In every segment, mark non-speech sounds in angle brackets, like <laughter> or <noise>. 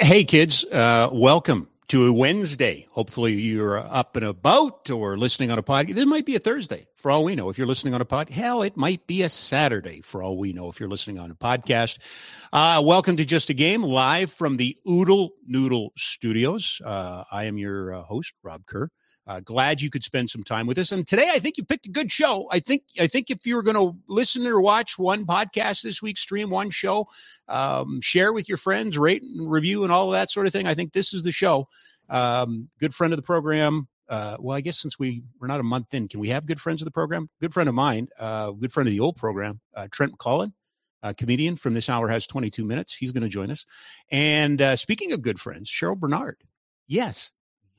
Hey, kids, uh, welcome to a Wednesday. Hopefully, you're up and about or listening on a podcast. This might be a Thursday for all we know. If you're listening on a pod, hell, it might be a Saturday for all we know if you're listening on a podcast. Uh, welcome to Just a Game, live from the Oodle Noodle Studios. Uh, I am your uh, host, Rob Kerr. Uh, glad you could spend some time with us. And today, I think you picked a good show. I think I think if you were going to listen or watch one podcast this week, stream one show, um, share with your friends, rate and review, and all of that sort of thing, I think this is the show. Um, good friend of the program. Uh, well, I guess since we we're not a month in, can we have good friends of the program? Good friend of mine, uh, good friend of the old program, uh, Trent McClellan. A comedian from this hour has 22 minutes. He's going to join us. And uh, speaking of good friends, Cheryl Bernard. Yes,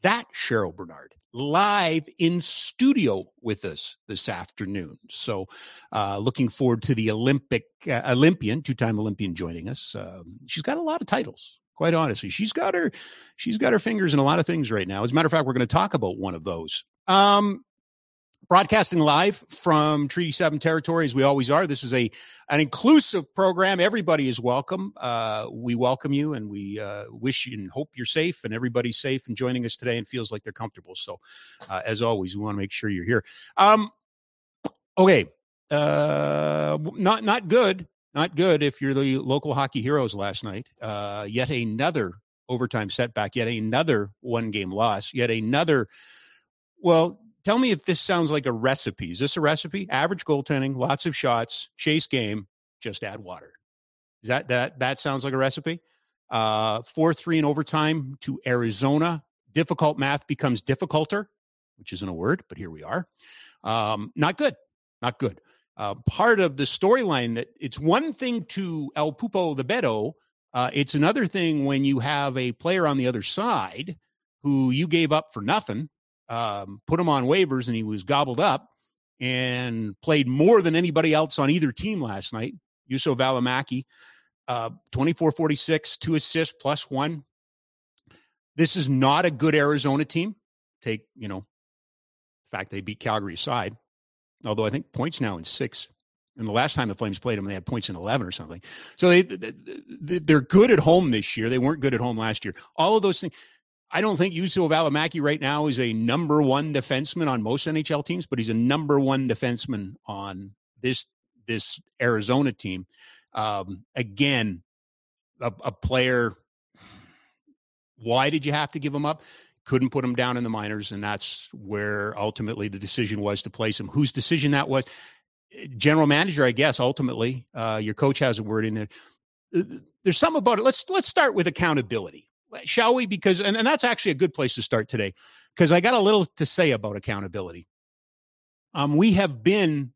that Cheryl Bernard live in studio with us this afternoon. So, uh, looking forward to the Olympic uh, Olympian, two-time Olympian, joining us. Um, she's got a lot of titles. Quite honestly, she's got her she's got her fingers in a lot of things right now. As a matter of fact, we're going to talk about one of those. Um, broadcasting live from Treaty 7 territory as we always are. This is a an inclusive program. Everybody is welcome. Uh, we welcome you and we uh, wish and hope you're safe and everybody's safe and joining us today and feels like they're comfortable. So, uh, as always, we want to make sure you're here. Um, okay. Uh, not not good. Not good if you're the local hockey heroes last night. Uh, yet another overtime setback, yet another one game loss, yet another well, tell me if this sounds like a recipe. Is this a recipe? Average goaltending, lots of shots, chase game, just add water. Is that that that sounds like a recipe? Uh, four three in overtime to Arizona. Difficult math becomes difficulter, which isn't a word, but here we are. Um, not good, not good. Uh, part of the storyline that it's one thing to El Pupo the Beto. Uh, it's another thing when you have a player on the other side who you gave up for nothing um, put him on waivers and he was gobbled up and played more than anybody else on either team last night. Juuso Valimaki, uh, 24 46, two assists plus one. This is not a good Arizona team. Take, you know, the fact they beat Calgary aside, although I think points now in six. And the last time the Flames played them, they had points in 11 or something. So they, they're good at home this year. They weren't good at home last year. All of those things. I don't think Juuso Valimaki right now is a number one defenseman on most NHL teams, but he's a number one defenseman on this this Arizona team. Um, again, a, a player. Why did you have to give him up? Couldn't put him down in the minors, and that's where ultimately the decision was to place him. Whose decision that was? General manager, I guess. Ultimately, uh, your coach has a word in there. There's something about it. Let's let's start with accountability shall we? Because, and, and that's actually a good place to start today, because I got a little to say about accountability. Um, we have been,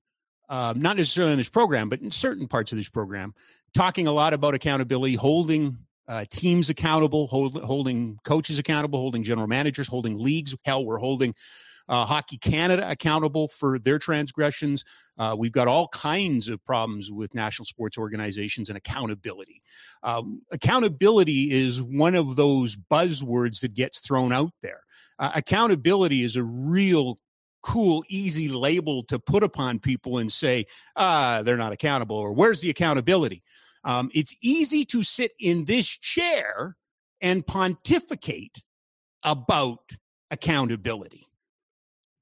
uh, not necessarily in this program, but in certain parts of this program, talking a lot about accountability, holding uh, teams accountable, hold, holding coaches accountable, holding general managers, holding leagues. Hell, we're holding uh, Hockey Canada accountable for their transgressions. Uh, we've got all kinds of problems with national sports organizations and accountability. Um, accountability is one of those buzzwords that gets thrown out there. Uh, accountability is a real cool, easy label to put upon people and say, ah, they're not accountable, or where's the accountability? Um, it's easy to sit in this chair and pontificate about accountability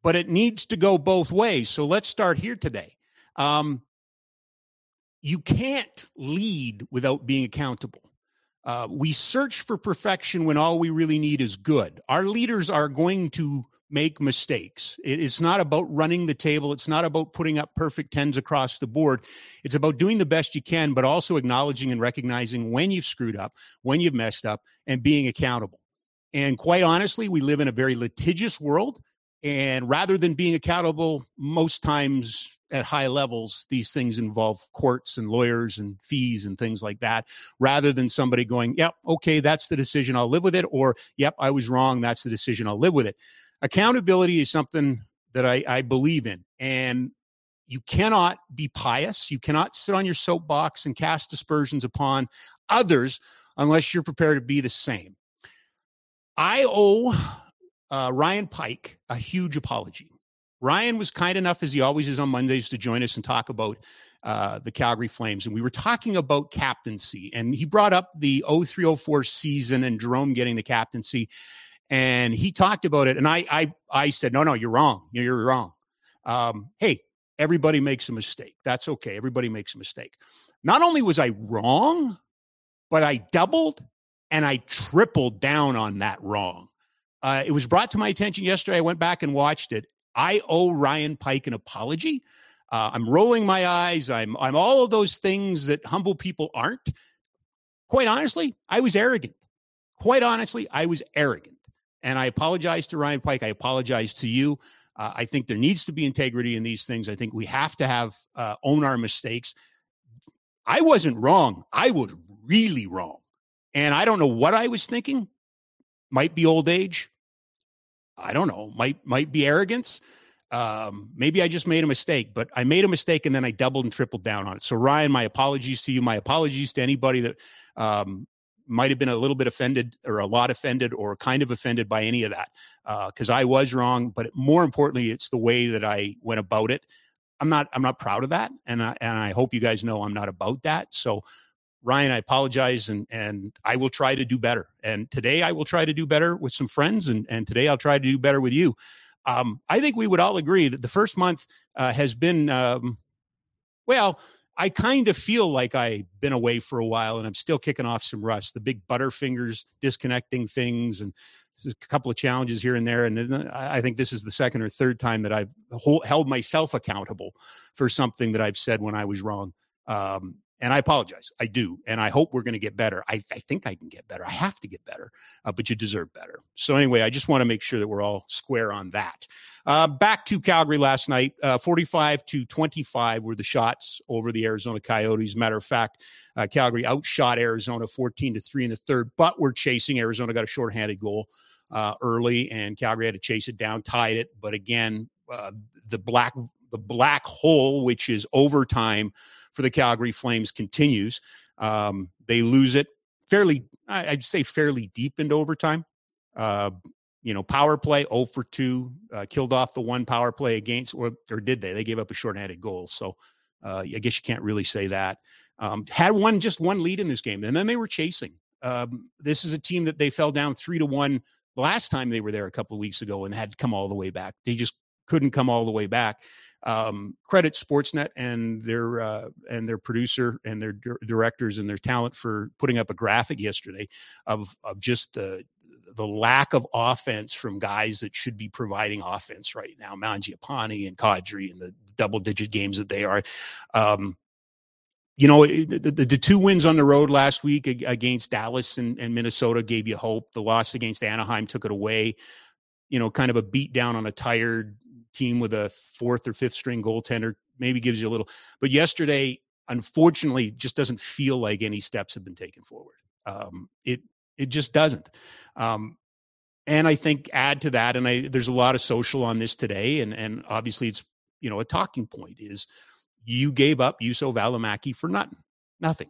but it needs to go both ways. So let's start here today. Um, you can't lead without being accountable. Uh, we search for perfection when all we really need is good. Our leaders are going to make mistakes. It's not about running the table. It's not about putting up perfect tens across the board. It's about doing the best you can, but also acknowledging and recognizing when you've screwed up, when you've messed up, and being accountable. And quite honestly, we live in a very litigious world. And rather than being accountable, most times at high levels, these things involve courts and lawyers and fees and things like that, rather than somebody going, yep, okay, that's the decision, I'll live with it, or yep, I was wrong, that's the decision, I'll live with it. Accountability is something that I, I believe in. And you cannot be pious. You cannot sit on your soapbox and cast aspersions upon others unless you're prepared to be the same. I owe uh, Ryan Pike a huge apology. Ryan was kind enough, as he always is on Mondays, to join us and talk about uh, the Calgary Flames. And we were talking about captaincy. And he brought up the 0304 season and Jarome getting the captaincy. And he talked about it. And I, I, I said, no, no, you're wrong. You're wrong. Um, hey, everybody makes a mistake. That's okay. Everybody makes a mistake. Not only was I wrong, but I doubled and I tripled down on that wrong. Uh, it was brought to my attention yesterday. I went back and watched it. I owe Ryan Pike an apology. Uh, I'm rolling my eyes. I'm I'm all of those things that humble people aren't. Quite honestly, I was arrogant. Quite honestly, I was arrogant, and I apologize to Ryan Pike. I apologize to you. Uh, I think there needs to be integrity in these things. I think we have to have uh, own our mistakes. I wasn't wrong. I was really wrong, and I don't know what I was thinking. Might be old age. I don't know, might might be arrogance. Um, maybe I just made a mistake, but I made a mistake and then I doubled and tripled down on it. So Ryan, my apologies to you. My apologies to anybody that um, might have been a little bit offended or a lot offended or kind of offended by any of that because uh, I was wrong. But more importantly, it's the way that I went about it. I'm not I'm not proud of that, and I, and I hope you guys know I'm not about that. So Ryan, I apologize and and I will try to do better. And today I will try to do better with some friends, and and today I'll try to do better with you. Um, I think we would all agree that the first month uh, has been um, well. I kind of feel like I've been away for a while, and I'm still kicking off some rust. The big butterfingers disconnecting things, and a couple of challenges here and there. And I think this is the second or third time that I've held myself accountable for something that I've said when I was wrong. Um, and I apologize. I do. And I hope we're going to get better. I, I, think I can get better. I have to get better, uh, but you deserve better. So, anyway, I just want to make sure that we're all square on that. Uh, back to Calgary last night, uh, 45 to 25 were the shots over the Arizona Coyotes. Matter of fact, uh, Calgary outshot Arizona 14 to 3 in the third, but we're chasing. Arizona got a shorthanded goal uh, early, and Calgary had to chase it down, tied it. But again, uh, the black the black hole, which is overtime for the Calgary Flames continues. Um, they lose it fairly, I'd say fairly deep into overtime. Uh, you know, power play 0 for 2, uh, killed off the one power play against, or, or did they? They gave up a shorthanded goal. So uh, I guess you can't really say that. Um, had one, just one lead in this game, and then they were chasing. Um, this is a team that they fell down three to one last time they were there a couple of weeks ago and had to come all the way back. They just couldn't come all the way back um, credit Sportsnet and their uh, and their producer and their di- directors and their talent for putting up a graphic yesterday of of just the the lack of offense from guys that should be providing offense right now, Mangiapane and Kadri and the double digit games that they are. Um, you know, the, the, the, two wins on the road last week against Dallas and, and, Minnesota gave you hope. The loss against Anaheim took it away. You know, kind of a beat down on a tired team with a fourth or fifth string goaltender maybe gives you a little. But yesterday, unfortunately, just doesn't feel like any steps have been taken forward. Um, it it just doesn't. Um, and I think add to that, and I there's a lot of social on this today, and and obviously it's you know a talking point is you gave up Juuso Valimaki for nothing, nothing,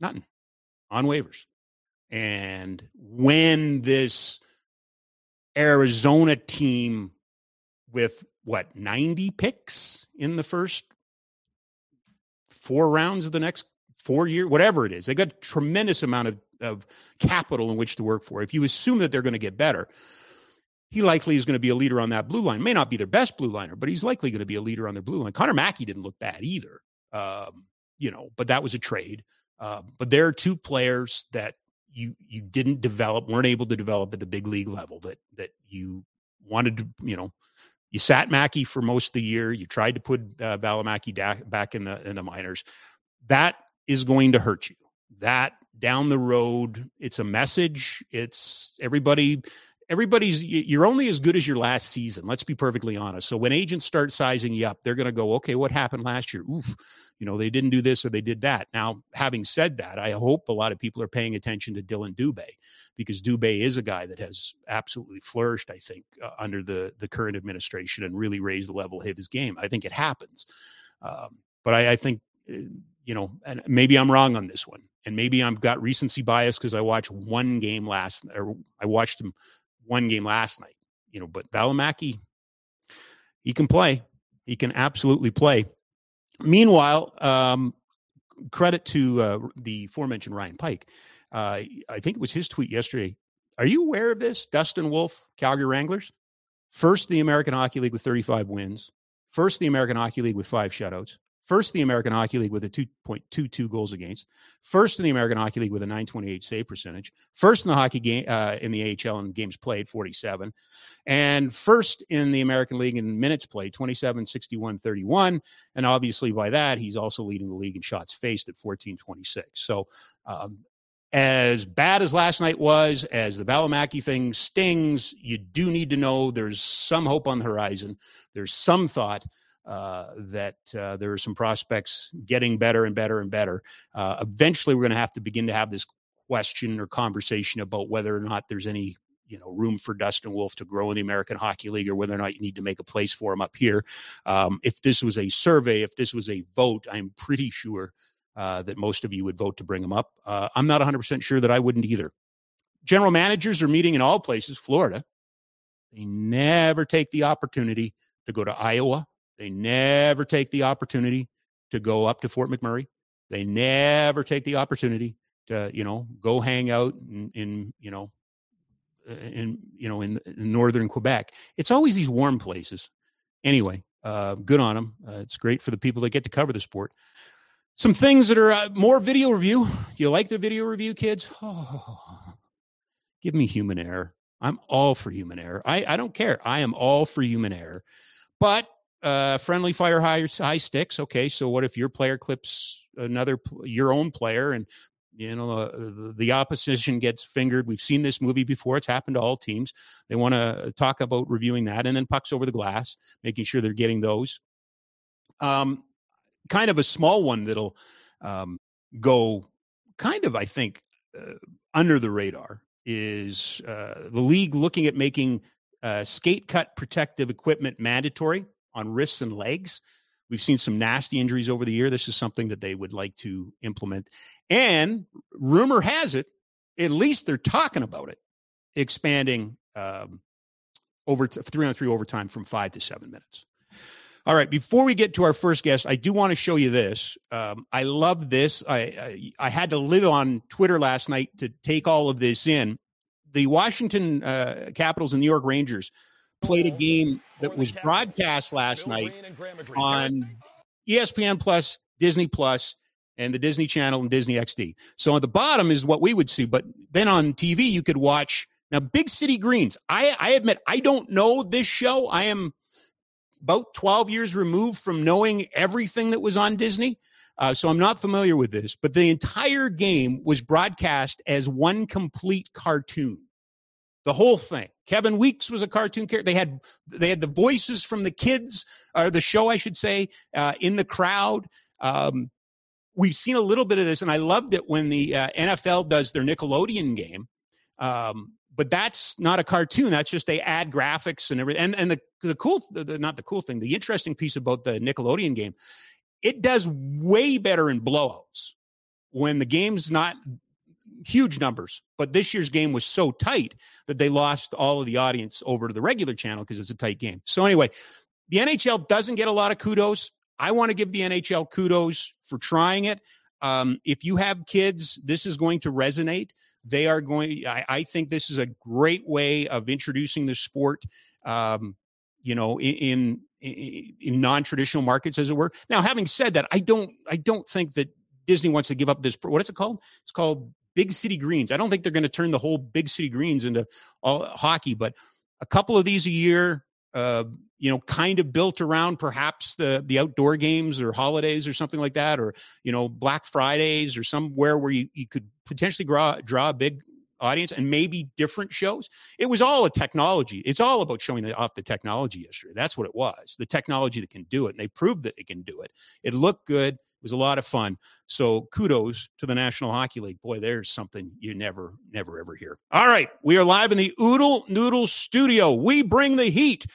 nothing on waivers. And when this Arizona team with what 90 picks in the first four rounds of the next four year whatever it is. They got a tremendous amount of, of capital in which to work for. If you assume that they're going to get better he likely is going to be a leader on that blue line. May not be their best blue liner but he's likely going to be a leader on their blue line. Connor mackey didn't look bad either um, you know, but that was a trade. Uh, but there are two players that you you didn't develop, weren't able to develop at the big league level that that you wanted to, you know, you sat Mackey for most of the year. You tried to put uh, Valimaki da- back in the in the minors. That is going to hurt you. That down the road, it's a message. It's everybody everybody's you're only as good as your last season let's be perfectly honest. So when agents start sizing you up they're going to go okay what happened last year? Oof you know they didn't do this or they did that. Now having said that i hope a lot of people are paying attention to Dillon Dubé because dubé is a guy that has absolutely flourished i think uh, under the the current administration and really raised the level of his game. I think it happens. Um, but I, I think uh, you know and maybe i'm wrong on this one and maybe i've got recency bias because i watched one game last or i watched him one game last night, you know, but Valimaki, he can play. He can absolutely play. Meanwhile, um, credit to uh, the aforementioned Ryan Pike. Uh, I think it was his tweet yesterday. Are you aware of this? Dustin Wolf, Calgary Wranglers, first the American Hockey League with 35 wins, first the American Hockey League with five shutouts, First in the American Hockey League with a 2.22 goals against. First in the American Hockey League with a 928 save percentage. First in the hockey game uh, in the AHL in games played, 47. And first in the American League in minutes played, 27, 61, 31. And obviously by that, he's also leading the league in shots faced at 14, 26. So um, as bad as last night was, as the Valimaki thing stings, you do need to know there's some hope on the horizon. There's some thought uh, that uh, there are some prospects getting better and better and better. Uh, eventually, we're going to have to begin to have this question or conversation about whether or not there's any you know room for Dustin Wolf to grow in the American Hockey League, or whether or not you need to make a place for him up here. Um, if this was a survey, if this was a vote, I'm pretty sure uh, that most of you would vote to bring him up. Uh, I'm not 100% sure that I wouldn't either. General managers are meeting in all places. Florida, they never take the opportunity to go to Iowa they never take the opportunity to go up to Fort McMurray. They never take the opportunity to, you know, go hang out in, in you know, uh, in you know, in, in, northern Quebec. It's always these warm places. Anyway, uh, good on them. Uh, it's great for the people that get to cover the sport. Some things that are uh, more video review. Do you like the video review, kids? Oh, <sighs> give me human error. I'm all for human error. I, I don't care. I am all for human error. But uh, friendly fire high, high sticks. Okay, so what if your player clips another your own player and you know uh, the opposition gets fingered? We've seen this movie before. It's happened to all teams. They want to talk about reviewing that and then pucks over the glass making sure they're getting those. Um kind of a small one that'll um go kind of i think uh, under the radar is uh, the league looking at making uh, skate cut protective equipment mandatory on wrists and legs. We've seen some nasty injuries over the year. This is something that they would like to implement. And rumor has it, at least they're talking about it, expanding um, over three on three overtime from five to seven minutes. All right. Before we get to our first guest, I do want to show you this. Um, I love this. I, I, I had to live on Twitter last night to take all of this in. The Washington uh, Capitals and New York Rangers played a game that was broadcast last night on ESPN Plus, Disney Plus, and the Disney Channel and Disney XD. So at the bottom is what we would see, but then on TV you could watch now Big City Greens. I, I admit I don't know this show. I am about 12 years removed from knowing everything that was on Disney. Uh, so I'm not familiar with this, but the entire game was broadcast as one complete cartoon the whole thing. Kevin Weekes was a cartoon character. They had they had the voices from the kids or the show, I should say, uh, in the crowd. Um, we've seen a little bit of this, and I loved it when the uh, NFL does their Nickelodeon game. Um, but that's not a cartoon. That's just they add graphics and everything. And and the the cool, the, not the cool thing, the interesting piece about the Nickelodeon game, it does way better in blowouts when the game's not huge numbers. But this year's game was so tight that they lost all of the audience over to the regular channel because it's a tight game. So, anyway, the NHL doesn't get a lot of kudos. I want to give the NHL kudos for trying it. Um, if you have kids, this is going to resonate. They are going, I, I think this is a great way of introducing the sport. Um, you know, in, in, in non-traditional markets, as it were. Now, having said that, I don't, I don't think that Disney wants to give up this. What is it called? It's called Big City Greens. I don't think they're going to turn the whole Big City Greens into all hockey, but a couple of these a year, uh, you know, kind of built around perhaps the the outdoor games or holidays or something like that, or you know, Black Fridays or somewhere where you, you could potentially draw draw a big audience and maybe different shows. It was all a technology. It's all about showing off the technology yesterday. That's what it was. The technology that can do it. And they proved that it can do it. It looked good. Was a lot of fun. So kudos to the National Hockey League. Boy, there's something you never, never, ever hear. All right. We are live in the Oodle Noodle studio. We bring the heat.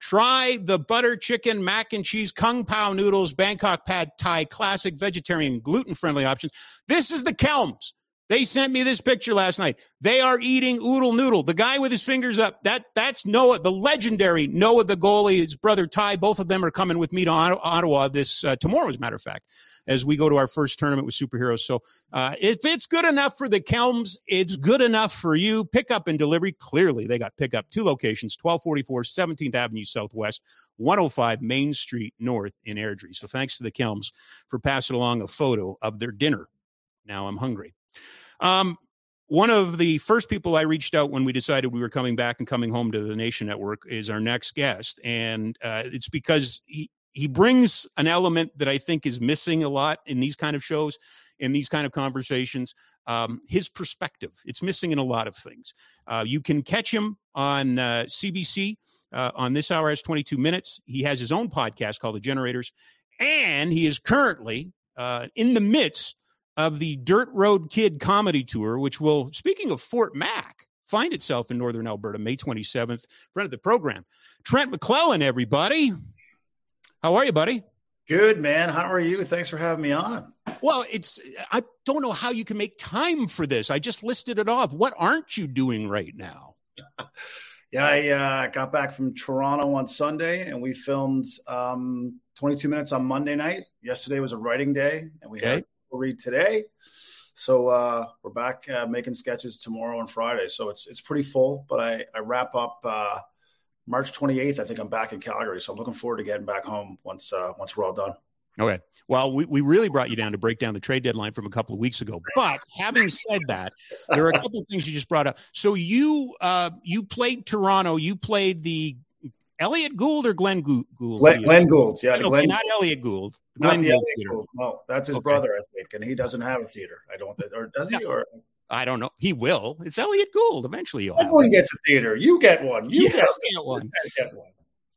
Try the butter chicken, mac and cheese, kung pao noodles, Bangkok pad thai, classic vegetarian, gluten friendly options. This is the Kelms. They sent me this picture last night. They are eating oodle noodle. The guy with his fingers up, that that's Noah, the legendary Noah the goalie, his brother Ty. Both of them are coming with me to Ottawa this uh, tomorrow, as a matter of fact, as we go to our first tournament with superheroes. So uh, if it's good enough for the Kelms, it's good enough for you. Pickup and delivery. Clearly, they got pickup two locations: 1244 17th Avenue Southwest, 105 Main Street North in Airdrie. So thanks to the Kelms for passing along a photo of their dinner. Now I'm hungry. Um, one of the first people I reached out when we decided we were coming back and coming home to the Nation Network is our next guest, and uh, it's because he he brings an element that I think is missing a lot in these kind of shows, in these kind of conversations. Um, his perspective, it's missing in a lot of things. Uh, you can catch him on uh, CBC uh, on this hour has 22 minutes. He has his own podcast called The Generators, and he is currently uh, in the midst of the Dirt Road Kid comedy tour, which will, speaking of Fort Mac, find itself in northern Alberta, May 27th. Friend of the program, Trent McClellan, everybody. How are you, buddy? Good, man. How are you? Thanks for having me on. Well, it's I don't know how you can make time for this. I just listed it off. What aren't you doing right now? <laughs> yeah, I uh, got back from Toronto on Sunday, and we filmed um, 22 minutes on Monday night. Yesterday was a writing day, and we okay. had read today. So uh, we're back uh, making sketches tomorrow and Friday. So it's it's pretty full, but I, I wrap up uh, March 28th. I think I'm back in Calgary, so I'm looking forward to getting back home once uh, once we're all done. Okay. Well, we, we really brought you down to break down the trade deadline from a couple of weeks ago. But having said that, there are a couple of things you just brought up. So you uh, you played Toronto. You played the Elliot Gould or Glenn Gould? Glenn, Glenn Gould, yeah. Okay, Glenn, not Elliot Gould. Glenn not Gould, Gould. No, that's his okay. brother, I think, and he doesn't have a theater. I don't, or does he? Or I don't know. He will. It's Elliot Gould. Eventually, Everyone gets a theater. You get one. You, get, get, one. get one.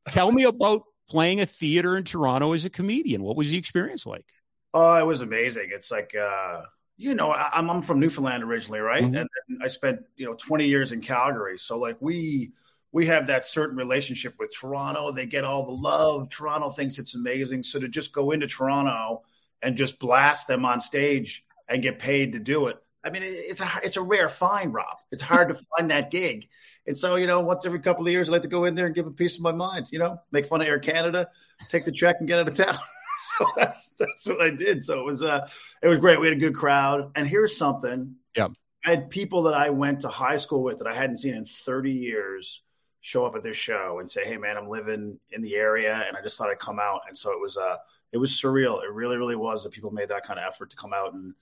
Tell me about playing a theater in Toronto as a comedian. What was the experience like? Oh, it was amazing. It's like, uh, you know, I, am I'm from Newfoundland originally, right? Mm-hmm. And, and I spent, you know, 20 years in Calgary. So, like, we, we have that certain relationship with Toronto. They get all the love. Toronto thinks it's amazing. So to just go into Toronto and just blast them on stage and get paid to do it. I mean, it's a it's a rare find, Rob. It's hard to find that gig, and so you know, once every couple of years, I like to go in there and give a piece of my mind. You know, make fun of Air Canada, take the check, and get out of town. <laughs> so that's that's what I did. So it was uh it was great. We had a good crowd, and here's something. Yeah, I had people that I went to high school with that I hadn't seen in 30 years show up at this show and say, "Hey, man, I'm living in the area, and I just thought I'd come out." And so it was uh, it was surreal. It really, really was that people made that kind of effort to come out and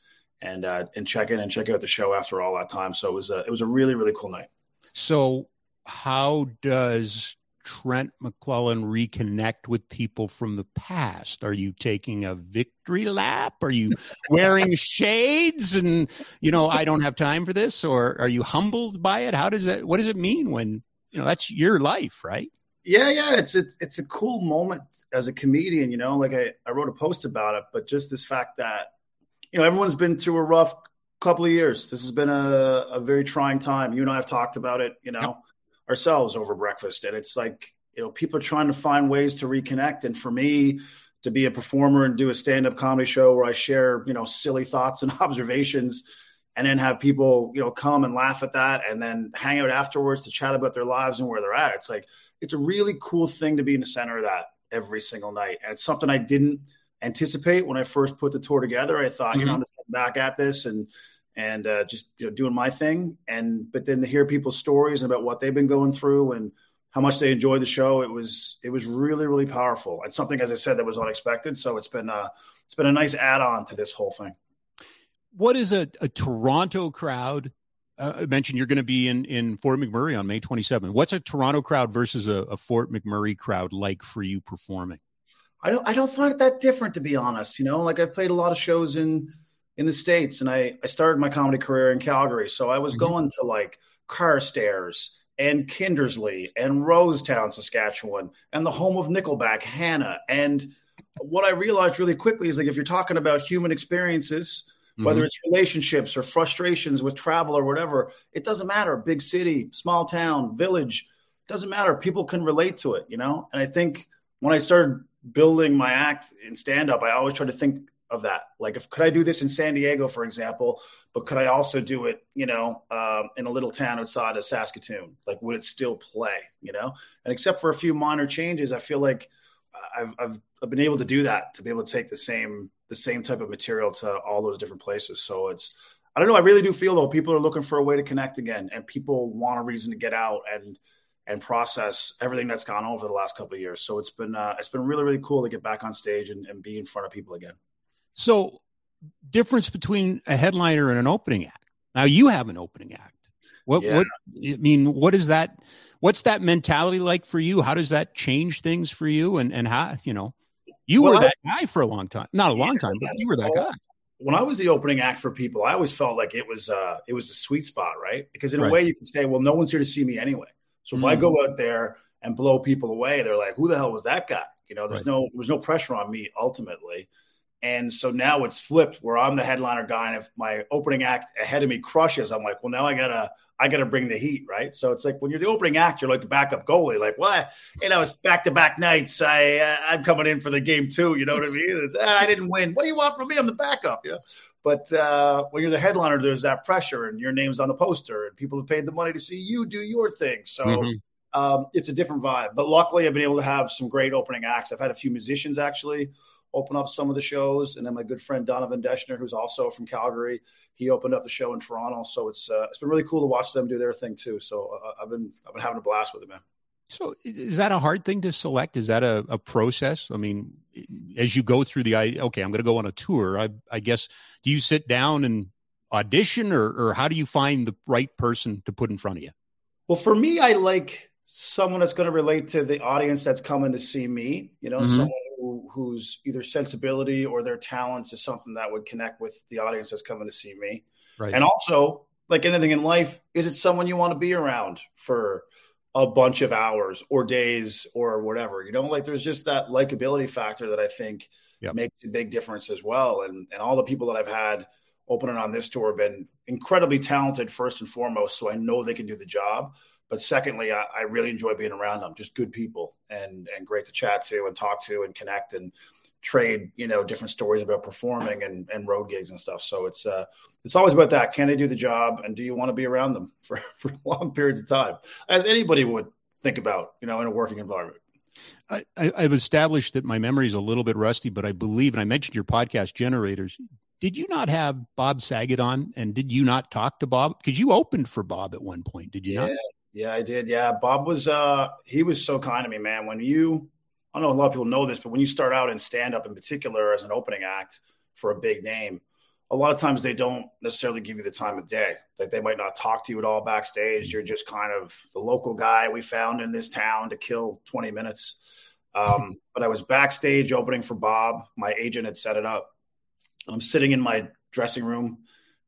and uh, and check in and check out the show after all that time. So it was a it was a really, really cool night. So how does Trent McClellan reconnect with people from the past? Are you taking a victory lap? Are you <laughs> wearing shades and you know I don't have time for this, or are you humbled by it? How does that? What does it mean when you know that's your life, right? Yeah, yeah, it's it's it's a cool moment as a comedian. You know, like I I wrote a post about it, but just this fact that you know everyone's been through a rough couple of years. This has been a, a very trying time. You and I have talked about it, you know, yep. ourselves over breakfast, and it's like you know people are trying to find ways to reconnect. And for me, to be a performer and do a stand up comedy show where I share you know silly thoughts and <laughs> observations and then have people, you know, come and laugh at that and then hang out afterwards to chat about their lives and where they're at. It's like, it's a really cool thing to be in the center of that every single night. And it's something I didn't anticipate when I first put the tour together. I thought, mm-hmm. you know, mm-hmm. I'm just back at this and, and uh, just you know, doing my thing. And, but then to hear people's stories about what they've been going through and how much they enjoyed the show. It was it was really really powerful and something, as I said, that was unexpected. So it's been uh, it's been a nice add on to this whole thing. What is a, a Toronto crowd? Uh, I mentioned you're going to be in in Fort McMurray on May 27th. What's a Toronto crowd versus a, a Fort McMurray crowd like for you performing? I don't I don't find it that different to be honest. You know, like I've played a lot of shows in in the states, and I I started my comedy career in Calgary, so I was mm-hmm. going to like Carstairs and Kindersley and Rosetown, Saskatchewan, and the home of Nickelback, Hanna. And what I realized really quickly is like if you're talking about human experiences, mm-hmm. whether it's relationships or frustrations with travel or whatever, it doesn't matter. Big city, small town, village, doesn't matter. People can relate to it, you know? And I think when I started building my act in stand up, I always try to think of that. Like, if could I do this in San Diego, for example, but could I also do it, you know, um, in a little town outside of Saskatoon? Like, would it still play? You know, and except for a few minor changes, I feel like I've, I've I've been able to do that to be able to take the same the same type of material to all those different places. So it's I don't know. I really do feel though people are looking for a way to connect again, and people want a reason to get out and and process everything that's gone over the last couple of years. So it's been uh, it's been really really cool to get back on stage and, and be in front of people again. So, difference between a headliner and an opening act. Now you have an opening act. What yeah. what I mean, what is that what's that mentality like for you? How does that change things for you and and how, you know, you well, were that I, guy for a long time. Not a long yeah, time, but you were that guy. When I was the opening act for people, I always felt like it was uh it was a sweet spot, right? Because in right. a way you can say, well, no one's here to see me anyway. So if mm-hmm. I go out there and blow people away, they're like, who the hell was that guy? You know, there's right. no there's no pressure on me ultimately. And so now it's flipped where I'm the headliner guy. And if my opening act ahead of me crushes, I'm like, well, now I gotta, I gotta bring the heat, right? So it's like when you're the opening act, you're like the backup goalie. Like, well, you know, it's back to back nights. I, uh, I'm coming in for the game too. You know what I mean? Ah, I didn't win. What do you want from me? I'm the backup. You know. But uh, when you're the headliner, there's that pressure, and your name's on the poster, and people have paid the money to see you do your thing. So. Mm-hmm. Um, it's a different vibe, but luckily I've been able to have some great opening acts. I've had a few musicians actually open up some of the shows. And then my good friend Donovan Deschner, who's also from Calgary, he opened up the show in Toronto. So it's uh, it's been really cool to watch them do their thing too. So uh, I've been I've been having a blast with it, man. So is that a hard thing to select? Is that a, a process? I mean, as you go through the okay, I'm going to go on a tour. I, I guess do you sit down and audition, or or how do you find the right person to put in front of you? Well, for me, I like someone that's going to relate to the audience that's coming to see me. You know, mm-hmm. someone whose either sensibility or their talents is something that would connect with the audience that's coming to see me. Right. And also, like anything in life, is it someone you want to be around for a bunch of hours or days or whatever? You know, like there's just that likability factor that I think yep. makes a big difference as well. And and all the people that I've had opening on this tour have been incredibly talented first and foremost, so I know they can do the job. But secondly, I, I, really enjoy being around them. Just good people and and great to chat to and talk to and connect and trade you know different stories about performing and, and road gigs and stuff. So it's uh it's always about that. Can they do the job and do you want to be around them <laughs> for for long periods of time, as anybody would think about you know in a working environment. I, have established that my memory is a little bit rusty, but I believe, and I mentioned your podcast generators. Did you not have Bob Saget on, and did you not talk to Bob? Because you opened for Bob at one point, did you yeah, not? Yeah, I did. Yeah, Bob was uh he was so kind to me, man. When you I don't know a lot of people know this, but when you start out in stand up in particular as an opening act for a big name, a lot of times they don't necessarily give you the time of day. Like they might not talk to you at all backstage. You're just kind of the local guy we found in this town to kill 20 minutes. Um, <laughs> but I was backstage opening for Bob. My agent had set it up. I'm sitting in my dressing room,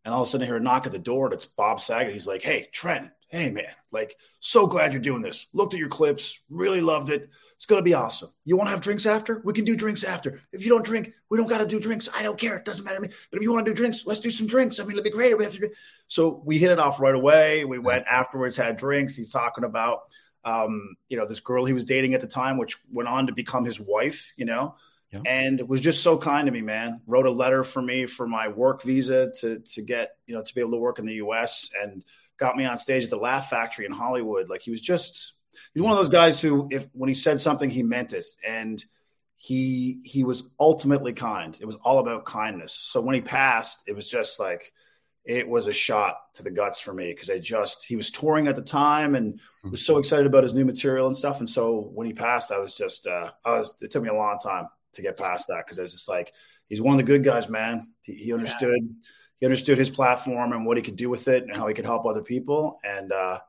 and all of a sudden I hear a knock at the door, and it's Bob Saget. He's like, "Hey, Trent, hey man, like so glad you're doing this. Looked at your clips, really loved it. It's gonna be awesome. You want to have drinks after? We can do drinks after. If you don't drink, we don't got to do drinks. I don't care. It doesn't matter to me. But if you want to do drinks, let's do some drinks. I mean, it'd be great. We have to. So we hit it off right away. We went afterwards, had drinks. He's talking about, um, you know, this girl he was dating at the time, which went on to become his wife. You know. Yeah. And was just so kind to me, man. Wrote a letter for me for my work visa to to get you know to be able to work in the U.S. and got me on stage at the Laugh Factory in Hollywood. Like he was just he's one of those guys who if when he said something he meant it and he he was ultimately kind. It was all about kindness. So when he passed, it was just like it was a shot to the guts for me because I just he was touring at the time and was so excited about his new material and stuff. And so when he passed, I was just uh, I was it took me a long time to get past that because I was just like he's one of the good guys, man. He, he understood yeah. He understood his platform and what he could do with it and how he could help other people. And uh,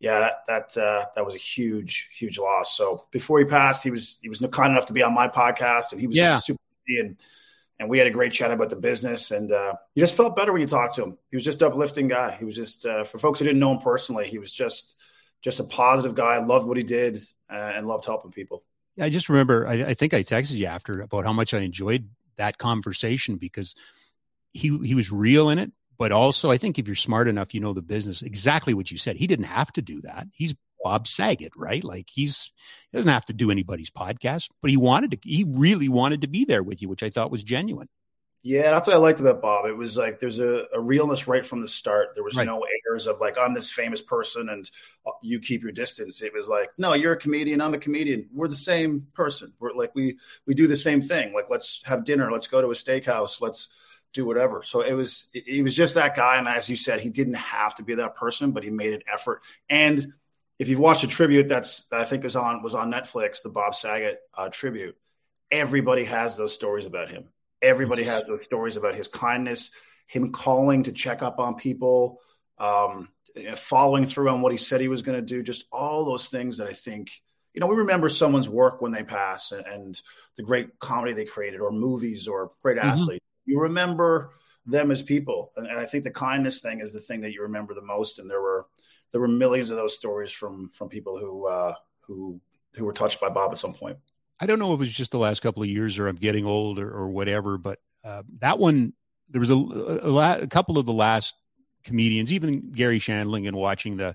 yeah, that that uh, that was a huge huge loss. So before he passed, he was he was kind enough to be on my podcast and he was yeah. super and and we had a great chat about the business. And uh, you just felt better when you talked to him. He was just uplifting guy. He was just uh, for folks who didn't know him personally. He was just just a positive guy. Loved what he did uh, and loved helping people. I just remember. I, I think I texted you after about how much I enjoyed that conversation because he he was real in it. But also, I think if you're smart enough, you know the business. Exactly what you said. He didn't have to do that. He's Bob Saget, right? Like he's he doesn't have to do anybody's podcast, but he wanted to. He really wanted to be there with you, which I thought was genuine. Yeah, that's what I liked about Bob. It was like there's a, a realness right from the start. There was right. no airs of like I'm this famous person and uh, you keep your distance. It was like, no, you're a comedian, I'm a comedian. We're the same person. We're like we we do the same thing. Like let's have dinner, let's go to a steakhouse, let's do whatever. So it was he was just that guy, and as you said, he didn't have to be that person, but he made an effort. And if you've watched a tribute that's that I think is on was on Netflix, the Bob Saget uh, tribute, everybody has those stories about him. Everybody yes. has those stories about his kindness, him calling to check up on people, um, following through on what he said he was going to do. Just all those things that I think you know we remember someone's work when they pass and, and the great comedy they created, or movies, or great mm-hmm. athletes. You remember them as people, and, I think the kindness thing is the thing that you remember the most. And there were there were millions of those stories from from people who uh, who who were touched by Bob at some point. I don't know if it was just the last couple of years or I'm getting old or, or whatever, but uh, that one there was a, a, la- a, couple of the last comedians, even Garry Shandling, and watching the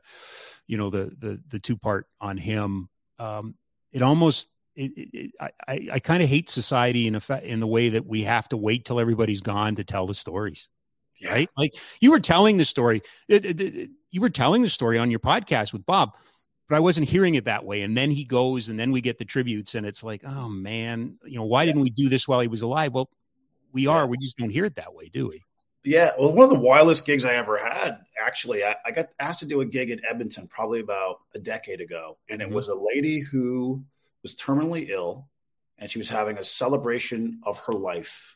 you know the the the two part on him. Um, it almost it, it, I, I kind of hate society in effect in the way that we have to wait till everybody's gone to tell the stories yeah. right? Like you were telling the story, it, you were telling the story on your podcast with Bob, but I wasn't hearing it that way. And then he goes, and then we get the tributes, and it's like, oh man, you know, why yeah. didn't we do this while he was alive? Well, we are. We just don't hear it that way, do we? Yeah, well, one of the wildest gigs I ever had, actually, I, I got asked to do a gig in Edmonton probably about a decade ago, and it mm-hmm. was a lady who was terminally ill, and she was having a celebration of her life.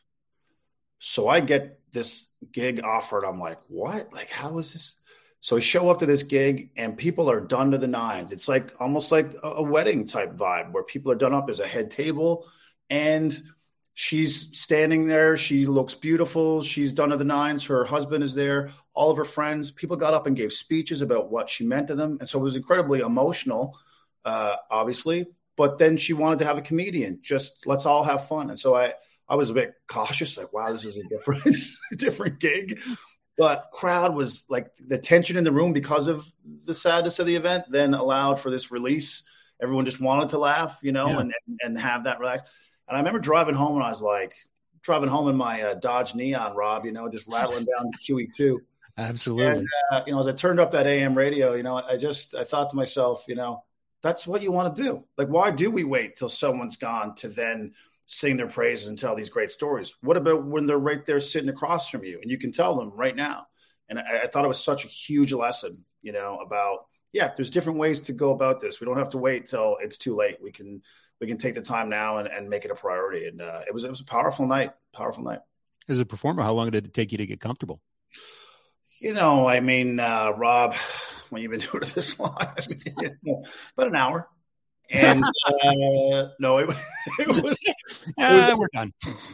So I get this gig offered. I'm like, what? Like, how is this? So I show up to this gig and people are done to the nines. It's like almost like a wedding type vibe where people are done up as a head table and she's standing there. She looks beautiful. She's done to the nines. Her husband is there. All of her friends. People got up and gave speeches about what she meant to them. And so it was incredibly emotional, uh, obviously. But then she wanted to have a comedian. Just let's all have fun. And so I, I was a bit cautious, like, wow, this is a different, <laughs> different gig. But crowd was like the tension in the room because of the sadness of the event, then allowed for this release. Everyone just wanted to laugh, you know, yeah. and and have that relax. And I remember driving home, and I was like, driving home in my uh, Dodge Neon, Rob, you know, just rattling down the QE2. <laughs> Absolutely. And, uh, you know, as I turned up that AM radio, you know, I just I thought to myself, you know, that's what you want to do. Like, why do we wait till someone's gone to then sing their praises and tell these great stories? What about when they're right there sitting across from you and you can tell them right now? And I, I thought it was such a huge lesson, you know, about yeah, there's different ways to go about this. We don't have to wait till it's too late. We can we can take the time now and, and make it a priority. And uh, it was it was a powerful night, powerful night. As a performer, how long did it take you to get comfortable? You know, I mean, uh, Rob, when you've been doing this long, I mean, about an hour. And uh, <laughs> no, it, <laughs> it was. Uh, we're done.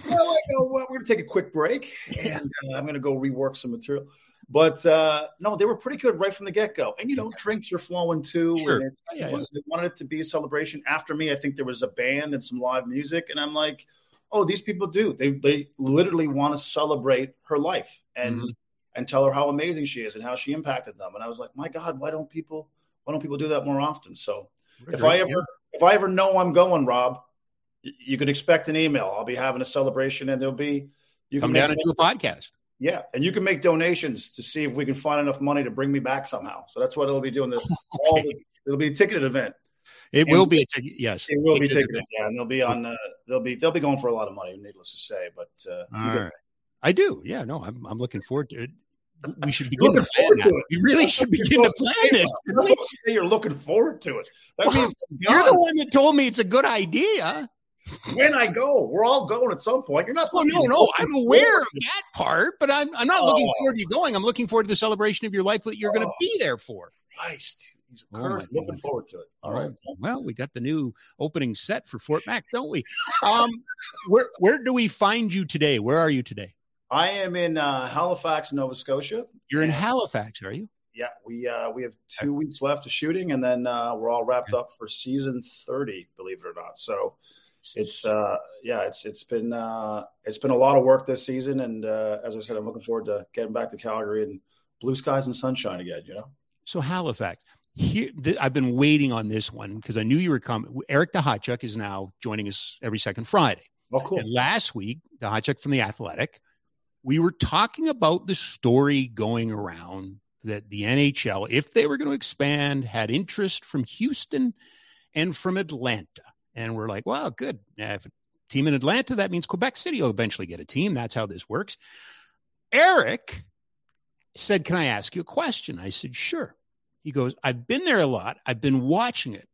Well, well, we're gonna take a quick break, and uh, I'm gonna go rework some material. But uh, no, they were pretty good right from the get go. And you know, drinks are flowing too. Sure. It, yeah, yeah. They wanted it to be a celebration. After me, I think there was a band and some live music, and I'm like, oh, these people do. They they literally want to celebrate her life and mm-hmm. And tell her how amazing she is and how she impacted them. And I was like, my God, why don't people why don't people do that more often? So if I ever if I ever know I'm going, Rob, you can expect an email. I'll be having a celebration, and there'll be you come down and do a podcast. Yeah, and you can make donations to see if we can find enough money to bring me back somehow. So that's what it'll be doing. This <laughs> okay. the, it'll be a ticketed event. It and will be a ticket. Yes, it will ticketed be ticketed. Event. Yeah, and they'll be on. Uh, they'll be they'll be going for a lot of money. Needless to say, but uh, I do. Yeah, no, I'm I'm looking forward to it we should begin to plan that. We really should begin to plan this. Say you're looking forward to it. That well, means you're the one that told me it's a good idea. When I go, we're all going at some point. You're not. Well, no, no, I'm aware of that part, but I'm I'm not oh. looking forward to you going. I'm looking forward to the celebration of your life that you're oh. going to be there for. Christ. He's oh looking forward to it. All right. Well, we got the new opening set for Fort Mac, don't we? Um, where where do we find you today? Where are you today? I am in uh, Halifax, Nova Scotia. You're in Halifax, are you? Yeah, we uh, we have two weeks left of shooting, and then uh, we're all wrapped up for season thirty. Believe it or not, so it's uh, yeah, it's it's been uh, it's been a lot of work this season, and uh, as I said, I'm looking forward to getting back to Calgary and blue skies and sunshine again. You know. So Halifax, here th- I've been waiting on this one because I knew you were coming. Eric Duhatschek is now joining us every second Friday. Oh, cool! And last week, Duhatschek from the Athletic we were talking about the story going around that the NHL, if they were going to expand, had interest from Houston and from Atlanta. And we're like, well, good. If a team in Atlanta, that means Quebec City will eventually get a team. That's how this works. Eric said, Can I ask you a question? I said, Sure. He goes, I've been there a lot. I've been watching it.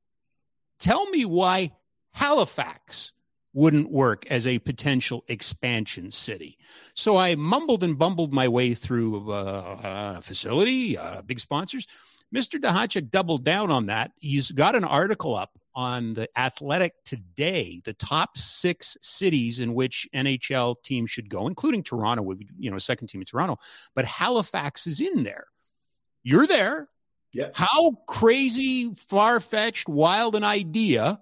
Tell me why Halifax wouldn't work as a potential expansion city. So I mumbled and bumbled my way through uh, a facility, uh, big sponsors. Mr. Duhatschek doubled down on that. He's got an article up on the Athletic today, the top six cities in which NHL teams should go, including Toronto, would be, you know, a second team in Toronto, but Halifax is in there. You're there. Yeah. How crazy, far fetched, wild an idea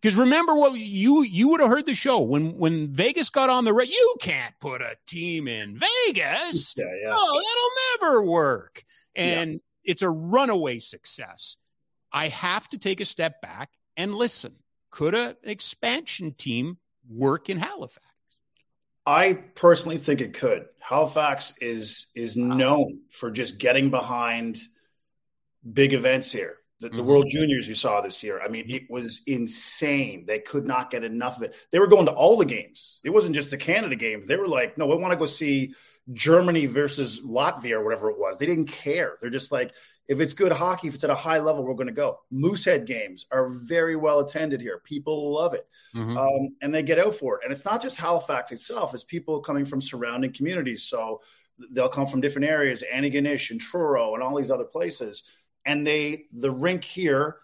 because remember what you you would have heard the show when when Vegas got on the right. You can't put a team in Vegas. Yeah, yeah. Oh, that'll never work. And yeah. it's a runaway success. I have to take a step back and listen. Could an expansion team work in Halifax? I personally think it could. Halifax is is wow. known for just getting behind big events here. The, the mm-hmm. World Juniors you saw this year, I mean, it was insane. They could not get enough of it. They were going to all the games. It wasn't just the Canada games. They were like, no, we want to go see Germany versus Latvia or whatever it was. They didn't care. They're just like, if it's good hockey, if it's at a high level, we're going to go. Moosehead games are very well attended here. People love it. Mm-hmm. Um, and they get out for it. And it's not just Halifax itself, it's people coming from surrounding communities. So they'll come from different areas, Antigonish and Truro and all these other places and they the rink here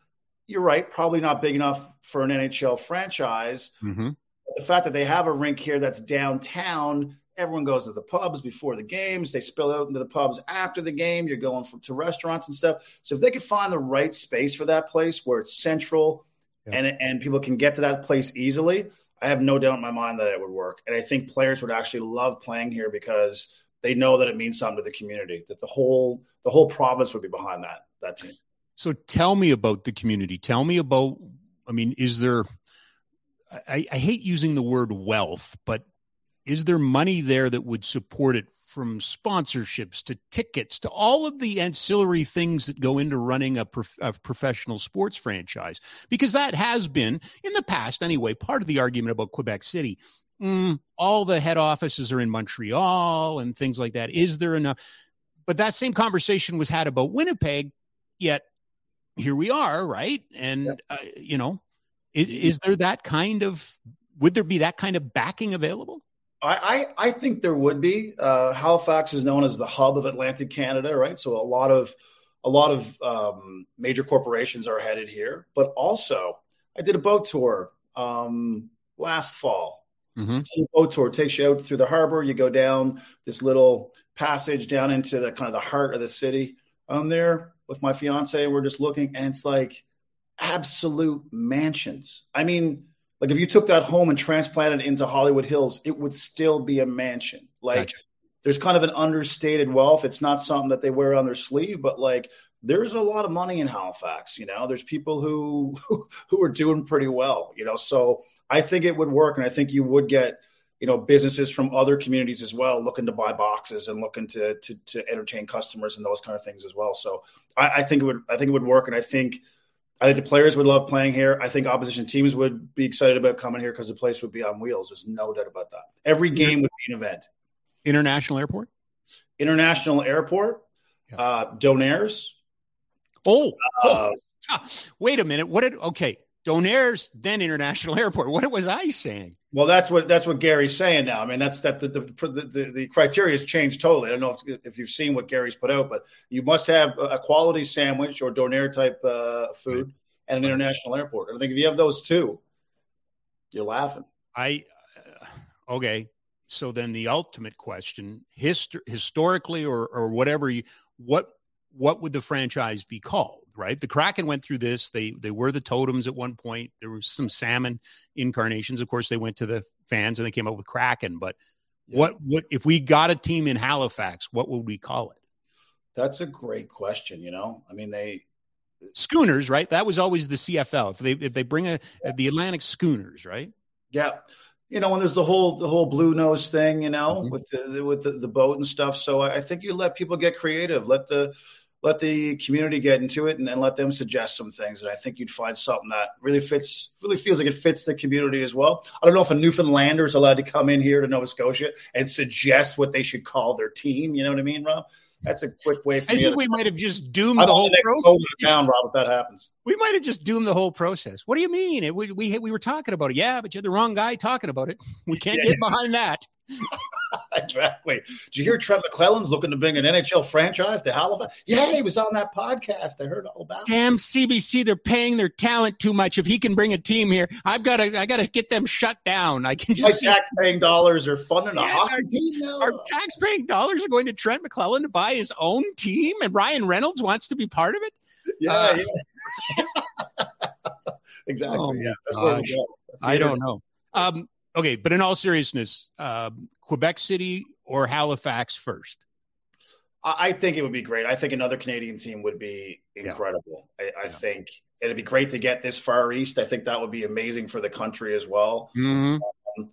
you're right probably not big enough for an nhl franchise. Mm-hmm. the fact that they have a rink here that's downtown everyone goes to the pubs before the games. They spill out into the pubs after the game. You're going from, to restaurants and stuff. So if they could find the right space for that place where it's central yeah. and and people can get to that place easily i have no doubt in my mind that it would work. And i think players would actually love playing here because they know that it means something to the community that the whole the whole province would be behind that that team. So tell me about the community. Tell me about. I mean, is there? I, I hate using the word wealth, but is there money there that would support it from sponsorships to tickets to all of the ancillary things that go into running a, prof- a, professional sports franchise because that has been in the past anyway part of the argument about quebec city mm, all the head offices are in montreal and things like that is there enough but that same conversation was had about winnipeg yet here we are, right? And yep. uh, you know, is, is, there that kind of would there be that kind of backing available? I, I, I think there would be. Uh, Halifax is known as the hub of Atlantic Canada, right? So a lot of a lot of um, major corporations are headed here, but also I did a boat tour um, last fall. Mm-hmm. So boat tour takes you out through the harbor. You go down this little passage down into the kind of the heart of the city. Um, there, with my fiance and we're just looking and it's like absolute mansions. I mean, like if you took that home and transplanted it into Hollywood Hills, it would still be a mansion. Like gotcha. there's kind of an understated wealth. It's not something that they wear on their sleeve, but like there's a lot of money in Halifax, you know. There's people who <laughs> who are doing pretty well, you know. So I think it would work and I think you would get you know businesses from other communities as well looking to buy boxes and looking to to, to entertain customers and those kind of things as well. So I, I, think it would I think it would work, and I think I think the players would love playing here. I think opposition teams would be excited about coming here because the place would be on wheels. There's no doubt about that. Every game would be an event. International airport. International Airport, Yeah. uh, Donairs. Oh, Uh, oh, <laughs> wait a minute. What did okay? Donairs, then International <laughs> Airport. What was I saying? Well, that's what that's what Gary's saying now. I mean, that's that the the, the, the criteria has changed totally. I don't know if, if you've seen what Gary's put out, but you must have a quality sandwich or donair type uh, food at an international airport. And I think if you have those two, you're laughing. I uh, okay. So then the ultimate question, hist- historically or or whatever you what what would the franchise be called? Right, the Kraken went through this. They they were the totems at one point. There was some salmon incarnations. Of course, they went to the fans and they came up with Kraken. But Yeah. what what if we got a team in Halifax? What would we call it? That's a great question. You know, I mean, they Schooners, right? That was always the CFL. If they if they bring a the Atlantic Schooners, right? Yeah. You know, when there's the whole the whole blue nose thing, you know, Mhm. with the with the, the boat and stuff. So I I think you let people get creative, let the let the community get into it, and, and let them suggest some things. And I think you'd find something that really fits, really feels like it fits the community as well. I don't know if a Newfoundlander is allowed to come in here to Nova Scotia and suggest what they should call their team. You know what I mean, Rob? That's a quick way for I think to- we might have just doomed I'm the whole process. town, Rob, if that happens. We might have just doomed the whole process. What do you mean? It, we, we we were talking about it. Yeah, but you're the wrong guy talking about it. We can't Yeah. get behind that. <laughs> exactly. Did you hear Trent McClellan's looking to bring an NHL franchise to Halifax? Yeah, he was on that podcast. I heard all about it. Damn CBC, they're paying their talent too much. If he can bring a team here, I've got to I got to get them shut down. I can just see tax-paying dollars are funding a hockey our- team now. our tax-paying dollars are going to Trent McClellan to buy his own team, and Ryan Reynolds wants to be part of it. yeah, uh, yeah. <laughs> exactly. Oh, yeah, that's where we gosh. go. I don't know. Um, okay, but in all seriousness, um, Quebec City or Halifax first? I think it would be great. I think another Canadian team would be incredible. I, I Yeah. think it'd be great to get this far east. I think that would be amazing for the country as well. Mm-hmm.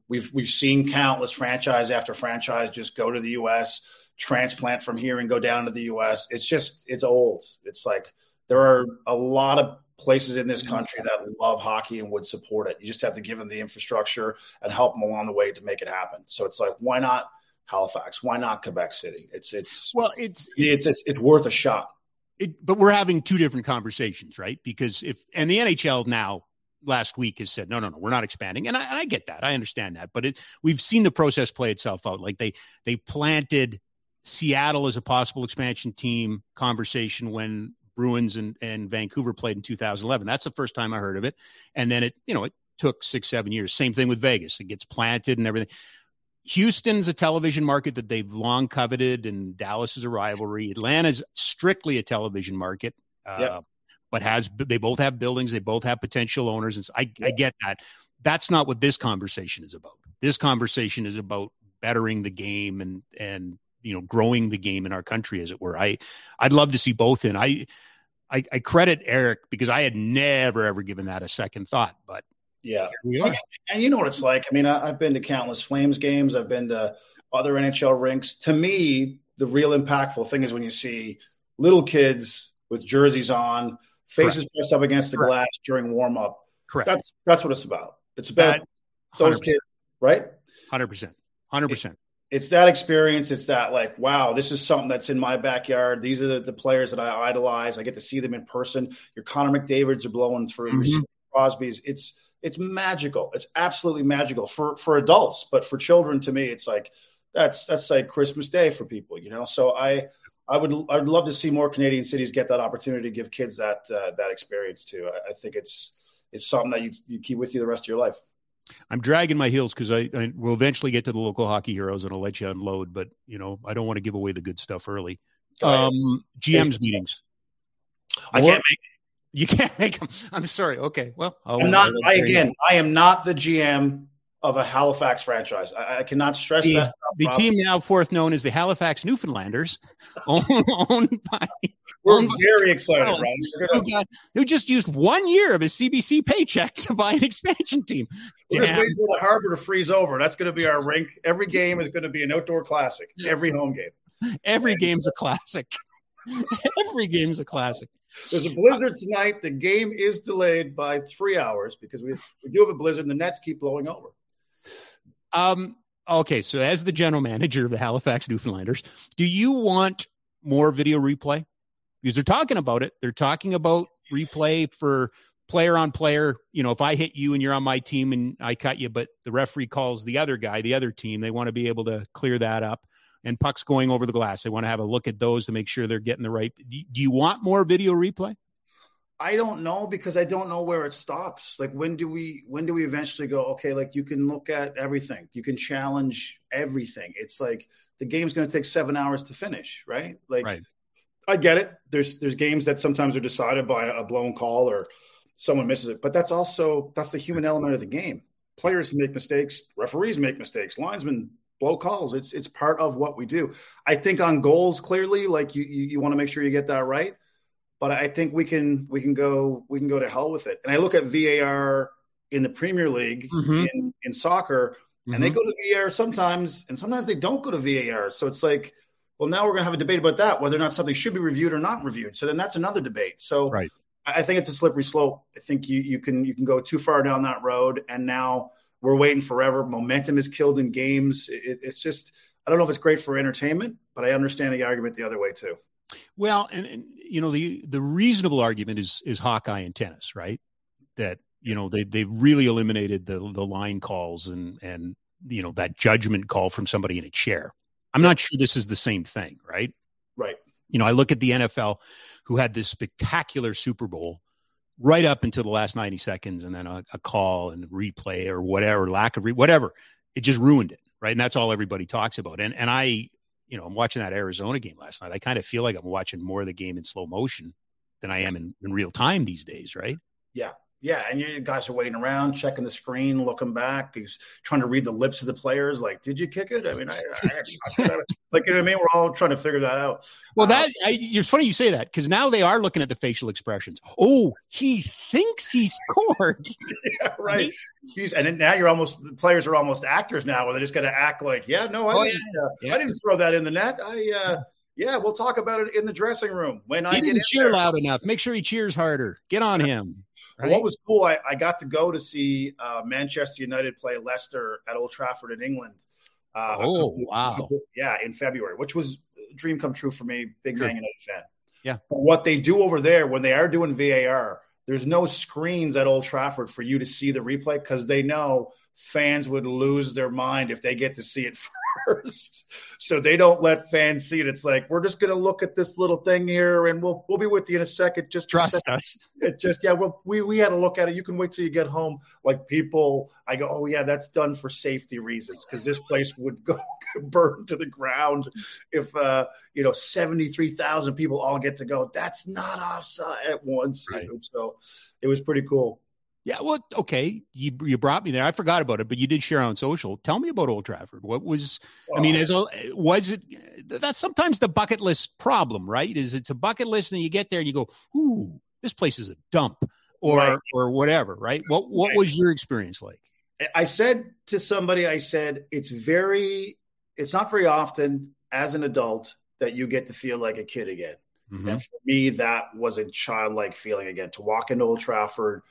We've we've seen countless franchise after franchise just go to the U.S., transplant from here and go down to the U.S. It's just it's old. It's like there are a lot of places in this mm-hmm. country that love hockey and would support it. You just have to give them the infrastructure and help them along the way to make it happen. So it's like why not Halifax? Why not Quebec City? It's it's Well, it's it's it's, it's worth a shot. it, but we're having two different conversations, right? Because if and the NHL now last week has said no, no, no, we're not expanding, and I, and I get that, I understand that, but it, we've seen the process play itself out. Like they they planted Seattle as a possible expansion team conversation when Bruins and, and Vancouver played in 2011. That's the first time I heard of it, and then it you know it took six seven years. Same thing with Vegas; it gets planted and everything. Houston's a television market that they've long coveted, and Dallas is a rivalry. Atlanta's strictly a television market, uh, Yep. but has they both have buildings, they both have potential owners. And so I, I get that. That's not what this conversation is about. This conversation is about bettering the game and and you know growing the game in our country, as it were. I I'd love to see both in. I I, I credit Eric because I had never ever given that a second thought, but Yeah. here we are. And you know what it's like. I mean, I, I've been to countless Flames games. I've been to other NHL rinks. To me, the real impactful thing is when you see little kids with jerseys on, faces pressed up against the Correct. glass during warm up. Correct. That's that's what it's about. It's about those kids, right? Hundred percent. Hundred percent. It's that experience. It's that like, wow, this is something that's in my backyard. These are the, the players that I idolize. I get to see them in person. Your Connor McDavid's are blowing through. Your Mhm. Sidney Crosby's. It's it's magical. It's absolutely magical for for adults, but for children, to me, it's like that's that's like Christmas Day for people, you know. So I I would I'd love to see more Canadian cities get that opportunity to give kids that uh, that experience too. I, I think it's it's something that you you keep with you the rest of your life. I'm dragging my heels because I, I will eventually get to the local hockey heroes and I'll let you unload, but you know I don't want to give away the good stuff early. Um, GM's meetings. I can't make. You can't make them. I'm sorry. Okay. Well, I'll, I'm not. I again. I am not the GM of a Halifax franchise. I, I cannot stress The- that. the Rob. team now fourth known as the Halifax Newfoundlanders, <laughs> owned, owned by We're owned by- very excited, Oh, Rob. Who, got, who just used one year of his CBC paycheck to buy an expansion team. we're just Damn. waiting for the harbor to freeze over. That's going to be our rink. Every game is going to be an outdoor classic. Every home game. Every game's a uh, classic. <laughs> Every game's a classic. There's a blizzard tonight. The game is delayed by three hours because we we do have a blizzard. and The Nets keep blowing over. Um, Okay, so as the general manager of the Halifax Newfoundlanders, do you want more video replay? Because they're talking about it. They're talking about replay for player on player. You know, if I hit you and you're on my team and I cut you, but the referee calls the other guy, the other team, they want to be able to clear that up. And pucks going over the glass. They want to have a look at those to make sure they're getting the right. Do you want more video replay? I don't know because I don't know where it stops. Like when do we when do we eventually go, okay, like you can look at everything. You can challenge everything. It's like the game's going to take 7 hours to finish, right? Like right. I get it. There's there's games that sometimes are decided by a blown call or someone misses it, but that's also that's the human element of the game. Players make mistakes, referees make mistakes, linesmen blow calls. It's it's part of what we do. I think on goals clearly like you you, you want to make sure you get that right but I think we can we can go we can go to hell with it. And I look at VAR in the Premier League mm-hmm. in, in, soccer, mm-hmm. and they mm-hmm. go to VAR sometimes, and sometimes they don't go to VAR. So it's like, well, now we're going to have a debate about that, whether or not something should be reviewed or not reviewed. So then that's another debate. So right. I think it's a slippery slope. I think you you can you can go too far down that road, and now we're waiting forever. Momentum is killed in games. It, it's just I don't know if it's great for entertainment, but I understand the argument the other way too. Well, and, and you know the the reasonable argument is is Hawkeye and tennis, right? That you know they they've really eliminated the the line calls and and you know that judgment call from somebody in a chair. I'm not sure this is the same thing, right? Right. You know, I look at the NFL who had this spectacular Super Bowl right up until the last 90 seconds and then a, a call and replay or whatever, lack of re- whatever. It just ruined it, right? And that's all everybody talks about. And and I you know, I'm watching that Arizona game last night. I kind of feel like I'm watching more of the game in slow motion than I am in, in real time these days, right? Yeah. Yeah, and you guys are waiting around, checking the screen, looking back. He's trying to read the lips of the players. Like, did you kick it? I mean, I, I like you know what I mean. We're all trying to figure that out. Well, that uh, I, it's funny you say that because now they are looking at the facial expressions. Oh, he thinks he scored. <laughs> yeah, right. He's and now you're almost players are almost actors now, where they just got to act like, yeah, no, I, oh, didn't, yeah. Uh, yeah. I didn't throw that in the net. I. uh yeah, we'll talk about it in the dressing room when he I didn't cheer there. loud enough. Make sure he cheers harder. Get on <laughs> him. Right? What was cool, I, I, got to go to see uh, Manchester United play Leicester at Old Trafford in England. Uh, oh wow! Couple, yeah, in February, which was a dream come true for me. Big Man United fan. Yeah. But what they do over there when they are doing VAR, there's no screens at Old Trafford for you to see the replay because they know fans would lose their mind if they get to see it <laughs> first. so they don't let fans see it. It's like we're just going to look at this little thing here, and we'll we'll be with you in a second. Just trust us. <laughs> It just yeah. Well, we we had a look at it. You can wait till you get home. Like people, I go, oh yeah, that's done for safety reasons because this place would go <laughs> burn to the ground if uh you know seventy three thousand people all get to go. That's not offside at once. Right. So it was pretty cool. Yeah, well, okay, you you brought me there. I forgot about it, but you did share on social. Tell me about Old Trafford. What was? I mean, as a, was it? That's sometimes the bucket list problem, right? Is it's a bucket list, and you get there and you go, "Ooh, this place is a dump," or right. or whatever, right? What what right. was your experience like? I said to somebody, I said it's very, it's not very often as an adult that you get to feel like a kid again. Mm-hmm. And for me, that was a childlike feeling again to walk into Old Trafford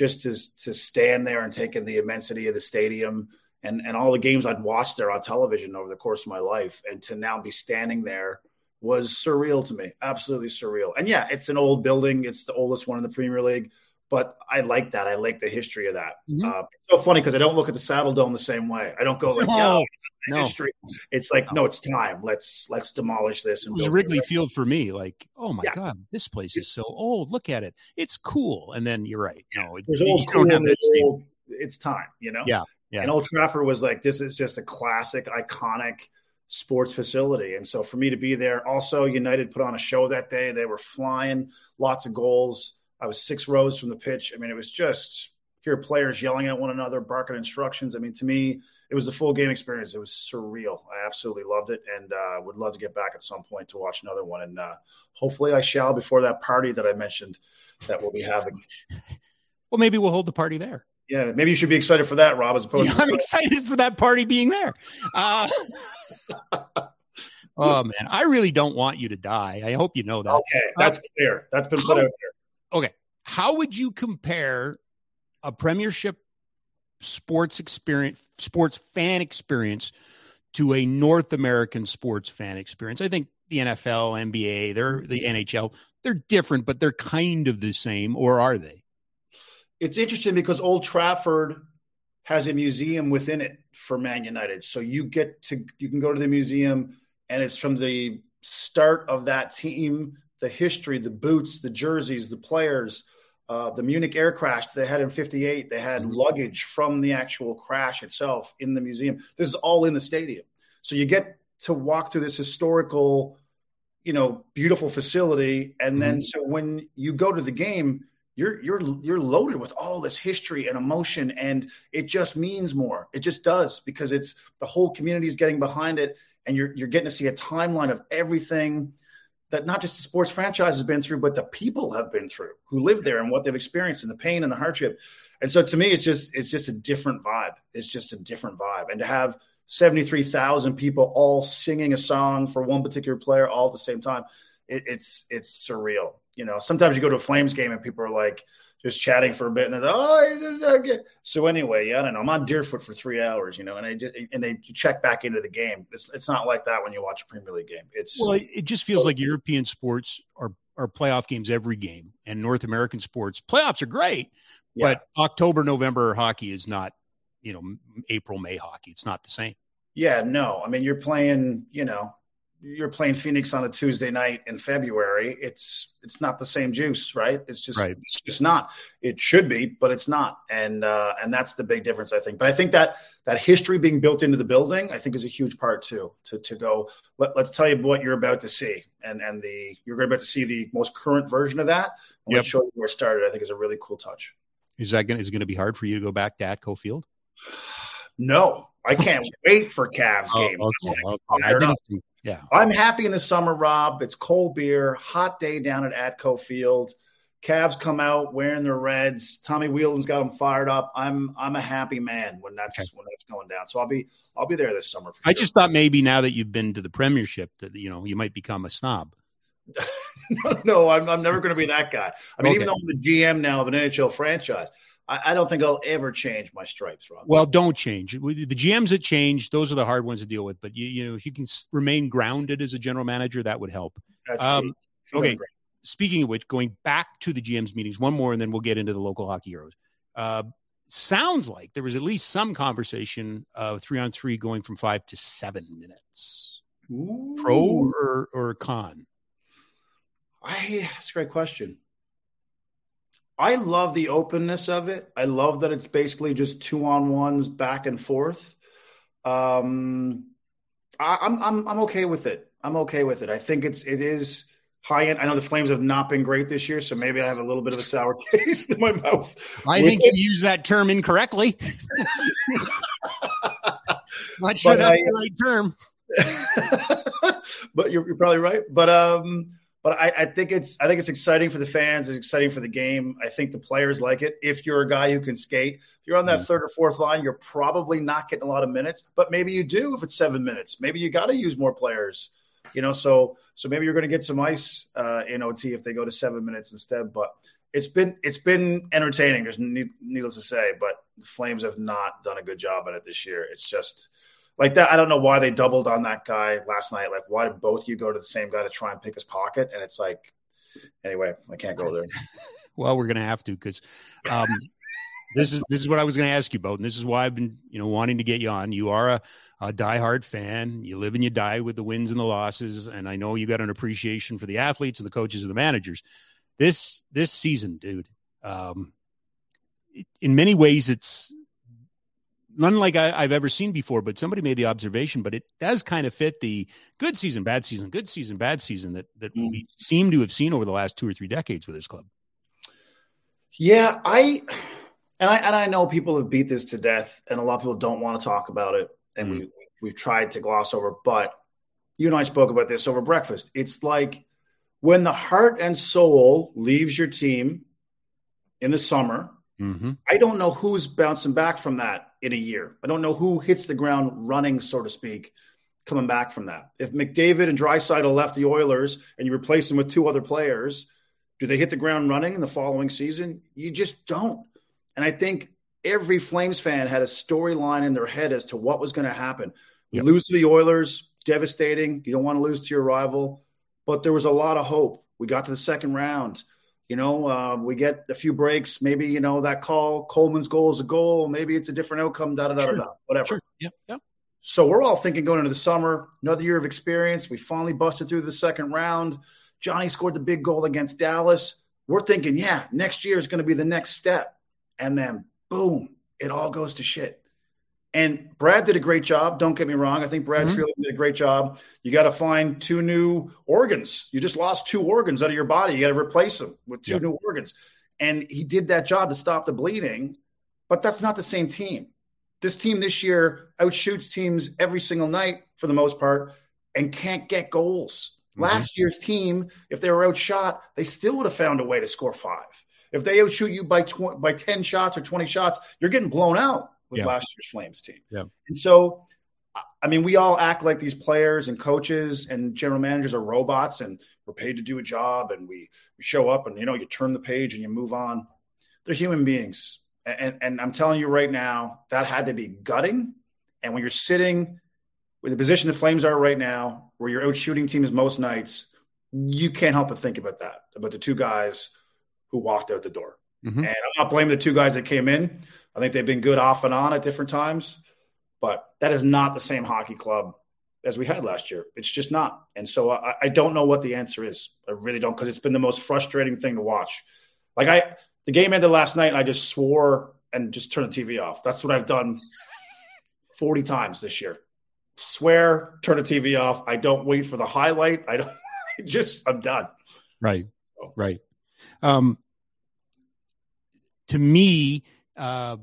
just to to stand there and take in the immensity of the stadium and and all the games I'd watched there on television over the course of my life, and to now be standing there was surreal to me, absolutely surreal. And yeah, it's an old building; it's the oldest one in the Premier League. But I like that. I like the history of that. Mm-hmm. Uh, it's so funny because I don't look at the Saddledome the same way. I don't go like, no, no. history. It's like, no. no, it's time. Let's let's demolish this. And it was Wrigley Field for me. Like, oh my yeah. god, this place is so old. Look at it. It's cool. And then you're right. No, there's old cool. Old, it's time. You know. Yeah. Yeah. And Old Trafford was like, this is just a classic, iconic sports facility. And so for me to be there, also United put on a show that day. They were flying, lots of goals. I was six rows from the pitch. I mean, it was just hear players yelling at one another, barking instructions. I mean, to me, it was a full game experience. It was surreal. I absolutely loved it, and uh, would love to get back at some point to watch another one. And uh, hopefully, I shall before that party that I mentioned that we'll be having. Well, maybe we'll hold the party there. Yeah, maybe you should be excited for that, Rob. As opposed, yeah, I'm excited for that party being there. Uh, <laughs> oh man, I really don't want you to die. I hope you know that. Okay, that's uh, clear. That's been put out there okay, how would you compare a premiership sports experience, sports fan experience to a North American sports fan experience. I think the NFL, NBA, they're the mm-hmm. NHL, they're different, but they're kind of the same, or are they? It's interesting because Old Trafford has a museum within it for Man United. So you get to you can go to the museum and it's from the start of that team, the history, the boots, the jerseys, the players, uh, the Munich air crash they had in 58. They had mm-hmm. luggage from the actual crash itself in the museum. This is all in the stadium. So you get to walk through this historical, you know, beautiful facility. And mm-hmm. then so when you go to the game, you're you're you're loaded with all this history and emotion and it just means more it just does because it's the whole community is getting behind it and you're you're getting to see a timeline of everything that not just the sports franchise has been through, but the people have been through who live there and what they've experienced and the pain and the hardship. And so to me, it's just it's just a different vibe. It's just a different vibe. And to have 73,000 people all singing a song for one particular player all at the same time, it, it's it's surreal. You know, sometimes you go to a Flames game and people are like, just chatting for a bit, and they're oh, okay. So anyway, yeah, I don't know. I'm on Deerfoot for three hours, you know, and I just, and they check back into the game. It's, it's not like that when you watch a Premier League game. It's well, it just feels like oh. European sports are are playoff games every game, and North American sports playoffs are great, yeah. but October November hockey is not, you know, April May hockey. It's not the same. Yeah, no. I mean, you're playing, you know, you're playing Phoenix on a Tuesday night in February, it's it's not the same juice, right? It's just right. it's just not. It should be, but it's not, and uh, and that's the big difference, I think. But I think that that history being built into the building, I think, is a huge part too. To to go, let, us tell you what you're about to see, and and the you're about to see the most current version of that. And yep. let's show you where it started. I think is a really cool touch. Is that going is it going to be hard for you to go back to Atco Field? <sighs> No, I can't <laughs> wait for Cavs oh, games. okay, okay. I didn't, yeah. I'm happy in the summer, Rob. It's cold beer, hot day down at Atco Field. Cavs come out wearing their reds. Tommy Wheeldon's got them fired up. I'm I'm a happy man when that's okay. when that's going down. So I'll be I'll be there this summer. I just thought maybe now that you've been to the Premiership that you know you might become a snob. <laughs> no, no, I'm, I'm never going to be that guy. I mean, okay. even though I'm the GM now of an NHL franchise, I, I, don't think I'll ever change my stripes, Rob. Well, don't change. The GMs that change, those are the hard ones to deal with. But you, you know, if you can remain grounded as a general manager, that would help. That's um, okay. Great. Speaking of which, going back to the GM's meetings, one more, and then we'll get into the local hockey heroes. Uh, sounds like there was at least some conversation of three on three going from five to seven minutes. Ooh. Pro or, or con? I, that's a great question. I love the openness of it. I love that it's basically just two on ones back and forth. Um, I, I'm I'm I'm okay with it. I'm okay with it. I think it's it is high end. I know the Flames have not been great this year, so maybe I have a little bit of a sour <laughs> taste in my mouth. I think it. you use that term incorrectly. <laughs> Not sure but that's I, the right term. <laughs> but you're, you're probably right. But um, but I, I, think it's I think it's exciting for the fans. It's exciting for the game. I think the players like it. If you're a guy who can skate, if you're on that mm-hmm. third or fourth line, you're probably not getting a lot of minutes. But maybe you do if it's seven minutes. Maybe you got to use more players. You know, so so maybe you're going to get some ice uh, in OT if they go to seven minutes instead. But it's been it's been entertaining. There's needless to say, but the Flames have not done a good job at it this year. It's just like that. I don't know why they doubled on that guy last night. Like, why did both you go to the same guy to try and pick his pocket? And it's like, anyway, I can't go there. <laughs> well, we're gonna have to because um, <laughs> this is this is what I was going to ask you about, and this is why I've been you know wanting to get you on. You are a, a diehard fan. You live and you die with the wins and the losses, and I know you got an appreciation for the athletes and the coaches and the managers. This this season, dude. Um, in many ways, it's none like I, have ever seen before, but somebody made the observation, but it does kind of fit the good season, bad season, good season, bad season that, that mm. we seem to have seen over the last two or three decades with this club. Yeah, I and I and I know people have beat this to death, and a lot of people don't want to talk about it, and mm. we we've tried to gloss over, but you and I spoke about this over breakfast. It's like when the heart and soul leaves your team in the summer Mm-hmm. I don't know who's bouncing back from that in a year. I don't know who hits the ground running, so to speak, coming back from that. If McDavid and Draisaitl left the Oilers and you replace them with two other players, do they hit the ground running in the following season? You just don't. And I think every Flames fan had a storyline in their head as to what was going to happen. Yep. Lose to the Oilers, devastating. You don't want to lose to your rival, but there was a lot of hope. We got to the second round. You know, uh, we get a few breaks. Maybe you know that call. Coleman's goal is a goal. Maybe it's a different outcome. Da da da da. Whatever. Sure. Yep. Yep. So we're all thinking going into the summer, another year of experience. We finally busted through the second round. Johnny scored the big goal against Dallas. We're thinking, yeah, next year is going to be the next step. And then boom, it all goes to shit. And Brad did a great job. Don't get me wrong. I think Brad mm-hmm. did a great job. You got to find two new organs. You just lost two organs out of your body. You got to replace them with two yep. new organs. And he did that job to stop the bleeding, but that's not the same team. This team this year outshoots teams every single night for the most part and can't get goals. Mm-hmm. Last year's team, if they were outshot, they still would have found a way to score five. If they outshoot you by tw- by ten shots or twenty shots, you're getting blown out with yeah. last year's Flames team. Yeah. And so, I mean, we all act like these players and coaches and general managers are robots, and we're paid to do a job, and we we show up, and you know, you turn the page and you move on. They're human beings, and, and I'm telling you right now, that had to be gutting. And when you're sitting with the position the Flames are right now, where you're out shooting teams most nights, you can't help but think about that, about the two guys who walked out the door. Mm-hmm. And I'm not blaming the two guys that came in. I think they've been good off and on at different times, but that is not the same hockey club as we had last year. It's just not. And so I, I don't know what the answer is. I really don't, because it's been the most frustrating thing to watch. Like I, the game ended last night, and I just swore and just turned the TV off. That's what I've done 40 times this year. Swear, turn the TV off. I don't wait for the highlight. I don't. <laughs> I just I'm done. Right. Right. Um, to me, uh,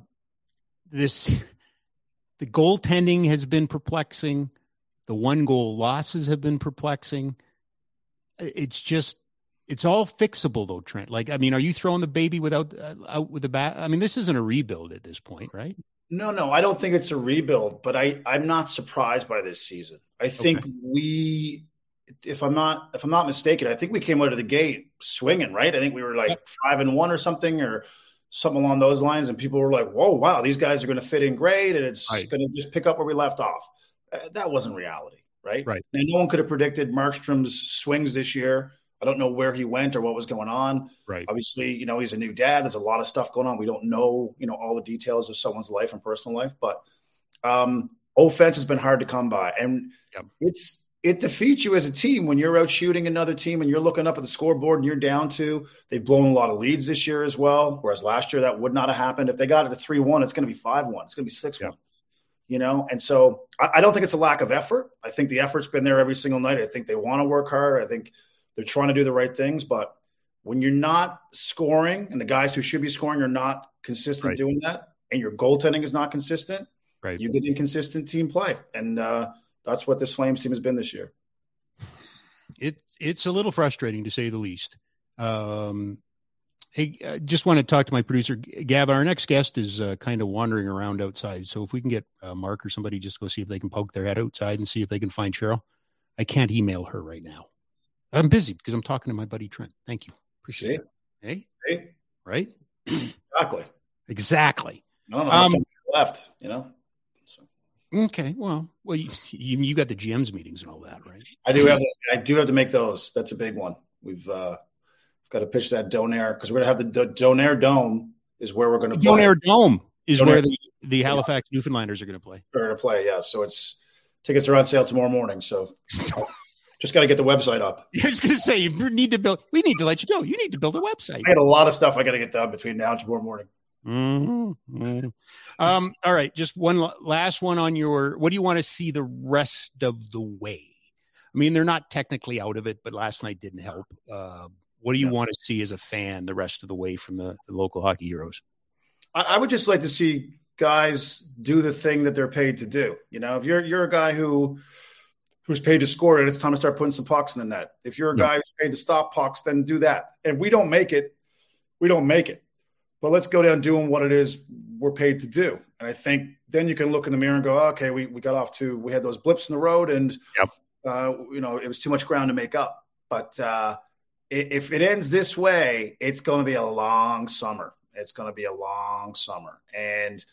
this <laughs> the goaltending has been perplexing. The one goal losses have been perplexing. It's just it's all fixable though, Trent. Like, I mean, are you throwing the baby without uh, out with the bat? I mean, this isn't a rebuild at this point, right? No, no, I don't think it's a rebuild, but I I'm not surprised by this season. I think okay. we if I'm not if I'm not mistaken, I think we came out of the gate swinging, right? I think we were like yep. 5 and 1 or something or something along those lines and people were like, "Whoa, wow, these guys are going to fit in great and it's right. going to just pick up where we left off." Uh, that wasn't reality, right? Right. And no one could have predicted Markstrom's swings this year. I don't know where he went or what was going on. Right. Obviously, you know, he's a new dad. There's a lot of stuff going on. We don't know, you know, all the details of someone's life and personal life, but um, offense has been hard to come by. And yep. it's it defeats you as a team when you're out shooting another team and you're looking up at the scoreboard and you're down to. They've blown a lot of leads this year as well, whereas last year that would not have happened. If they got it to 3 1, it's going to be 5 1. It's going to be 6 1. You know, and so I, I don't think it's a lack of effort. I think the effort's been there every single night. I think they want to work hard. I think they're trying to do the right things, but when you're not scoring and the guys who should be scoring are not consistent right. doing that, and your goaltending is not consistent, right. you get inconsistent team play. And uh, that's what this Flames team has been this year. It's it's a little frustrating to say the least. Um, hey, I just want to talk to my producer, Gav. Our next guest is uh, kind of wandering around outside. So if we can get uh, Mark or somebody just go see if they can poke their head outside and see if they can find Cheryl. I can't email her right now. I'm busy because I'm talking to my buddy Trent. Thank you. Appreciate it. Hey, hey, right? <clears throat> Exactly. Exactly. No, no, um, left. You know. Okay. Well, well, you, you, you got the GM's meetings and all that, right? I do have. To, I do have to make those. That's a big one. We've uh, we've got to pitch that Donair because we're gonna have the, the Donair Dome is where we're going to play. Donair Dome is Donair. where the the Halifax yeah. Newfoundlanders are going to play. They're going to play. Yeah. So it's tickets are on sale tomorrow morning. So. <laughs> Just got to get the website up. <laughs> I was going to say, you need to build. We need to let you go. You need to build a website. I had a lot of stuff I got to get done between now and tomorrow morning. Mm-hmm. Um, all right, just one last one on your. What do you want to see the rest of the way? I mean, they're not technically out of it, but last night didn't help. Uh, what do you yeah. want to see as a fan the rest of the way from the, the local hockey heroes? I, I, would just like to see guys do the thing that they're paid to do. You know, if you're you're a guy who who's paid to score it, it's time to start putting some pucks in the net. If you're a guy who's paid to stop pucks, then do that. And we don't make it, we don't make it. But let's go down doing what it is we're paid to do. And I think then you can look in the mirror and go, okay, we, we got off to, we had those blips in the road and, yep. uh, you know, it was too much ground to make up. But uh, if it ends this way, it's going to be a long summer. It's going to be a long summer, and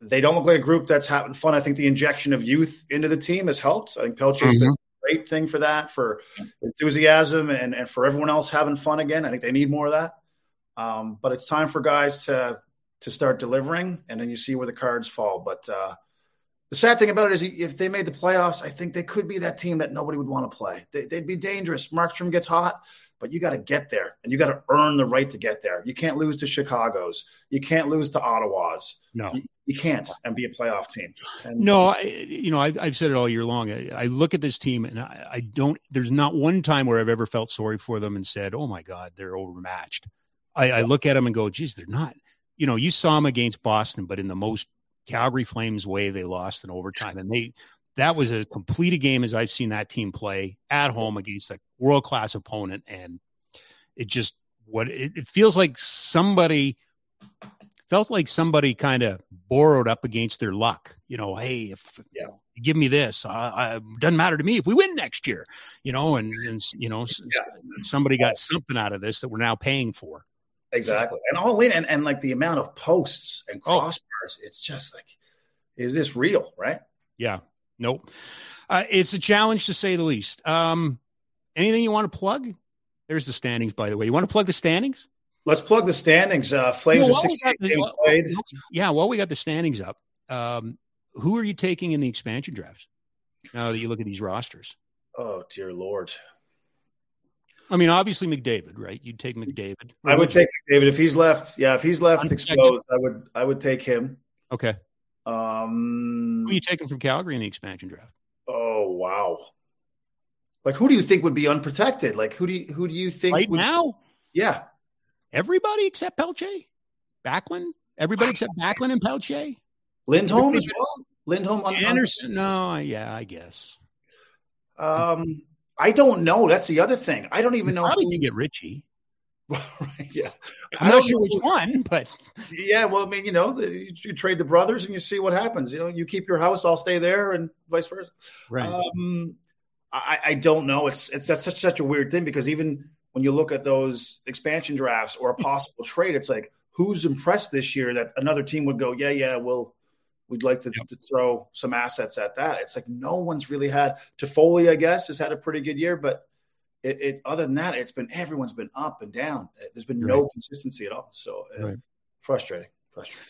they don't look like a group that's having fun. I think the injection of youth into the team has helped. I think Pelche has mm-hmm. been a great thing for that, for enthusiasm, and and for everyone else having fun again. I think they need more of that. Um, but it's time for guys to to start delivering, and then you see where the cards fall. But uh, the sad thing about it is, if they made the playoffs, I think they could be that team that nobody would want to play. They, would be dangerous. Markstrom gets hot, but you got to get there, and you got to earn the right to get there. You can't lose to Chicago's. You can't lose to Ottawa's. No, you, you can't, and be a playoff team. And, no, I, you know, I've, I've, said it all year long. I, I look at this team, and I, I don't. There's not one time where I've ever felt sorry for them and said, "Oh my God, they're overmatched." I, I look at them and go, geez, they're not. You know, you saw them against Boston, but in the most Calgary Flames way, they lost in overtime. And they that was a complete a game as I've seen that team play at home against a world class opponent. And it just what it, it feels like somebody felt like somebody kind of borrowed up against their luck. You know, hey, if you give me this, it doesn't matter to me if we win next year. You know, and, and you know, yeah. somebody got something out of this that we're now paying for. Exactly. And all in and, and like the amount of posts and crossbars, oh. it's just like, is this real? Right. Yeah. Nope. Uh, it's a challenge to say the least. Um, anything you want to plug? There's the standings, by the way. You want to plug the standings? Let's plug the standings. Uh, Flames well, the, games well, played. Yeah, well, we got the standings up. Um, who are you taking in the expansion drafts? Now that you look at these rosters. Oh dear lord. I mean, obviously McDavid, right? You'd take McDavid. I would take McDavid if he's left. Yeah, if he's left exposed, I would. I would take him. Okay. Um, who are you taking from Calgary in the expansion draft? Oh wow! Like, who do you think would be unprotected? Like, who do you who do you think right would, now? Yeah, everybody except Pelche, Backlund. Everybody except Backlund and Pelche. Lindholm as well. Lindholm. Andersson. No, yeah, I guess. Um, I don't know. That's the other thing. I don't even you know. Probably can get Ritchie. <laughs> yeah, I'm not sure which one, but yeah. Well, I mean, you know, the, you, you, trade the brothers and you see what happens. You know, you keep your house, I'll stay there, and vice versa. Right. Um, I, I don't know. It's it's that's such such a weird thing because even when you look at those expansion drafts or a <laughs> possible trade, it's like who's impressed this year that another team would go, yeah, yeah, we'll we'd like to, yep. to, throw some assets at that. It's like no one's really had Toffoli, I guess, has had a pretty good year, but it, it other than that, it's been everyone's been up and down. There's been right. no consistency at all. So uh, right. frustrating, frustrating.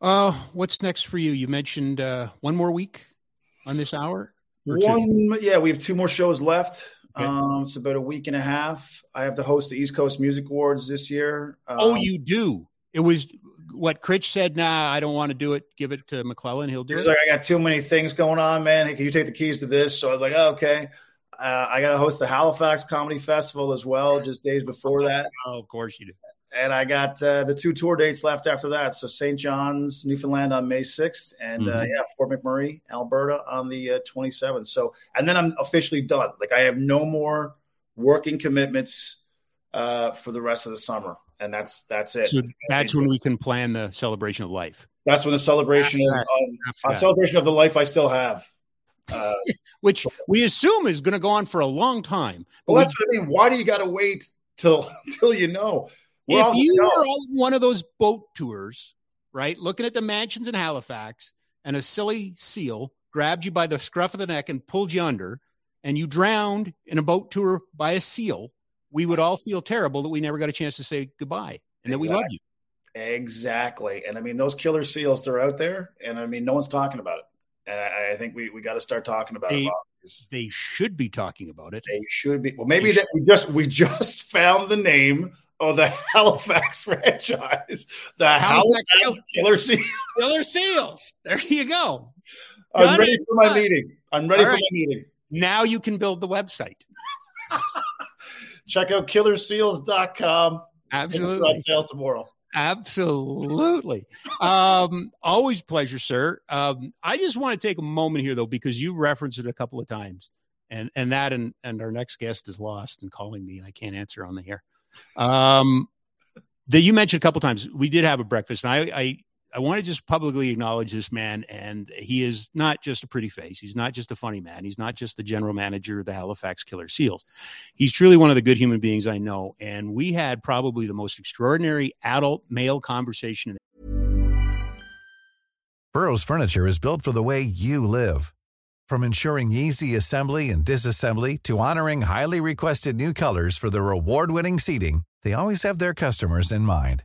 Uh, what's next for you? You mentioned uh, one more week on this hour. One, yeah, we have two more shows left. Okay. Um, it's about a week and a half. I have to host the East Coast Music Awards this year. Oh, um, oh, you do? It was what Critch said, nah, I don't want to do it. Give it to McClellan. He'll do He's it. like, I got too many things going on, man. Hey, can you take the keys to this? So I was like, oh, okay. Uh, I got to host the Halifax Comedy Festival as well, just days before that. Oh, of course you do. And I got uh, the two tour dates left after that. So St. John's, Newfoundland on May 6th, and uh, mm-hmm. uh, yeah, Fort McMurray, Alberta on the 27th. Uh, so, and then I'm officially done. Like I have no more working commitments uh, for the rest of the summer and that's that's it. So that's when we can plan the celebration of life. That's when the celebration of, of a celebration of the life I still have. Uh, <laughs> Which we assume is going to go on for a long time. well, that's we, what I mean. Why do you got to wait till <laughs> till you know? We're if you know. were on one of those boat tours, right, looking at the mansions in Halifax, and a silly seal grabbed you by the scruff of the neck and pulled you under, and you drowned in a boat tour by a seal, we would all feel terrible that we never got a chance to say goodbye and exactly. that we love you. Exactly. And I mean, those killer seals, they're out there. And I mean, no one's talking about it. And I, I think we, we got to start talking about they, it. They should be talking about it. They should be. Well, maybe that we just we just <laughs> found the name of the <laughs> Halifax franchise. The Halifax, Halifax Killer Seals. Killer Seals. There you go. I'm ready for my meeting. I'm ready for my meeting. Now you can build the website. <laughs> Check out killerseals.com. Absolutely. It's on sale tomorrow. Absolutely. Um, always pleasure, sir. Um, I just want to take a moment here though, because you referenced it a couple of times and, and that, and, and our next guest is lost and calling me and I can't answer on the air. Um, that you mentioned a couple times, we did have a breakfast and I, I, I want to just publicly acknowledge this man. And he is not just a pretty face. He's not just a funny man. He's not just the general manager of the Halifax Killer Seals. He's truly one of the good human beings I know. And we had probably the most extraordinary adult male conversation. Burrow's furniture is built for the way you live. From ensuring easy assembly and disassembly to honoring highly requested new colors for their award winning seating, they always have their customers in mind.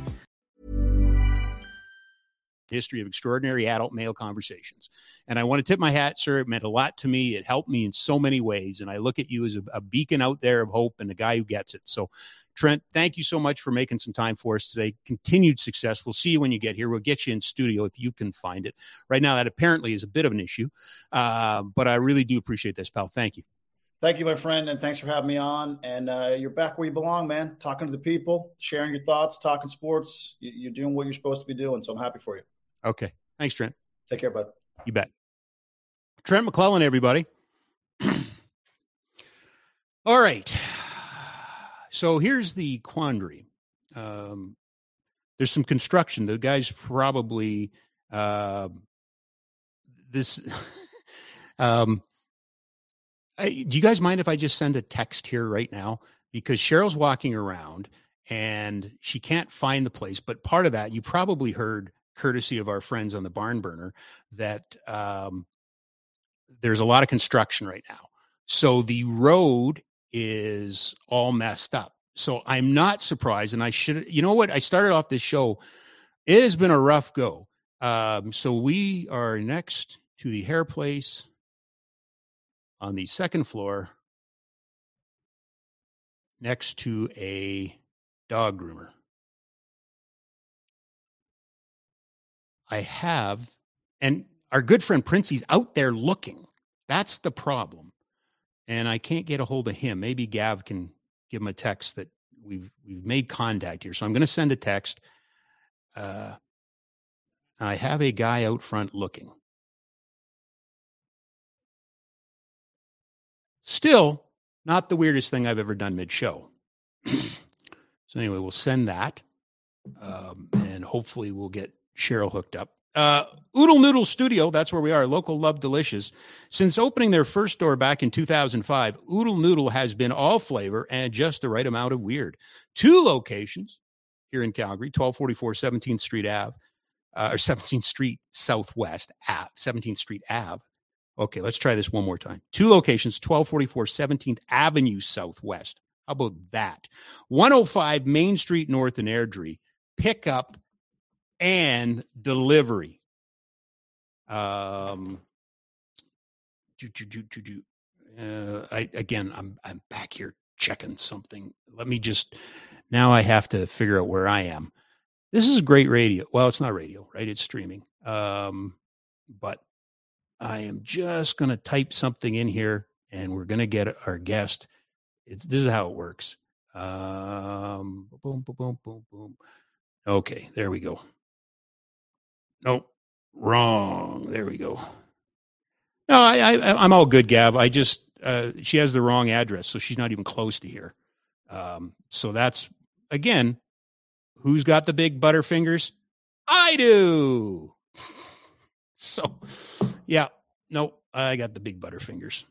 history of extraordinary adult male conversations. And I want to tip my hat, sir. It meant a lot to me. It helped me in so many ways. And I look at you as a, a beacon out there of hope and a guy who gets it. So, Trent, thank you so much for making some time for us today. Continued success. We'll see you when you get here. We'll get you in studio if you can find it. Right now, that apparently is a bit of an issue, uh, but I really do appreciate this, pal. Thank you. Thank you, my friend, and thanks for having me on. And uh, you're back where you belong, man. Talking to the people, sharing your thoughts, talking sports. You're doing what you're supposed to be doing. So I'm happy for you. Okay. Thanks, Trent. Take care, bud. You bet. Trent McClellan, everybody. <clears throat> All right. So here's the quandary. Um, there's some construction. The guy's probably uh, this. <laughs> um, I, do you guys mind if I just send a text here right now? Because Cheryl's walking around and she can't find the place. But part of that, you probably heard courtesy of our friends on the barn burner, that um, there's a lot of construction right now. So the road is all messed up. So I'm not surprised. And I should, you know what? I started off this show. It has been a rough go. Um, so we are next to the hair place on the second floor, next to a dog groomer. I have, and our good friend Princey's out there looking. That's the problem. And I can't get a hold of him. Maybe Gav can give him a text that we've we've made contact here. So I'm going to send a text. Uh, I have a guy out front looking. Still, not the weirdest thing I've ever done mid show. <clears throat> so anyway, we'll send that, um, and hopefully we'll get Cheryl hooked up. Uh, Oodle Noodle Studio, that's where we are, local love delicious. Since opening their first store back in 2005, Oodle Noodle has been all flavor and just the right amount of weird. Two locations here in Calgary, 1244 17th Street Ave, uh, or 17th Street Southwest Ave, 17th Street Ave. Okay, let's try this one more time. Two locations, 1244 17th Avenue Southwest. How about that? 105 Main Street North in Airdrie. Pick up and delivery. Um, do, do, do, do, do. Uh, I, again, I'm, I'm back here checking something. Let me just, now I have to figure out where I am. This is great radio. Well, it's not radio, right? It's streaming. Um, but I am just going to type something in here and we're going to get our guest. It's, this is how it works. Um, boom, boom, boom, boom, boom. Okay, there we go. Nope. Wrong. There we go. No, I, I I'm all good, Gav. I just uh, she has the wrong address, so she's not even close to here. Um, so that's again, who's got the big butterfingers? I do. <laughs> So, yeah, no, I got the big butterfingers.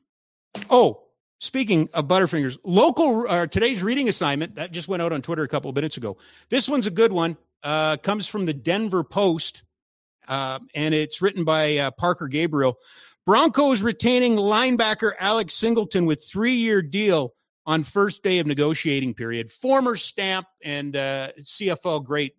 Oh, speaking of butterfingers, local uh, today's reading assignment that just went out on Twitter a couple of minutes ago. This one's a good one. Uh, comes from the Denver Post, uh, and it's written by uh, Parker Gabriel. Broncos retaining linebacker Alex Singleton with three-year deal on first day of negotiating period. Former Stamp and uh, CFL great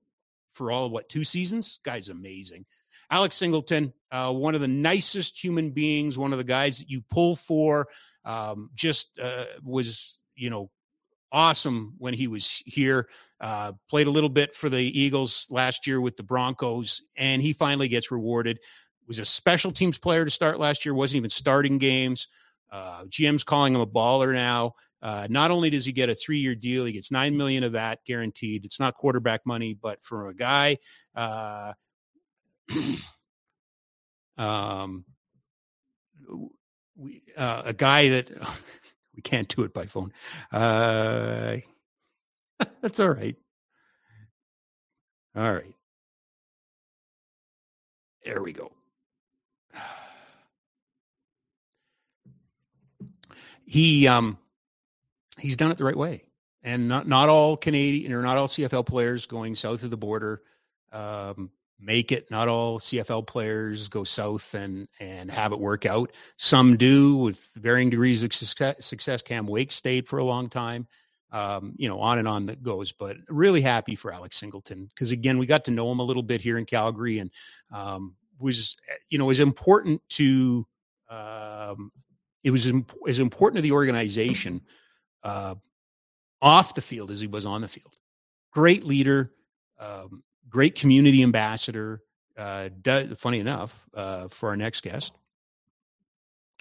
for all what two seasons. Guy's amazing. Alex Singleton, uh, one of the nicest human beings, one of the guys that you pull for. Um, just uh, was you know awesome when he was here. Uh, played a little bit for the Eagles last year with the Broncos, and he finally gets rewarded. Was a special teams player to start last year. wasn't even starting games. Uh, GM's calling him a baller now. Uh, not only does he get a three-year deal, he gets nine million of that guaranteed. It's not quarterback money, but for a guy, uh, <clears throat> um, we, uh, a guy that <laughs> we can't do it by phone. Uh, <laughs> that's all right. All right. There we go. <sighs> He um he's done it the right way. And not not all Canadian or not all CFL players going south of the border um, make it. Not all CFL players go south and and have it work out. Some do with varying degrees of success. Cam Wake stayed for a long time. Um, you know, on and on that goes. But really happy for Alex Singleton because again, we got to know him a little bit here in Calgary, and um, was you know was important to. Um, it was imp- as important to the organization uh, off the field as he was on the field. Great leader, um, great community ambassador. Uh, does, funny enough, uh, for our next guest,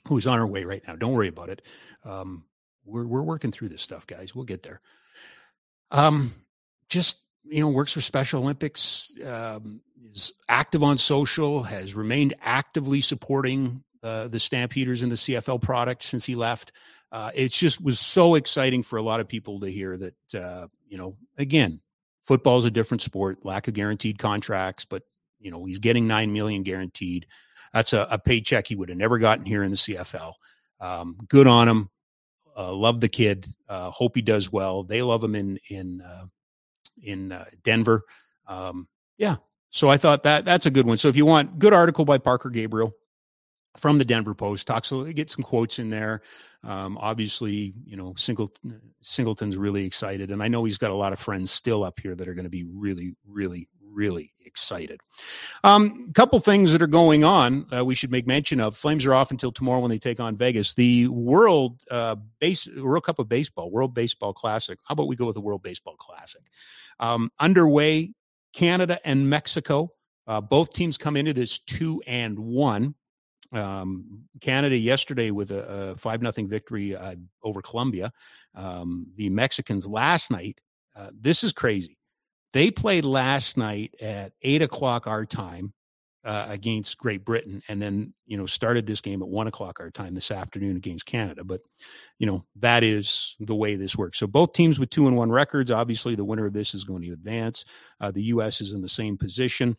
who's on our way right now. Don't worry about it. Um, we're we're working through this stuff, guys. We'll get there. Um, just you know, works for Special Olympics. Um, is active on social. Has remained actively supporting uh, the Stampeders and the CFL product since he left uh, just was so exciting for a lot of people to hear that, uh, you know, again, football is a different sport, lack of guaranteed contracts, but, you know, he's getting 9 million guaranteed. That's a, a paycheck he would have never gotten here in the CFL. Um, good on him. Uh, love the kid. Uh, hope he does well. They love him in, in, uh, in uh, Denver. Um, yeah. So I thought that that's a good one. So if you want good article by Parker Gabriel, from the Denver Post. Talks get some quotes in there. Um, obviously, you know Singleton, Singleton's really excited, and I know he's got a lot of friends still up here that are going to be really, really, really excited. A um, couple things that are going on. Uh, we should make mention of. Flames are off until tomorrow when they take on Vegas. The World uh, Base World Cup of Baseball, World Baseball Classic. How about we go with the World Baseball Classic? Um, underway. Canada and Mexico. Uh, both teams come into this two and one. Um, Canada yesterday with a, five nothing victory uh, over Colombia. Um, the Mexicans last night. Uh, this is crazy. They played last night at eight o'clock our time uh, against Great Britain, and then you know started this game at one o'clock our time this afternoon against Canada. But you know that is the way this works. So both teams with two and one records. Obviously, the winner of this is going to advance. Uh, the U.S. is in the same position.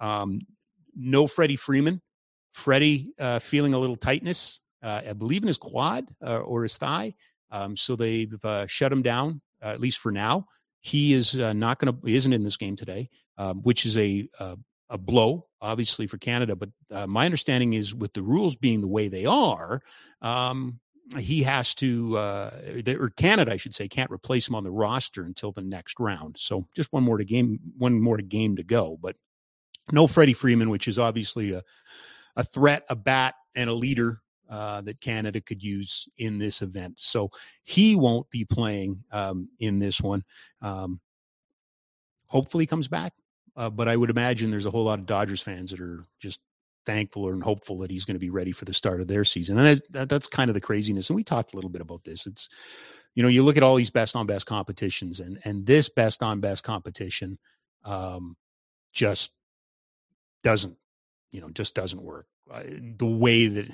Um, no Freddie Freeman Freddie uh, feeling a little tightness, uh, I believe in his quad uh, or his thigh. Um, so they've uh, shut him down, uh, at least for now. He is uh, not going to, isn't in this game today, um, which is a, a blow, obviously, for Canada. But my understanding is with the rules being the way they are, um, he has to, or Canada, I should say, can't replace him on the roster until the next round. So just one more to game, one more to game to go. But no Freddie Freeman, which is obviously a a threat, a bat, and a leader uh, that Canada could use in this event. So he won't be playing um, in this one. Um, hopefully, comes back. Uh, but I would imagine there's a whole lot of Dodgers fans that are just thankful and hopeful that he's going to be ready for the start of their season. And that, that, that's kind of the craziness. And we talked a little bit about this. It's, you know, you look at all these best on best competitions, and and this best on best competition um, just doesn't you know just doesn't work. Uh, the way that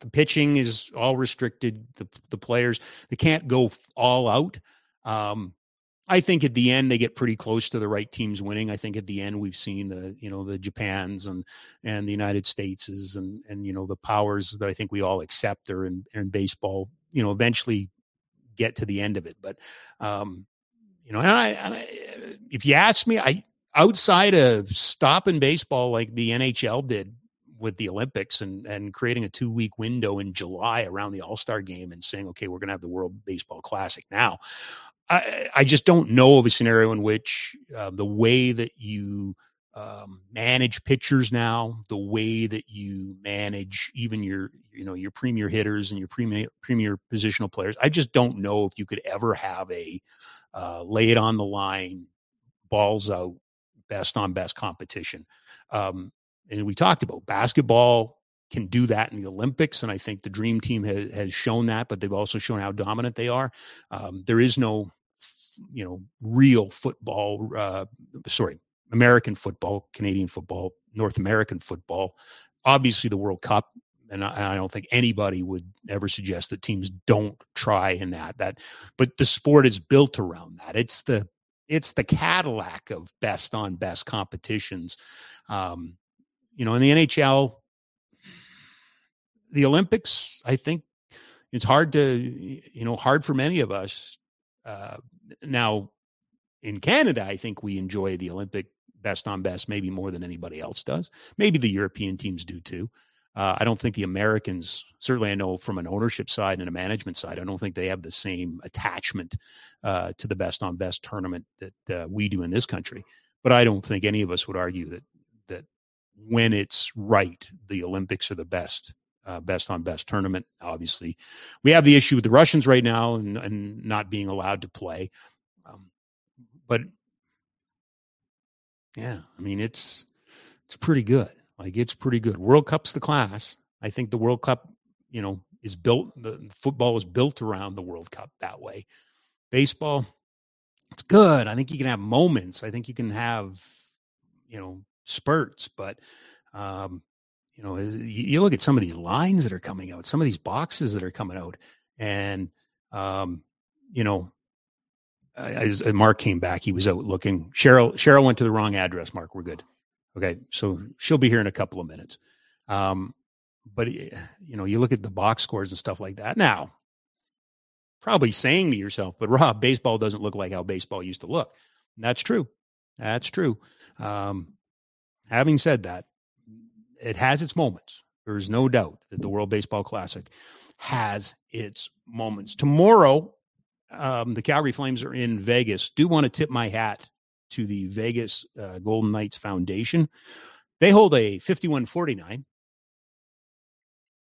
the pitching is all restricted, the the players they can't go all out. Um, I think at the end they get pretty close to the right teams winning. I think at the end we've seen the you know the Japans and and the United States and and you know the powers that I think we all accept are in, in baseball. You know, eventually get to the end of it. But um, you know, and I, and I, if you ask me, I outside of stopping baseball like the NHL did with the Olympics and and creating a two week window in July around the All Star game and saying, okay, we're going to have the World Baseball Classic now. I, I just don't know of a scenario in which uh, the way that you um, manage pitchers now, the way that you manage even your you know your premier hitters and your premier premier positional players, I just don't know if you could ever have a uh, lay it on the line, balls out, best on best competition. Um, and we talked about basketball can do that in the Olympics, and I think the Dream Team has, has shown that. But they've also shown how dominant they are. Um, there is no, you know, real football. Uh, sorry, American football, Canadian football, North American football. Obviously, the World Cup, and I, I, don't think anybody would ever suggest that teams don't try in that. That, but the sport is built around that. It's the it's the Cadillac of best on best competitions. Um, you know, in the NHL, the Olympics, I think it's hard to, you know, hard for many of us. Uh, now, in Canada, I think we enjoy the Olympic best on best maybe more than anybody else does. Maybe the European teams do too. Uh, I don't think the Americans, certainly I know from an ownership side and a management side, I don't think they have the same attachment uh, to the best on best tournament that uh, we do in this country. But I don't think any of us would argue that that when it's right, the Olympics are the best, uh, best on best tournament. Obviously, we have the issue with the Russians right now and, and not being allowed to play. Um, but yeah, I mean it's it's pretty good. Like it's pretty good. World Cup's the class. I think the World Cup, you know, is built. The football is built around the World Cup that way. Baseball, it's good. I think you can have moments. I think you can have, you know, spurts. But, um, you know, you look at some of these lines that are coming out, some of these boxes that are coming out, and, um, you know, as Mark came back, he was out looking. Cheryl Cheryl went to the wrong address. Mark, we're good. Okay, so she'll be here in a couple of minutes. Um, but eh, you know, you look at the box scores and stuff like that. Now, probably saying to yourself, "But Rob, baseball doesn't look like how baseball used to look." And that's true. That's true. Um, having said that, it has its moments. There's no doubt that the World Baseball Classic has its moments. Tomorrow, um, the Calgary Flames are in Vegas. Do want to tip my hat to the Vegas uh, Golden Knights Foundation. They hold a 5149,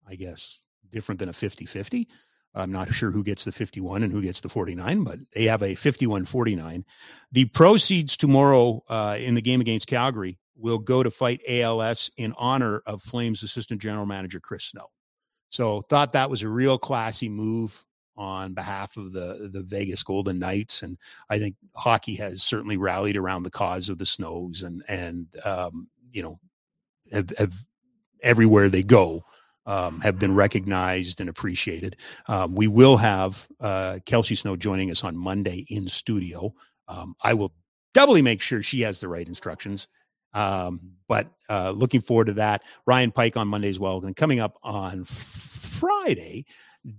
I guess, different than a 50 50. I'm not sure who gets the 51 and who gets the 49, but they have a 51 49. The proceeds tomorrow uh, in the game against Calgary will go to fight ALS in honor of Flames assistant general manager Chris Snow. So thought that was a real classy move on behalf of the the Vegas Golden Knights, and I think hockey has certainly rallied around the cause of the Snows, and and um, you know have, have everywhere they go. Um, have been recognized and appreciated. Um, we will have uh, Kelsey Snow joining us on Monday in studio. Um, I will doubly make sure she has the right instructions. Um, but uh, looking forward to that. Ryan Pike on Monday as well. And coming up on Friday,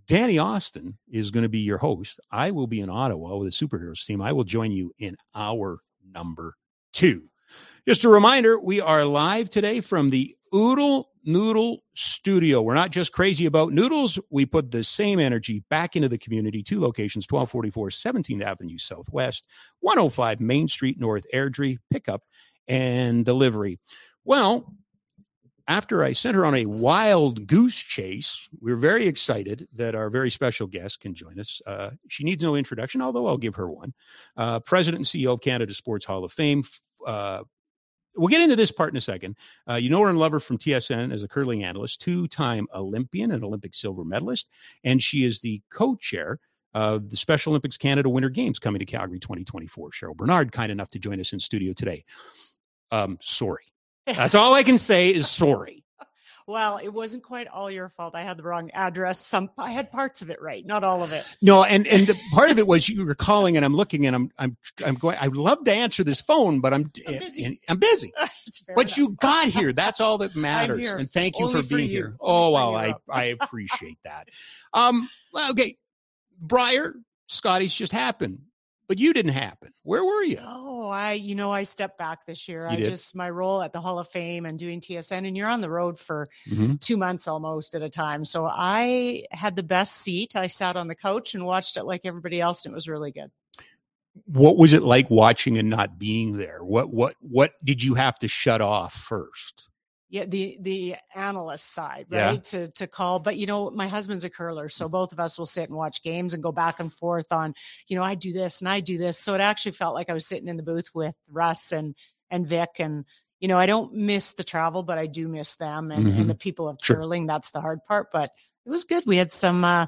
Danny Austin is going to be your host. I will be in Ottawa with the superheroes team. I will join you in our number two. Just a reminder, we are live today from the Oodle Noodle Studio. We're not just crazy about noodles. We put the same energy back into the community. Two locations, 1244 17th Avenue Southwest, 105 Main Street North, Airdrie, pickup and delivery. Well, after I sent her on a wild goose chase, we are very excited that our very special guest can join us. Uh, she needs no introduction, although I'll give her one. Uh, President and CEO of Canada Sports Hall of Fame. Uh, we'll get into this part in a second. Uh, you know her and love her from TSN as a curling analyst, two time Olympian and Olympic silver medalist. And she is the co chair of the Special Olympics Canada Winter Games coming to Calgary 2024. Cheryl Bernard, kind enough to join us in studio today. Um, sorry that's all I can say is sorry. <laughs> Well, it wasn't quite all your fault. I had the wrong address. Some I had parts of it right, not all of it. No, and and the <laughs> part of it was you were calling, and I'm looking, and I'm I'm I'm going. I'd love to answer this phone, but I'm I'm busy. I'm busy. <laughs> But enough. you got here. That's all that matters. And thank you Only for for being you. here. Oh for well, I I appreciate that. Um. Okay, Brier, Scotties just happened, but you didn't happen. Where were you? Oh, I, you know, I stepped back this year. You I did? just, my role at the Hall of Fame and doing TSN, and you're on the road for Mhm. two months almost at a time. So I had the best seat. I sat on the couch and watched it like everybody else, and it was really good. What was it like watching and not being there? What what what did you have to shut off first? Yeah, the the analyst side, Yeah. right? To to call. But you know, my husband's a curler, so both of us will sit and watch games and go back and forth on, you know, I do this and I do this. So it actually felt like I was sitting in the booth with Russ and and Vic and you know, I don't miss the travel, but I do miss them and, Mhm. and the people of Sure. curling. That's the hard part. But it was good. We had some uh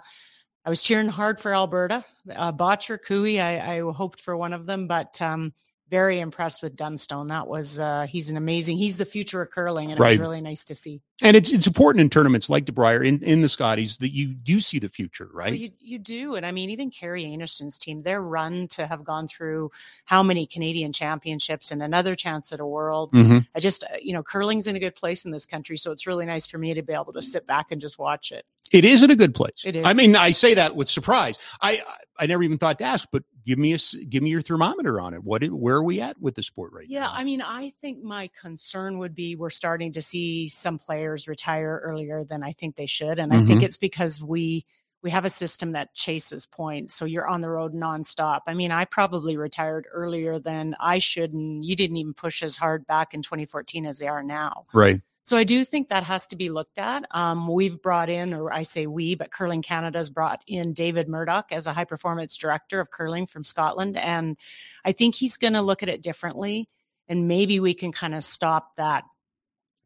I was cheering hard for Alberta, uh, Bottcher, Cooey. I, I hoped for one of them, but um, very impressed with Dunstone. That was uh, he's an amazing. He's the future of curling, and it was really nice to see. And it's it's important in tournaments like the Brier in, in the Scotties that you do see the future, right? Well, you you do, and I mean, even Kerri Einarson's team, their run to have gone through how many Canadian championships and another chance at a world. Mhm. I just, uh, you know, curling's in a good place in this country, so it's really nice for me to be able to sit back and just watch it. It is in a good place. It is. I mean, I say that with surprise. I I never even thought to ask, but give me a give me your thermometer on it. What where are we at with the sport right Yeah, now? Yeah, I mean, I think my concern would be we're starting to see some players retire earlier than I think they should, and I think Mhm. it's because we we have a system that chases points, so you're on the road nonstop. I mean, I probably retired earlier than I should, and you didn't even push as hard back in 2014 as they are now. right. So I do think that has to be looked at. Um, we've brought in, or I say we, but Curling Canada's brought in David Murdoch as a high performance director of curling from Scotland. And I think he's going to look at it differently. And maybe we can kind of stop that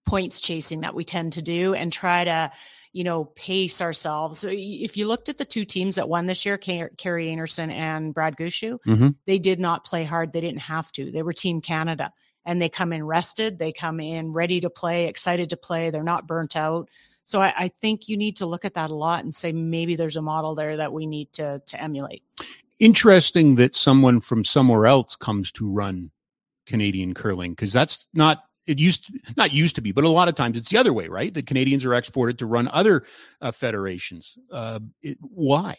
points chasing that we tend to do and try to, you know, pace ourselves. So if you looked at the two teams that won this year, Car- Kerri Einarson and Brad Gushue, Mhm. they did not play hard. They didn't have to. They were Team Canada and they come in rested. They come in ready to play, excited to play. They're not burnt out. So I, I think you need to look at that a lot and say maybe there's a model there that we need to to emulate. Interesting that someone from somewhere else comes to run Canadian curling because that's not it used to, not used to be, but a lot of times it's the other way, right? The Canadians are exported to run other uh, federations. Uh, it, why?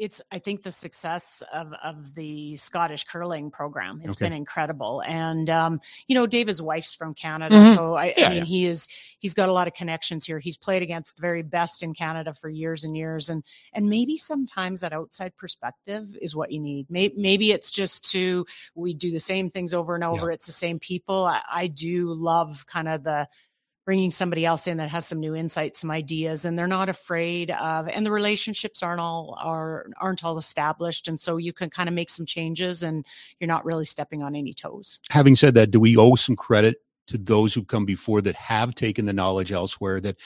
It's I think the success of of the Scottish curling program. It's Okay. been incredible, and um, you know, David's wife's from Canada, Mhm. so I, Yeah, I mean, yeah. he is he's got a lot of connections here. He's played against the very best in Canada for years and years, and and maybe sometimes that outside perspective is what you need. Maybe, maybe it's just to we do the same things over and over. It's the same people. I, I do love kind of the bringing somebody else in that has some new insights some ideas and they're not afraid of and the relationships aren't all are aren't all established and so you can kind of make some changes and you're not really stepping on any toes Having said that, do we owe some credit to those who come before that have taken the knowledge elsewhere? That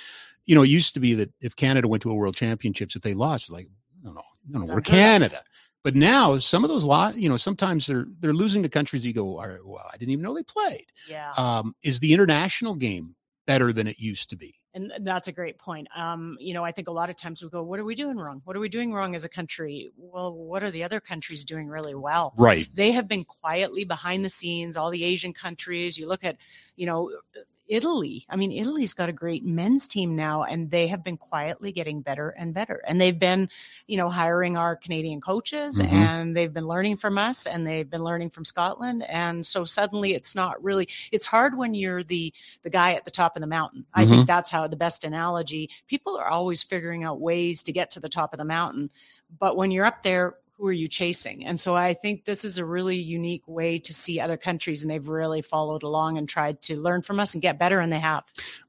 you know, it used to be that if Canada went to a World Championships, if they lost, like no, no, no, no It's we're. Canada. But now some of those lot, you know, sometimes they're they're losing to countries. You go, well, I didn't even know they played. yeah Um, is the international game better than it used to be? and that's a great point um you know i think a lot of times we go what are we doing wrong what are we doing wrong as a country well what are the other countries doing really well Right. they have been quietly behind the scenes all the asian countries you look at you know italy. I mean italy's got a great men's team now and they have been quietly getting better and better. And they've been you know hiring our canadian coaches Mhm. and they've been learning from us and they've been learning from scotland. And so suddenly it's not really it's hard when you're the the guy at the top of the mountain. I Mhm. think that's how the best analogy. People are always figuring out ways to get to the top of the mountain but when you're up there who are you chasing? And so I think this is a really unique way to see other countries, and they've really followed along and tried to learn from us and get better, and they have.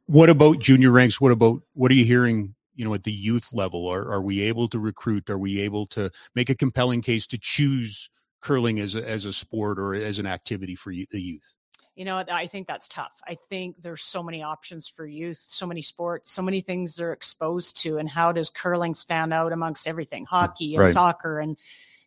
What about junior ranks? What about what are you hearing? You know, at the youth level, are are we able to recruit? Are we able to make a compelling case to choose curling as a, as a sport or as an activity for the youth? You know, I think that's tough. I think there's so many options for youth, so many sports, so many things they're exposed to, and how does curling stand out amongst everything, hockey and Right. soccer, and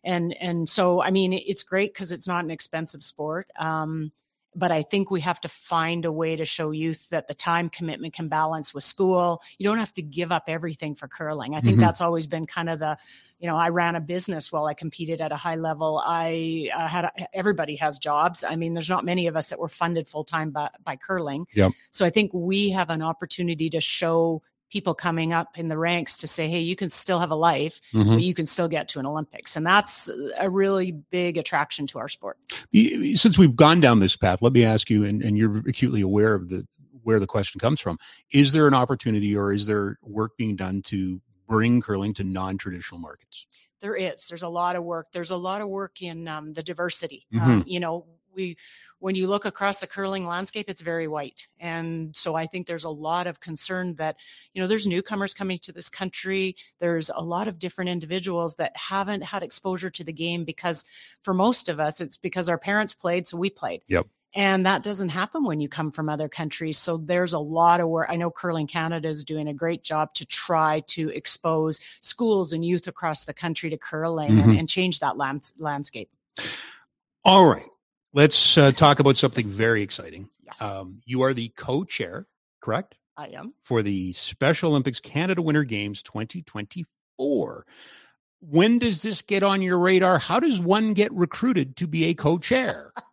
and and so I mean, it's great because it's not an expensive sport. Um, but I think we have to find a way to show youth that the time commitment can balance with school. You don't have to give up everything for curling. I think Mhm. that's always been kind of the, you know, I ran a business while I competed at a high level. I uh, had a, everybody has jobs. I mean, there's not many of us that were funded full time by, by curling. Yep. So I think we have an opportunity to show people coming up in the ranks to say, hey, you can still have a life, Mhm. but you can still get to an Olympics. And that's a really big attraction to our sport. Since we've gone down this path, let me ask you, and, and you're acutely aware of the where the question comes from. Is there an opportunity, or is there work being done to bring curling to non-traditional markets? There is. There's a lot of work. There's a lot of work in um, the diversity. Mhm. Um, you know, we when you look across the curling landscape, it's very white, and so I think there's a lot of concern that you know there's newcomers coming to this country. There's a lot of different individuals that haven't had exposure to the game because for most of us, it's because our parents played, so we played. Yep. And that doesn't happen when you come from other countries. So there's a lot of work. I know Curling Canada is doing a great job to try to expose schools and youth across the country to curling and, Mhm. and change that lands- landscape. All right, let's uh, talk about something very exciting. Yes, Um, you are the co-chair, correct, I am. for the Special Olympics Canada Winter Games 2024. When does this get on your radar? How does one get recruited to be a co-chair? <laughs>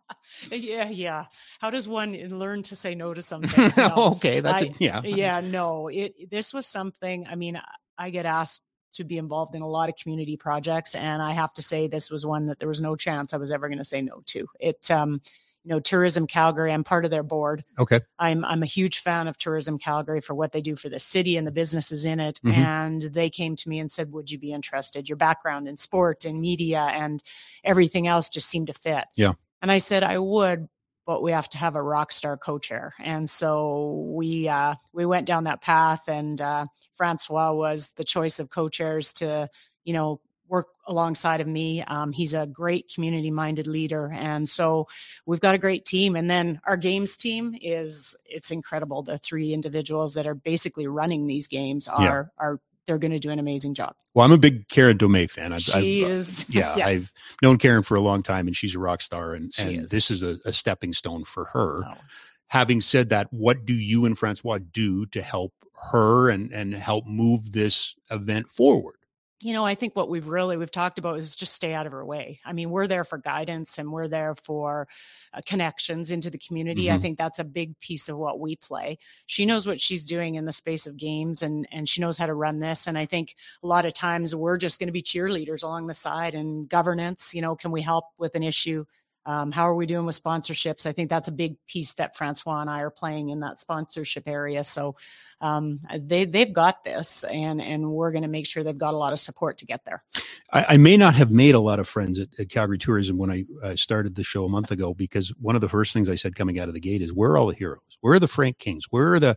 Yeah, yeah. How does one learn to say no to some things? <laughs> No. okay, that's I- it. Yeah, yeah no it this was something i mean i get asked to be involved in a lot of community projects and i have to say this was one that there was no chance i was ever going to say no to it um you know tourism calgary i'm part of their board Okay. i'm i'm a huge fan of tourism calgary for what they do for the city and the businesses in it Mhm. and they came to me and said would you be interested your background in sport and media and everything else just seemed to fit Yeah. And i said i would but we have to have a rock star co-chair. And so we uh, we went down that path, and uh, Francois was the choice of co-chairs to you know work alongside of me. Um, he's a great community-minded leader, and so we've got a great team. And then our games team is it's incredible. The three individuals that are basically running these games are Yeah. are they're going to do an amazing job. Well, I'm a big Karen Domey fan. I've, She I've, uh, is <laughs> yeah, yes. I've known Karen for a long time, and she's a rock star, and, She and is. this is a, a stepping stone for her. Having said that, what do you and Francois do to help her and and help move this event forward? You know i think what we've really we've talked about is just stay out of her way. I mean we're there for guidance and we're there for uh, connections into the community. I Mhm. think that's a big piece of what we play. She knows what she's doing in the space of games and and she knows how to run this. And i think a lot of times we're just going to be cheerleaders along the side and governance you know can we help with an issue um, how are we doing with sponsorships? I think that's a big piece that Francois and I are playing in that sponsorship area. So um, they they've got this, and and we're going to make sure they've got a lot of support to get there. I, I may not have made a lot of friends at, at Calgary Tourism when I uh, started the show a month ago because one of the first things I said coming out of the gate is, "Where are all the heroes? Where are the Frank Kings? Where are the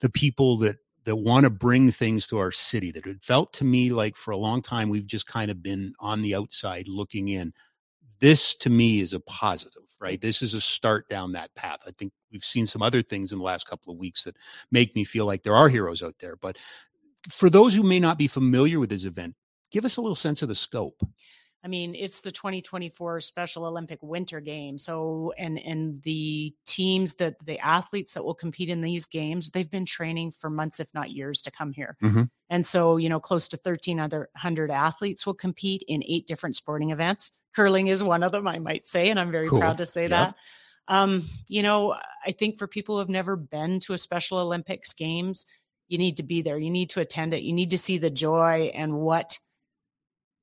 the people that that want to bring things to our city?" That it felt to me like for a long time we've just kind of been on the outside looking in. This to me is a positive, right? This is a start down that path. I think we've seen some other things in the last couple of weeks that make me feel like there are heroes out there. But for those who may not be familiar with this event, give us a little sense of the scope. I mean, it's the 2024 Special Olympic Winter Games. So, and and the teams that the athletes that will compete in these games, they've been training for months, if not years, to come here. Mhm. And so, you know, close to 1,300 athletes will compete in eight different sporting events. Curling is one of them, I might say, and I'm very Cool. proud to say Yep. that. Um, you know, I think for people who have never been to a Special Olympics Games, you need to be there. You need to attend it. You need to see the joy and what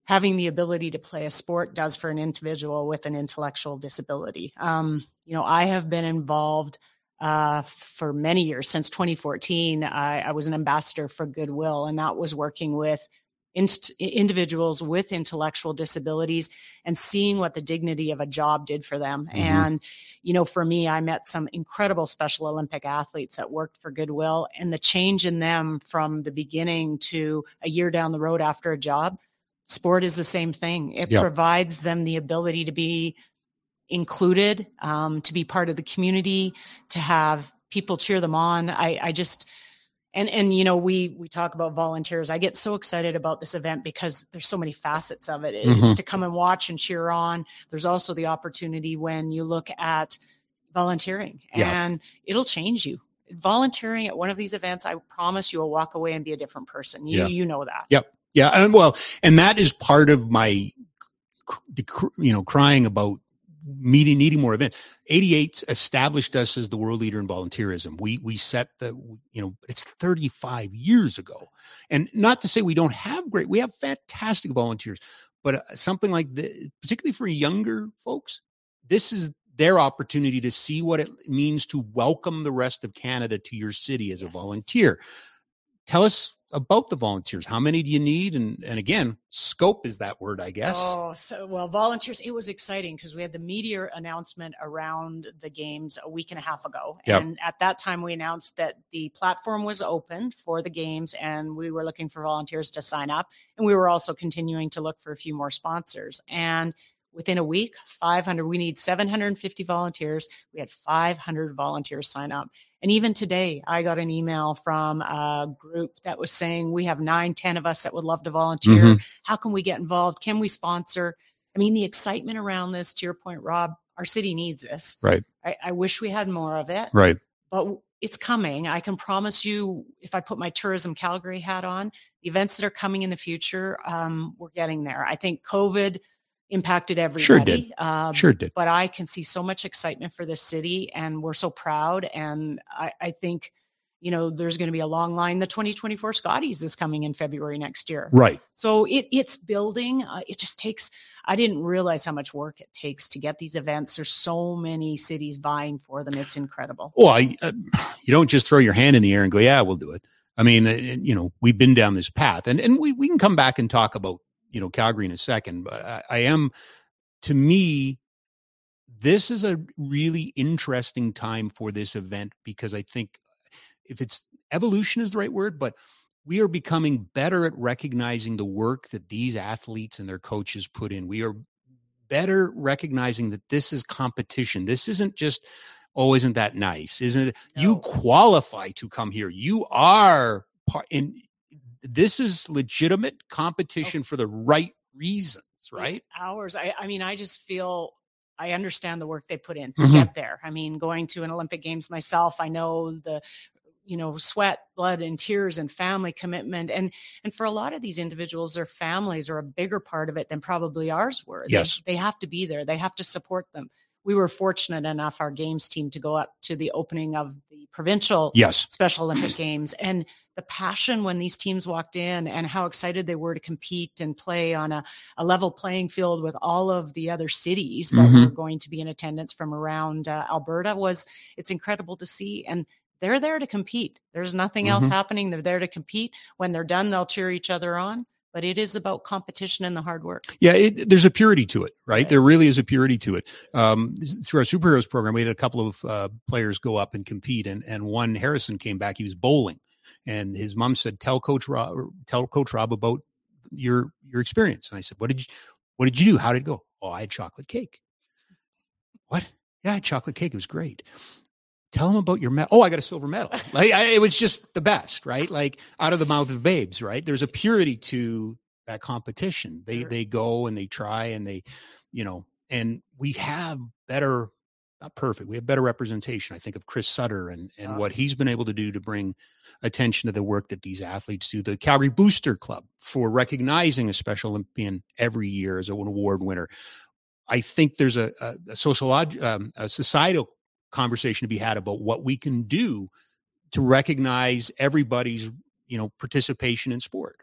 having the ability to play a sport does for an individual with an intellectual disability. Um, you know, I have been involved uh, for many years since 2014. I, I was an ambassador for Goodwill, and that was working with inst- individuals with intellectual disabilities and seeing what the dignity of a job did for them. Mhm. And, you know, for me, I met some incredible Special Olympic athletes that worked for Goodwill, and the change in them from the beginning to a year down the road after a job sport is the same thing. It Yep. provides them the ability to be included, um, to be part of the community, to have people cheer them on. I, I just, and and you know, we we talk about volunteers. I get so excited about this event because there's so many facets of it. It's Mhm. to come and watch and cheer on. There's also the opportunity when you look at volunteering Yeah. and it'll change you. Volunteering at one of these events, I promise you will walk away and be a different person. You Yeah. you know that. Yep. Yeah, and well, and that is part of my, you know, crying about meeting needing more events. 88 established us as the world leader in volunteerism. We we set the you know it's 35 years ago, and not to say we don't have great. We have fantastic volunteers, but uh, something like the particularly for younger folks, this is their opportunity to see what it means to welcome the rest of Canada to your city as a Yes. volunteer. Tell us about the volunteers. How many do you need? And and again, scope is that word, I guess. Oh, so well, volunteers. It was exciting because we had the media announcement around the games a week and a half ago, Yep. and at that time we announced that the platform was open for the games, and we were looking for volunteers to sign up, and we were also continuing to look for a few more sponsors. And within a week, 500. We need 750 volunteers. We had 500 volunteers sign up. And even today, I got an email from a group that was saying, We have nine, 10 of us that would love to volunteer. Mhm. How can we get involved? Can we sponsor? I mean, the excitement around this, to your point, Rob, our city needs this. Right. I, I wish we had more of it, Right. but it's coming. I can promise you, if I put my Tourism Calgary hat on, the events that are coming in the future, um, we're getting there. I think COVID impacted everybody. Sure did. um, Sure did. but I can see so much excitement for this city, and we're so proud. And I, I think, you know, there's going to be a long line. The 2024 Scotties is coming in February next year, Right. so it it's building. Uh, it just takes. I didn't realize how much work it takes to get these events. There's so many cities vying for them. It's incredible. Well, I, uh, you don't just throw your hand in the air and go, "Yeah, we'll do it." I mean, uh, you know, we've been down this path, and and we we can come back and talk about you know Calgary in a second. But I, I am, to me, this is a really interesting time for this event because I think if it's evolution is the right word, but we are becoming better at recognizing the work that these athletes and their coaches put in. We are better recognizing that this is competition. This isn't just, oh, isn't that nice? Isn't it? You qualify to come here. You are part in this is legitimate competition for the right reasons, right? Hours. I, I mean, I just feel I understand the work they put in to Mhm. get there. I mean, going to an Olympic Games myself, I know the you know sweat blood and tears and family commitment and and for a lot of these individuals their families are a bigger part of it than probably ours were They- Yes. they, have to be there they have to support them we were fortunate enough our games team to go up to the opening of the provincial Yes. Special Olympic Games and the passion when these teams walked in and how excited they were to compete and play on a, a level playing field with all of the other cities that Mhm. were going to be in attendance from around uh, Alberta was it's incredible to see and they're there to compete. There's nothing else Mhm. happening. They're there to compete. When they're done, they'll cheer each other on. But it is about competition and the hard work. Yeah, it, there's a purity to it, right? There really is a purity to it. Um, through our superheroes program, we had a couple of uh, players go up and compete, and and one Harrison came back. He was bowling, and his mom said, "Tell Coach Rob, tell Coach Rob about your your experience." And I said, "What did you What did you do? How did it go?" Oh, I had chocolate cake. What? Yeah, I had chocolate cake. It was great. Tell him about your medal. Oh, I got a silver medal. <laughs> Like I, it was just the best, right? Like out of the mouth of babes, right? There's a purity to that competition. They Sure. they go and they try and they, you know, and we have better, not perfect. We have better representation. I think of Chris Sutter and and what he's been able to do to bring attention to the work that these athletes do. The Calgary Booster Club for recognizing a Special Olympian every year as an award winner. I think there's a, a, a sociolog, um, a societal conversation to be had about what we can do to recognize everybody's you know participation in sport.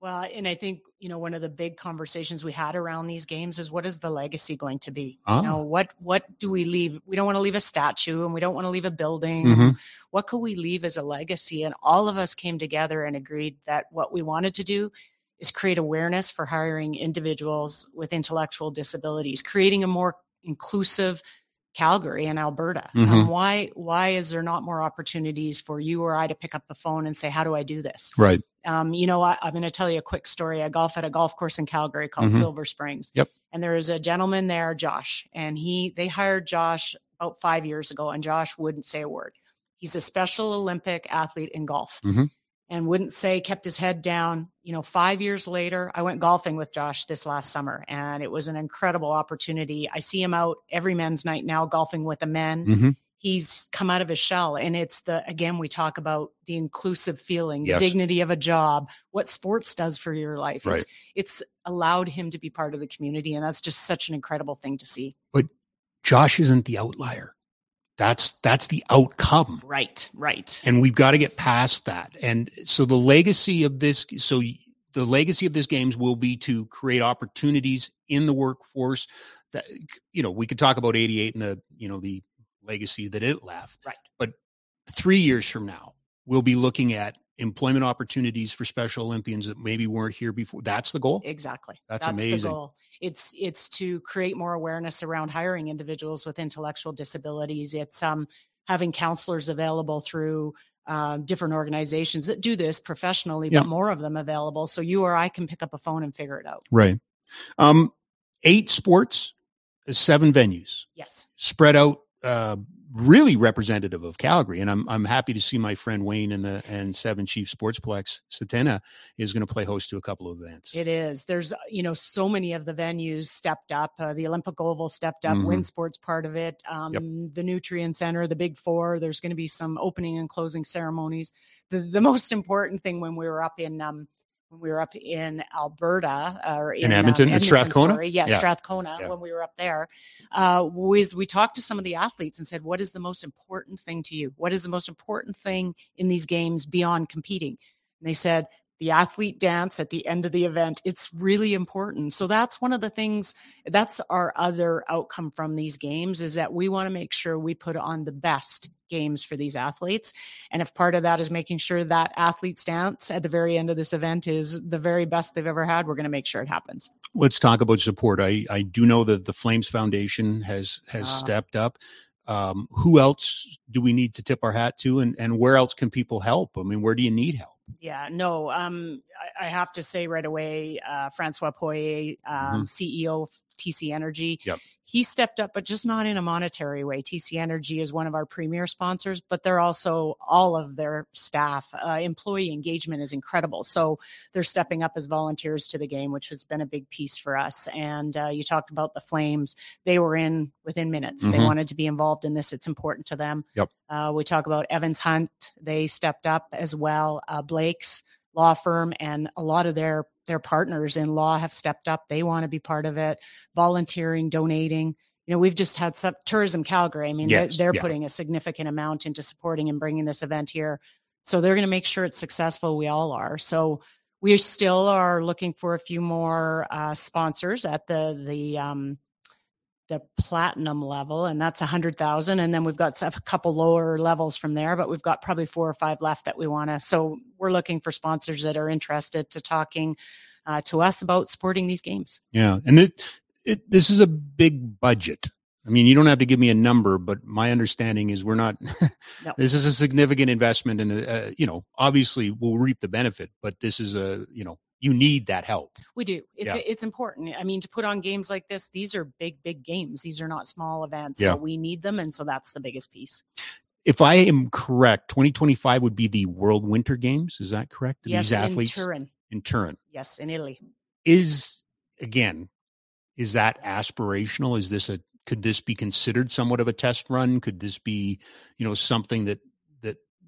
Well, and I think, you know, one of the big conversations we had around these games is what is the legacy going to be? Ah. You know, what what do we leave? We don't want to leave a statue and we don't want to leave a building. Mhm. What could we leave as a legacy? And all of us came together and agreed that what we wanted to do is create awareness for hiring individuals with intellectual disabilities, creating a more inclusive Calgary and Alberta. Um, Mhm. why why is there not more opportunities for you or I to pick up the phone and say, how do I do this? Right. Um, you know, I, I'm going to tell you a quick story. I golf at a golf course in Calgary called Mhm. Silver Springs. Yep. And there is a gentleman there, Josh, and he they hired Josh about five years ago, and Josh wouldn't say a word. He's a Special Olympic athlete in golf. Mhm. and wouldn't say kept his head down you know 5 years later I went golfing with Josh this last summer and it was an incredible opportunity I see him out every men's night now golfing with the men Mhm. He's come out of his shell and it's the again we talk about the inclusive feeling Yes. the dignity of a job what sports does for your life Right. it's it's allowed him to be part of the community and that's just such an incredible thing to see But Josh isn't the outlier. That's that's the outcome. right right and we've got to get past that and so the legacy of this so the legacy of this games will be to create opportunities in the workforce that you know we could talk about 88 and the you know the legacy that it left Right. but 3 years from now we'll be looking at employment opportunities for special olympians that maybe weren't here before. That's the goal. Exactly. That's the amazing. goal. It's it's to create more awareness around hiring individuals with intellectual disabilities. It's um having counselors available through um, different organizations that do this professionally Yeah. but more of them available so you or i can pick up a phone and figure it out. Right. Um 8 sports uh, 7 venues yes. spread out uh, really representative of Calgary. And I'm I'm happy to see my friend Wayne and the and Seven Chief Sportsplex Tsuut'ina is going to play host to a couple of events. It is. There's, you know, so many of the venues stepped up. Uh, the Olympic Oval stepped up. Mhm. WinSport's part of it. Um, The Nutrient Center, the Big Four. There's going to be some opening and closing ceremonies. The the most important thing when we were up in um when we were up in Alberta or in, In um, Edmonton? In Strathcona? sorry. Yeah, Yeah. Strathcona. Yeah. When we were up there, uh, was we talked to some of the athletes and said, "What is the most important thing to you? What is the most important thing in these games beyond competing?" And they said, the athlete dance at the end of the event it's really important so that's one of the things that's our other outcome from these games is that we want to make sure we put on the best games for these athletes and if part of that is making sure that athlete's dance at the very end of this event is the very best they've ever had we're going to make sure it happens Let's talk about support. I I do know that the Flames Foundation has has Ah. stepped up. Um, who else do we need to tip our hat to, and and where else can people help? I mean, where do you need help? Yeah, no, um, I, I have to say right away, uh, Francois Poirier, um, CEO of TC Energy, Mm-hmm. Yep. he stepped up, but just not in a monetary way. TC Energy is one of our premier sponsors, but they're also all of their staff. Uh, employee engagement is incredible. So they're stepping up as volunteers to the game, which has been a big piece for us. And uh, you talked about the Flames. They were in within minutes. They Mhm. wanted to be involved in this. It's important to them. Yep. Uh, we talk about Evans Hunt. They stepped up as well. Uh, Blake's law firm and a lot of their their partners in law have stepped up. They want to be part of it, volunteering, donating. You know, we've just had some tourism Calgary. I mean, Yes, they're, they're yeah. putting a significant amount into supporting and bringing this event here. So they're going to make sure it's successful. We all are. So we still are looking for a few more uh, sponsors at the the um, the platinum level, and that's a hundred thousand. And then we've got a couple lower levels from there, but we've got probably four or five left that we want to. So we're looking for sponsors that are interested to talking uh, to us about supporting these games. Yeah, and it, it this is a big budget. I mean, you don't have to give me a number, but my understanding is we're not. <laughs> No. This is a significant investment, and uh, you know, obviously, we'll reap the benefit. But this is a you know, you need that help. We do. It's Yeah. it's important. I mean, to put on games like this, these are big, big games. These are not small events. Yeah. So we need them, and so that's the biggest piece. If I am correct, 2025 would be the World Winter Games. Is that correct? yes, These athletes in Turin. in Turin Yes, in Italy. is again, is that aspirational? Is this a could this be considered somewhat of a test run? Could this be, you know, something that that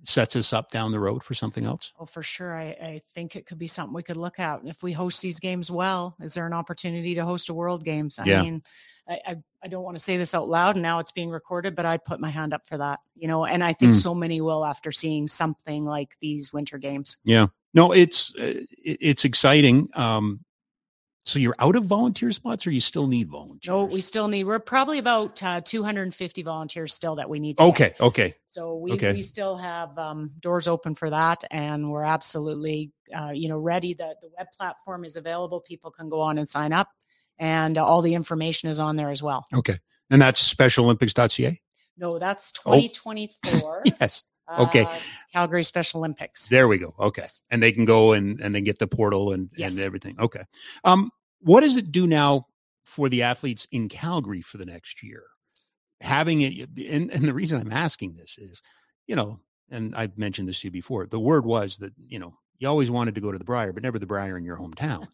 sets us up down the road for something else? Oh, for sure. I, I think it could be something we could look at. And if we host these games well, is there an opportunity to host a World Games? I Yeah. mean, I, I, I don't want to say this out loud and now it's being recorded, but I'd put my hand up for that, you know, and I think Mm. so many will after seeing something like these winter games. Yeah. No, it's uh, it's exciting. Um, so you're out of volunteer spots, or you still need volunteers? No, we still need, we're probably about uh, 250 volunteers still that we need. Okay. Okay. So we, Okay. we still have um, doors open for that, and we're absolutely uh, you know ready. The the web platform is available. People can go on and sign up, and uh, all the information is on there as well. Okay. And that's SpecialOlympics.ca. No, that's Oh. 2024. <laughs> Yes. Okay. uh, Calgary Special Olympics. There we go. Okay. And they can go and and then get the portal and Yes. and everything. Okay. Um, what does it do now for the athletes in Calgary for the next year? Having it, and, and the reason I'm asking this is, you know, and I've mentioned this to you before. The word was that you know you always wanted to go to the Brier, but never the Brier in your hometown.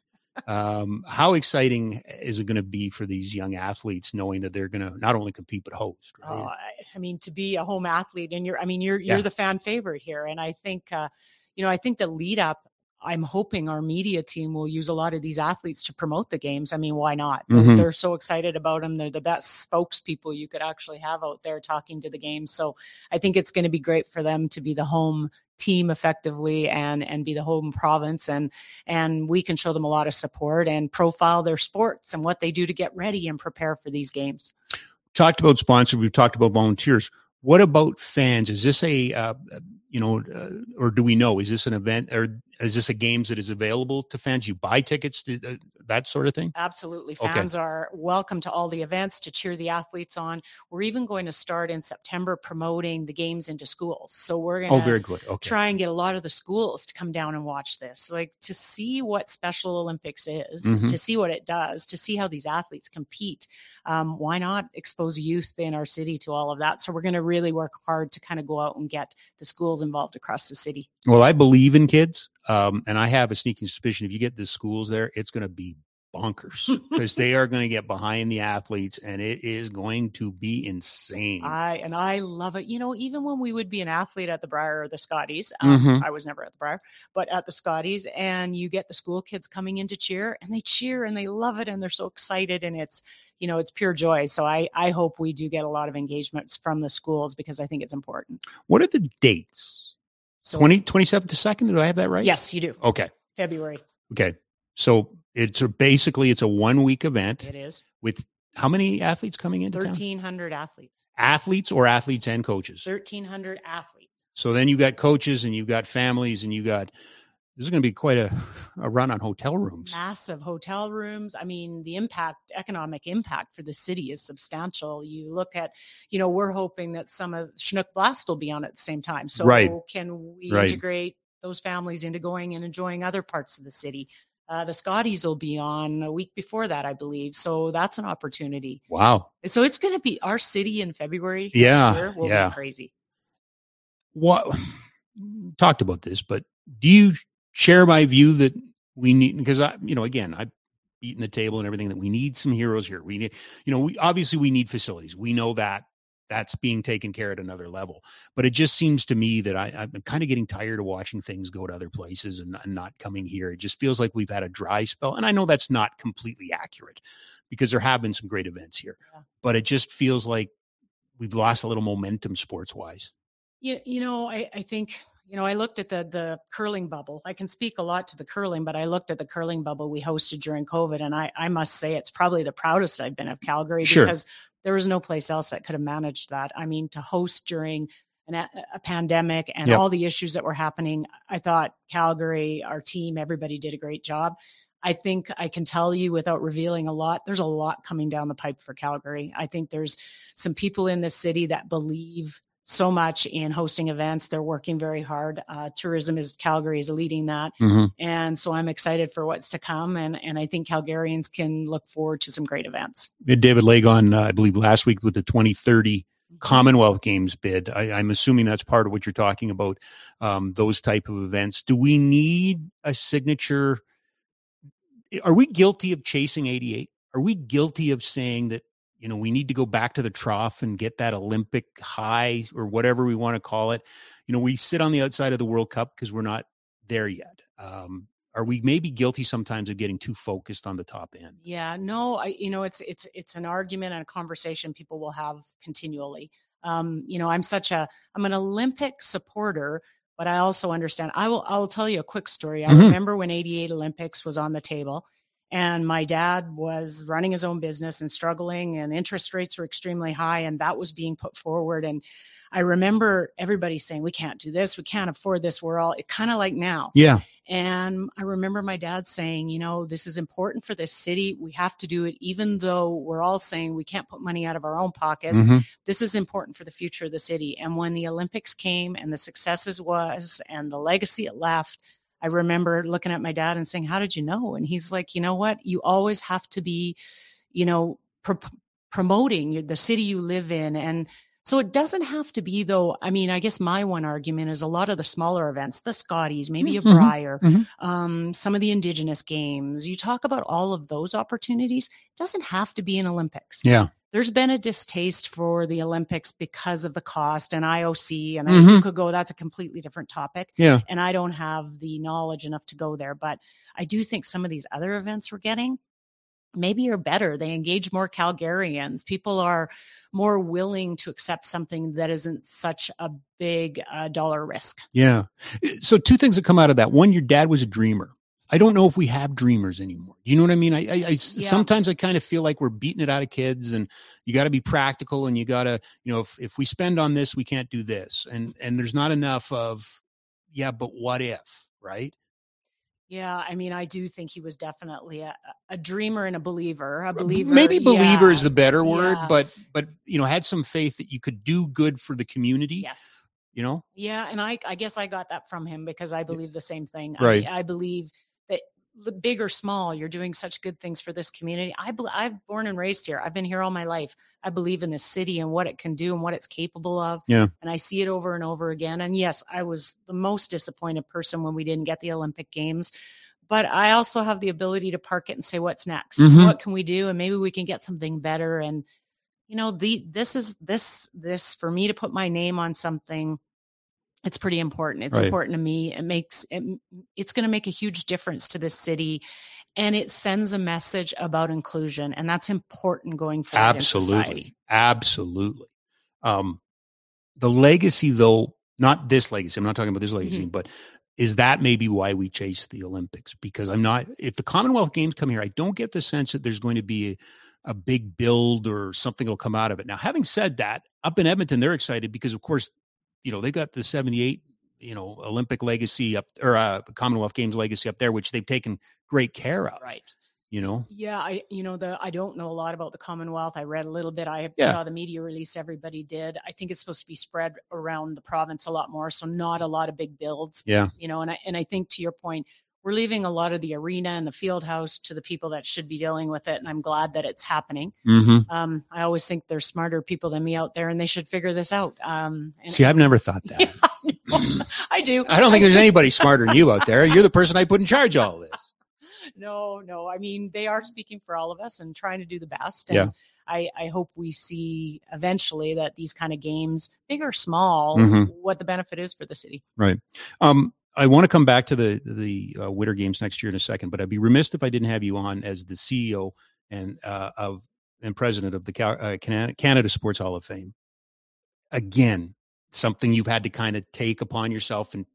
um, how exciting is it going to be for these young athletes knowing that they're going to not only compete but host? Right? Oh, I, mean, to be a home athlete, and you're, I mean, you're you're Yeah. the fan favorite here, and I think, uh, you know, I think the lead up. I'm hoping our media team will use a lot of these athletes to promote the games. I mean, why not? They're, Mhm. they're so excited about them. They're the best spokespeople you could actually have out there talking to the games. So I think it's going to be great for them to be the home team effectively and and be the home province and and we can show them a lot of support and profile their sports and what they do to get ready and prepare for these games. Talked about sponsors. We've talked about volunteers. What about fans? Is this a, uh, you know, uh, or do we know? Is this an event or is this a games that is available to fans? You buy tickets to uh, that sort of thing? Absolutely. Okay. Fans are welcome to all the events to cheer the athletes on. We're even going to start in September promoting the games into schools. So we're going to Oh, very good. Okay. try and get a lot of the schools to come down and watch this, like to see what Special Olympics is, Mhm. to see what it does, to see how these athletes compete. Um, why not expose youth in our city to all of that? So we're going to really work hard to kind of go out and get the schools involved across the city. Well, I believe in kids, um, and I have a sneaking suspicion if you get the schools there, it's going to be bonkers <laughs> because they are going to get behind the athletes, and it is going to be insane. I and I love it. You know, even when we would be an athlete at the Brier or the Scotties, um, Mhm. I was never at the Brier, but at the Scotties, and you get the school kids coming in to cheer, and they cheer and they love it, and they're so excited, and it's you know it's pure joy. So I I hope we do get a lot of engagements from the schools because I think it's important. what are the dates? So 20, 27th to 2nd? Do I have that right? yes, you do Okay. February. Okay. So it's a, basically it's a one week event It is with how many athletes coming into town? thirteen hundred athletes, Athletes or athletes and coaches. thirteen hundred athletes. So then you got coaches and you got families and you got this is going to be quite a, a run on hotel rooms. massive hotel rooms. I mean, the impact, economic impact for the city is substantial. You look at, you know, we're hoping that some of Chinook Blast will be on at the same time. So Right. can we Right. integrate those families into going and enjoying other parts of the city? Uh, the Scotties will be on a week before that, I believe. So that's an opportunity. Wow. So it's going to be our city in February. Yeah, will yeah. be crazy. What <sighs> talked about this, but do you share my view that we need because I, you know, again, I've beaten the table and everything that we need some heroes here. We need, you know, we obviously we need facilities. We know that that's being taken care at another level. But it just seems to me that I, I'm kind of getting tired of watching things go to other places and, and not coming here. It just feels like we've had a dry spell. And I know that's not completely accurate because there have been some great events here, Yeah. but it just feels like we've lost a little momentum sports wise. You, you know, I, I think, you know, I looked at the the curling bubble. I can speak a lot to the curling, but I looked at the curling bubble we hosted during COVID, and I, I must say it's probably the proudest I've been of Calgary Sure. because there was no place else that could have managed that. I mean, to host during an, a, pandemic and Yep. all the issues that were happening, I thought Calgary, our team, everybody did a great job. I think I can tell you without revealing a lot, there's a lot coming down the pipe for Calgary. I think there's some people in the city that believe so much in hosting events. They're working very hard. Uh, tourism is Calgary is leading that, and so I'm excited for what's to come. And and I think Calgarians can look forward to some great events. We had David Lake on, uh, I believe, last week with the 2030 Commonwealth Games bid. I, I'm assuming that's part of what you're talking about. Um, those type of events. Do we need a signature? Are we guilty of chasing 88? Are we guilty of saying that you know we need to go back to the trough and get that Olympic high or whatever we want to call it? You know, we sit on the outside of the World Cup because we're not there yet. Um, are we maybe guilty sometimes of getting too focused on the top end? Yeah, no, I you know it's it's it's an argument and a conversation people will have continually. Um, you know, I'm such a I'm an Olympic supporter, but I also understand. I will I will tell you a quick story. I Mhm. remember when 88 Olympics was on the table and my dad was running his own business and struggling and interest rates were extremely high and that was being put forward and I remember everybody saying we can't do this, we can't afford this. We're all kind of like now. Yeah. And I remember my dad saying, you know, this is important for this city. We have to do it, even though we're all saying we can't put money out of our own pockets. Mhm. This is important for the future of the city. And when the Olympics came and the successes was and the legacy it left, I remember looking at my dad and saying, How did you know? And he's like, You know what? You always have to be, you know, pro- promoting the city you live in. And So it doesn't have to be though. I mean, I guess my one argument is a lot of the smaller events, the Scotties, maybe a Mhm, Brier, mhm. um, some of the Indigenous games. You talk about all of those opportunities. It doesn't have to be an Olympics. Yeah. There's been a distaste for the Olympics because of the cost and IOC, and I Mhm. could go. That's a completely different topic Yeah. and I don't have the knowledge enough to go there. But I do think some of these other events we're getting maybe are better. They engage more Calgarians. People are more willing to accept something that isn't such a big uh, dollar risk. Yeah. So two things that come out of that. One, your dad was a dreamer. I don't know if we have dreamers anymore. Do you know what I mean? I, I, I Yeah. sometimes I kind of feel like we're beating it out of kids, and you got to be practical, and you got to, you know, if if we spend on this, we can't do this, and and there's not enough of, yeah, but what if, right? Yeah, I mean, I do think he was definitely a, a dreamer and a believer. A believer, Maybe believer yeah, is the better word, yeah. but but you know, had some faith that you could do good for the community. yes. You know, Yeah, and I I guess I got that from him because I believe the same thing. Right. I, I believe big or small, you're doing such good things for this community. I I'm born and raised here. I've been here all my life. I believe in this city and what it can do and what it's capable of. Yeah. And I see it over and over again. And yes, I was the most disappointed person when we didn't get the Olympic Games. But I also have the ability to park it and say, what's next? Mhm. What can we do? And maybe we can get something better. And you know, the this is this this for me to put my name on something it's pretty important. It's Right. important to me. It makes it, it's going to make a huge difference to this city, and it sends a message about inclusion, and that's important going forward. absolutely, absolutely. Um, the legacy, though, not this legacy. I'm not talking about this legacy, Mm-hmm. but is that maybe why we chase the Olympics? Because I'm not. If the Commonwealth Games come here, I don't get the sense that there's going to be a, a big build or something will come out of it. Now, having said that, up in Edmonton, they're excited because, of course, you know they've got the '78, you know, Olympic legacy up or uh, Commonwealth Games legacy up there, which they've taken great care of. Right. You know. Yeah, I you know the I don't know a lot about the Commonwealth. I read a little bit. I Yeah. saw the media release everybody did. I think it's supposed to be spread around the province a lot more, so not a lot of big builds. Yeah. You know, and I and I think to your point, we're leaving a lot of the arena and the field house to the people that should be dealing with it, and I'm glad that it's happening. Mm-hmm. Um, I always think there's smarter people than me out there, and they should figure this out. Um, See, I've never thought <laughs> that. <laughs> I do. I don't think there's anybody smarter than you out there. You're the person I put in charge of all this. <laughs> no, no. I mean, they are speaking for all of us and trying to do the best. And Yeah. I, I hope we see eventually that these kind of games, big or small, Mhm. what the benefit is for the city. Right. Um, I want to come back to the the uh, Winter Games next year in a second, but I'd be remiss if I didn't have you on as the CEO and uh, of and president of the uh, Canada, Canada Sports Hall of Fame. Again, something you've had to kind of take upon yourself, and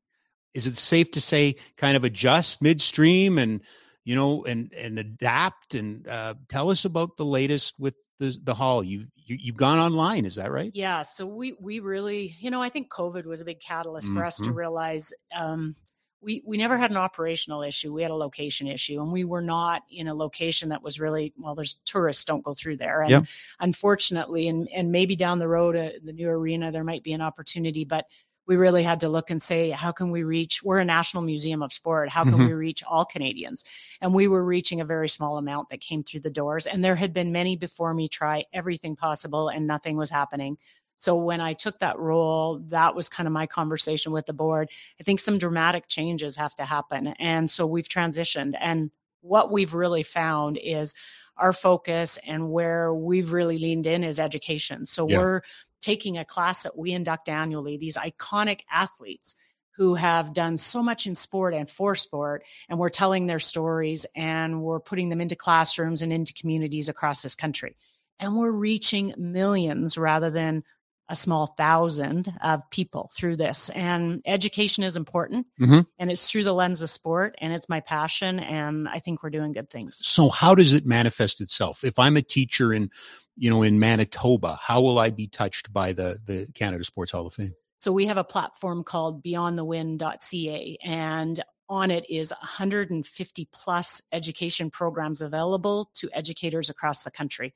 is it safe to say, kind of adjust midstream and you know and and adapt and uh, tell us about the latest with the the hall. You, you you've gone online, is that right? Yeah. So we we really, you know, I think COVID was a big catalyst for us to Mhm. realize um, we we never had an operational issue. We had a location issue, and we were not in a location that was really well. There's tourists don't go through there, and Yep. unfortunately, and and maybe down the road, uh, the new arena there might be an opportunity, but we really had to look and say, how can we reach? We're a national museum of sport. How can Mhm. we reach all Canadians? And we were reaching a very small amount that came through the doors. And there had been many before me try everything possible, and nothing was happening. So when I took that role, that was kind of my conversation with the board. I think some dramatic changes have to happen. And so we've transitioned. And what we've really found is our focus and where we've really leaned in is education. So Yeah. we're taking a class that we induct annually, these iconic athletes who have done so much in sport and for sport, and we're telling their stories and we're putting them into classrooms and into communities across this country. And we're reaching millions rather than a small thousand of people through this. And education is important, Mhm. and it's through the lens of sport, and it's my passion. And I think we're doing good things. So how does it manifest itself? If I'm a teacher in, you know, in Manitoba, how will I be touched by the the Canada Sports Hall of Fame? So we have a platform called beyondthewin.ca and on it is 150 plus education programs available to educators across the country.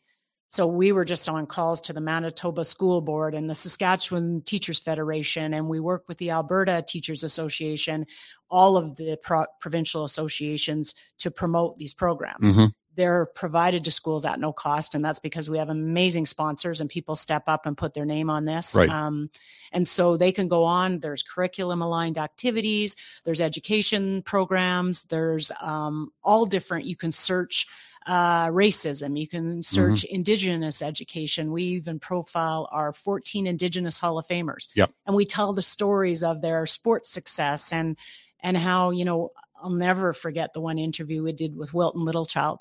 So we were just on calls to the Manitoba School Board and the Saskatchewan Teachers Federation, and we work with the Alberta Teachers Association, all of the pro- provincial associations to promote these programs. Mhm. They're provided to schools at no cost and that's because we have amazing sponsors and people step up and put their name on this. Right. um, and so they can go on. There's curriculum aligned activities. There's education programs. There's um, all different. You can search uh, racism. You can search indigenous education. We even profile our 14 indigenous hall of famers. Yep. and we tell the stories of their sports success and and how you know i'll never forget the one interview we did with wilton littlechild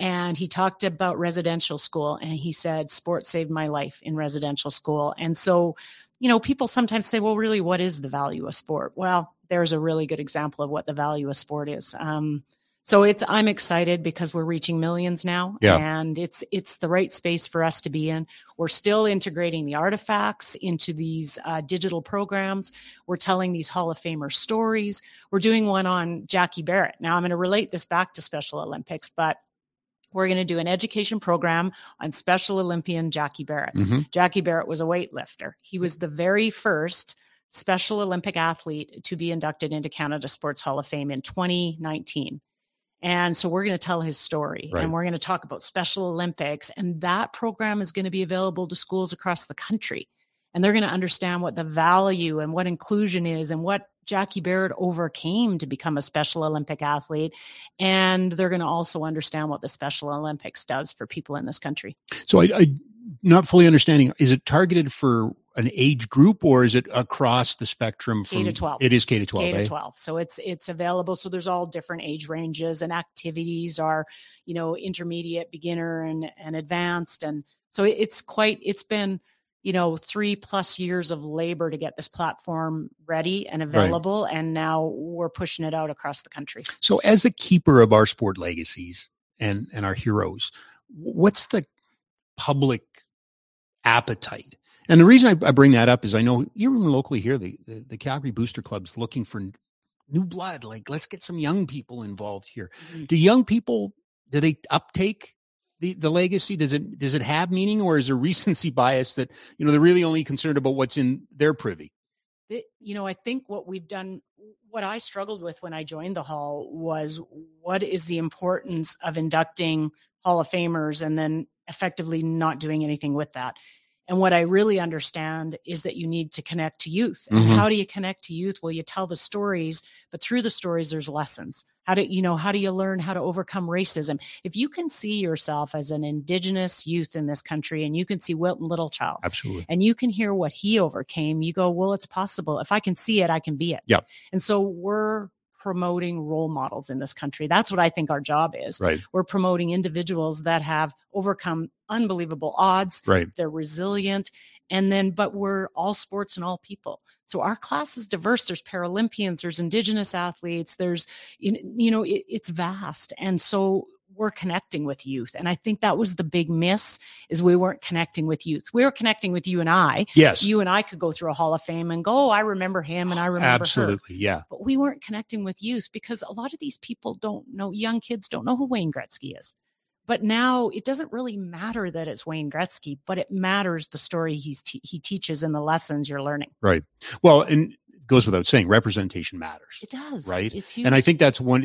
and he talked about residential school and he said sports saved my life in residential school. And so you know people sometimes say well really what is the value of sport? Well there's a really good example of what the value of sport is. Um, so it's i'm excited because we're reaching millions now Yeah. and it's it's the right space for us to be in. We're still integrating the artifacts into these uh, digital programs. We're telling these hall of famer stories. We're doing one on jackie barrett. Now i'm going to relate this back to special olympics but we're going to do an education program on special olympian jackie barrett Mhm. jackie barrett was a weightlifter he was the very first special olympic athlete to be inducted into canada sports hall of fame in 2019 and so we're going to tell his story Right. and we're going to talk about Special Olympics. And that program is going to be available to schools across the country. And they're going to understand what the value and what inclusion is and what Jackie Barrett overcame to become a Special Olympic athlete. And they're going to also understand what the Special Olympics does for people in this country. So I, I not fully understanding. Is it targeted for an age group or is it across the spectrum from K to 12. It is K to twelve. K to eh? 12. So it's it's available. So there's all different age ranges and activities are, you know, intermediate, beginner and and advanced. And so it's quite it's been, you know, three plus years of labor to get this platform ready and available. And now we're pushing it out across the country. So as the keeper of our sport legacies and and our heroes, what's the public appetite? And the reason I, I bring that up is I know even locally here, the, the the Calgary Booster Club's looking for new blood. Like, let's get some young people involved here. Mhm. Do young people do they uptake the the legacy? Does it does it have meaning, or is there recency bias that you know they're really only concerned about what's in their privy? it- you know, I think what we've done, what I struggled with when I joined the Hall was what is the importance of inducting Hall of Famers and then effectively not doing anything with that. And what I really understand is that you need to connect to youth. And Mhm. how do you connect to youth? Well, you tell the stories, but through the stories, there's lessons. How do you know? How do you learn how to overcome racism? If you can see yourself as an Indigenous youth in this country, and you can see Wilton Littlechild, Absolutely. and you can hear what he overcame, you go, well, it's possible. If I can see it, I can be it. Yep. And so we're promoting role models in this country. That's what I think our job is. Right. We're promoting individuals that have overcome unbelievable odds, Right. they're resilient. And then, but we're all sports and all people. So our class is diverse. There's Paralympians, there's Indigenous athletes, there's, you know, it, it's vast. And so we're connecting with youth. And I think that was the big miss is we weren't connecting with youth. We were connecting with you and I. Yes. You and I could go through a Hall of Fame and go, oh, I remember him and I remember her. Absolutely. Yeah. But we weren't connecting with youth because a lot of these people don't know, young kids don't know who Wayne Gretzky is. But now it doesn't really matter that it's Wayne Gretzky, but it matters the story he's te- he teaches and the lessons you're learning. Right. Well, and it goes without saying, representation matters. It does, Right. It's huge. And I think that's one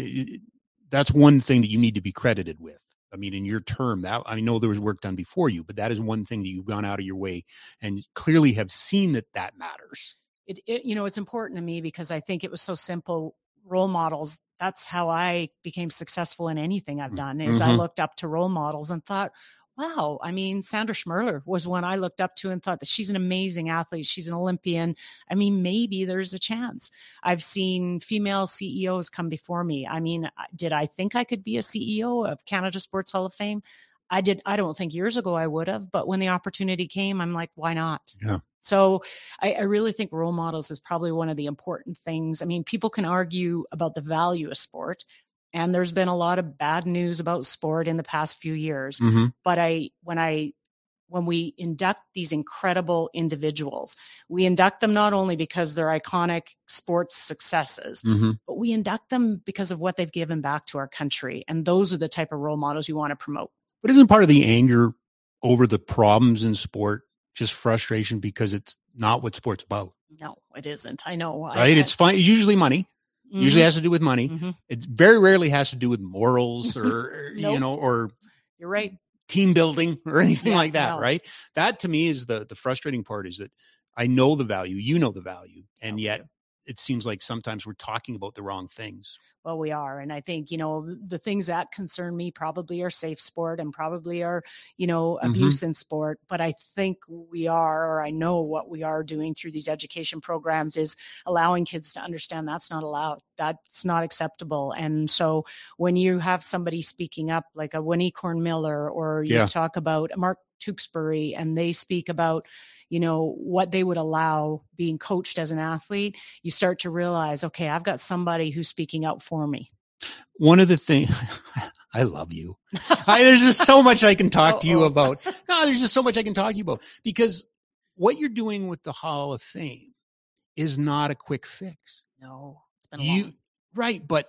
that's one thing that you need to be credited with. I mean, in your term, that I know there was work done before you, but that is one thing that you've gone out of your way and clearly have seen that that matters. it, it you know it's important to me because i think it was so simple role models that's how i became successful in anything i've done is i Mhm. looked up to role models and thought wow i mean sandra schmirler was one i looked up to and thought that she's an amazing athlete she's an olympian. I mean maybe there's a chance. I've seen female ceos come before me. I mean did i think i could be a ceo of canada sports hall of fame? I did i don't think years ago i would have but when the opportunity came i'm like why not? Yeah. So I, I really think role models is probably one of the important things. I mean, people can argue about the value of sport, and there's been a lot of bad news about sport in the past few years. Mm-hmm. But I, when I, when we induct these incredible individuals, we induct them not only because they're iconic sports successes, Mm-hmm. but we induct them because of what they've given back to our country. And those are the type of role models you want to promote. But isn't part of the anger over the problems in sport just frustration because it's not what sport's about, No, it isn't. I know. Right? I- it's fine. Usually money. Usually Mhm. has to do with money. Mhm. It very rarely has to do with morals or <laughs> you know or You're right. team building or anything Yeah, like that, no. right? That to me is the the frustrating part is that I know the value, you know the value, and Oh, yet. It seems like sometimes we're talking about the wrong things. Well, we are. And I think, you know, the things that concern me probably are safe sport and probably are, you know, Mhm. abuse in sport. But I think we are, or I know what we are doing through these education programs is allowing kids to understand that's not allowed, that's not acceptable. And so when you have somebody speaking up, like a Winnie Corn Miller, or you Yeah. talk about Mark Tewksbury, and they speak about, you know, what they would allow being coached as an athlete, you start to realize, okay, I've got somebody who's speaking out for me. One of the things <laughs> I love you. I, there's just so much I can talk to you about. No, there's just so much I can talk to you about because what you're doing with the Hall of Fame is not a quick fix. No, it's been a You long. right, but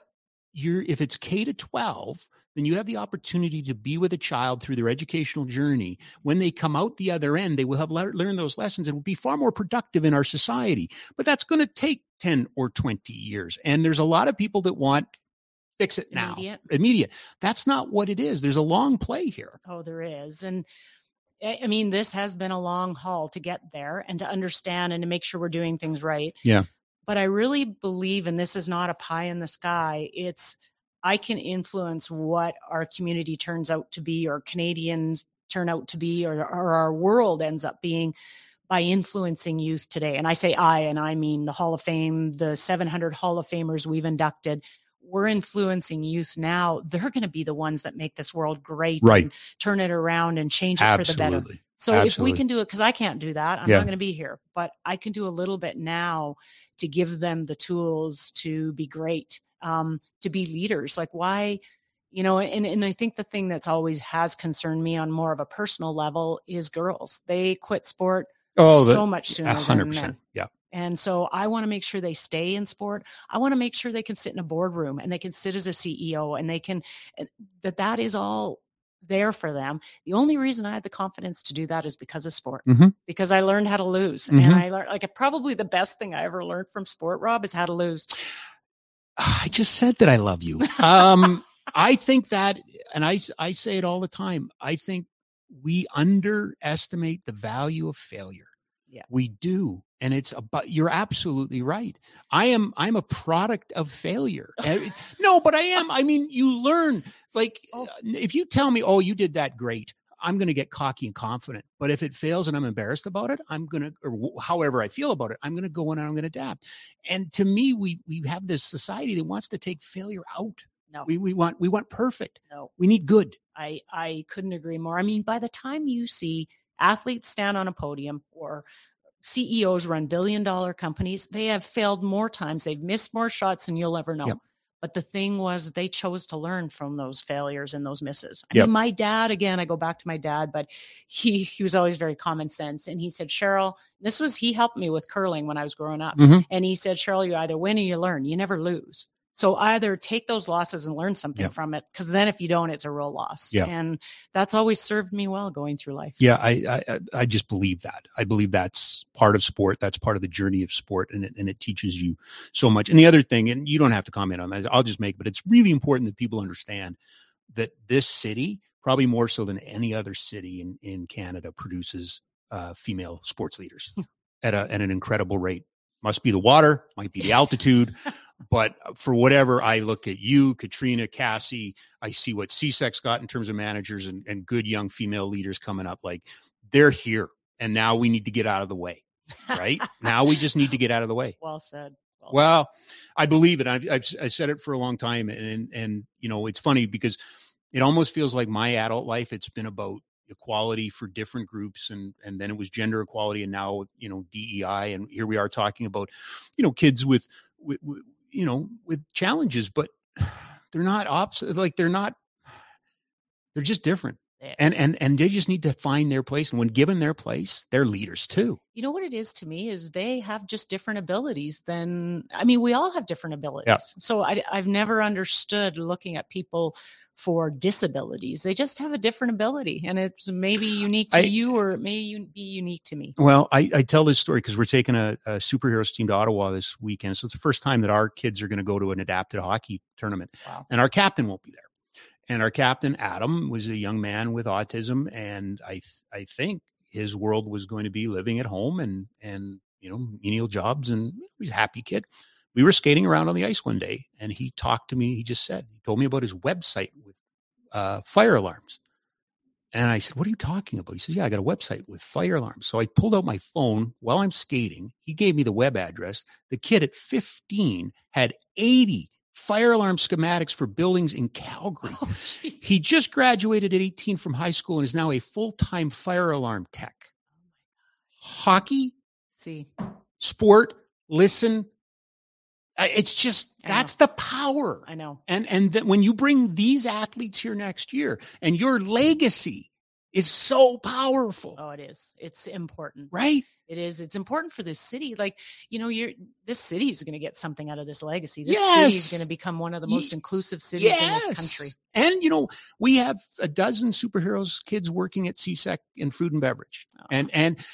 you're if it's K to 12, then you have the opportunity to be with a child through their educational journey. When they come out the other end, they will have lear- learned those lessons and will be far more productive in our society. But that's going to take 10 or 20 years. And there's a lot of people that want fix it now. Immediate. Immediate. That's not what it is. There's a long play here. Oh, there is. And I mean, this has been a long haul to get there and to understand and to make sure we're doing things right. Yeah. But I really believe, and this is not a pie in the sky, it's I can influence what our community turns out to be or Canadians turn out to be or, or our world ends up being by influencing youth today. And I say I, and I mean the Hall of Fame, the 700 Hall of Famers we've inducted. We're influencing youth now. They're going to be the ones that make this world great, Right. And turn it around and change it for the better. Absolutely. So if we can do it, because I can't do that, I'm Yeah. not going to be here, but I can do a little bit now to give them the tools to be great, um, to be leaders. Like why, you know, and, and I think the thing that's always has concerned me on more of a personal level is girls. They quit sport Oh, the- so much sooner a than hundred men. percent. Yeah. And so I want to make sure they stay in sport. I want to make sure they can sit in a boardroom and they can sit as a CEO and they can that that is all there for them. The only reason I had the confidence to do that is because of sport. Mhm. Because I learned how to lose. Mhm. And I learned like probably the best thing I ever learned from sport, Rob, is how to lose. I just said that I love you. Um, <laughs> I think that, and I, I say it all the time. I think we underestimate the value of failure. Yeah. We do. And it's about, you're absolutely right. I am, I'm a product of failure. <laughs> No, but I am. I mean, you learn like Oh. if you tell me, oh, you did that great. I'm going to get cocky and confident. But if it fails and I'm embarrassed about it, I'm going to, or however I feel about it, I'm going to go in and I'm going to adapt. And to me, we we have this society that wants to take failure out. No. We we want we want perfect. No. We need good. I I couldn't agree more. I mean, by the time you see athletes stand on a podium or CEOs run billion dollar companies, they have failed more times. They've missed more shots than you'll ever know. Yep. But the thing was, they chose to learn from those failures and those misses. I Yep. mean, my dad, again, I go back to my dad, but he he was always very common sense. And he said, Cheryl, this was he helped me with curling when I was growing up. Mhm. And he said, Cheryl, you either win or you learn. You never lose. So either take those losses and learn something from it, because then if you don't, it's a real loss. Yeah. And that's always served me well going through life. Yeah, I, I I- I just believe that. I believe that's part of sport. That's part of the journey of sport, and it, and it teaches you so much. And the other thing, and you don't have to comment on that. I'll just make, but it's really important that people understand that this city, probably more so than any other city in in Canada, produces uh, female sports leaders <laughs> at a at an incredible rate. Must be the water, might be the altitude. <laughs> But uh, for whatever, I look at you, Katrina, Cassie. I see what CSEC's got in terms of managers and, and good young female leaders coming up. Like they're here, and now we need to get out of the way. Right now, we just need to get out of the way. <laughs> Well said. Well, said. I believe it. I've, I've I said it for a long time, and and you know it's funny because it almost feels like my adult life. It's been about equality for different groups, and and then it was gender equality, and now you know DEI, and here we are talking about you know kids with, with, with you know with challenges, but <sighs> they're not opposite. Like they're not. They're just different. And and and they just need to find their place and when given their place they're leaders too. You know what it is to me is they have just different abilities than i mean we all have different abilities. Yeah. so I, i've never understood looking at people for disabilities. They just have a different ability and it's maybe unique to I, you or it may be unique to me. Well i, I tell this story because we're taking a, a superheroes team to ottawa this weekend so it's the first time that our kids are going to go to an adapted hockey tournament wow. and our captain won't be there and our captain, Adam, was a young man with autism. And I, th- I think his world was going to be living at home and, and, you know, menial jobs. And he's a happy kid. We were skating around on the ice one day and he talked to me. He just said, he told me about his website with uh, fire alarms. And I said, What are you talking about? He says, Yeah, I got a website with fire alarms. So I pulled out my phone while I'm skating. He gave me the web address. The kid at 15 had 80 fire alarm schematics for buildings in Calgary. Oh, he just graduated at 18 from high school and is now a full time fire alarm tech. Oh, Hockey, see, sport, listen. It's just that's the power. I know. And and that when you bring these athletes here next year and your legacy is so powerful. Oh, it is. It's important. Right? It is. It's important for this city. Like, you know, you're this city is going to get something out of this legacy. This yes. city is going to become one of the most inclusive cities yes. in this country. And you know, we have a dozen superheroes kids working at CSEC in food and beverage. Oh. And and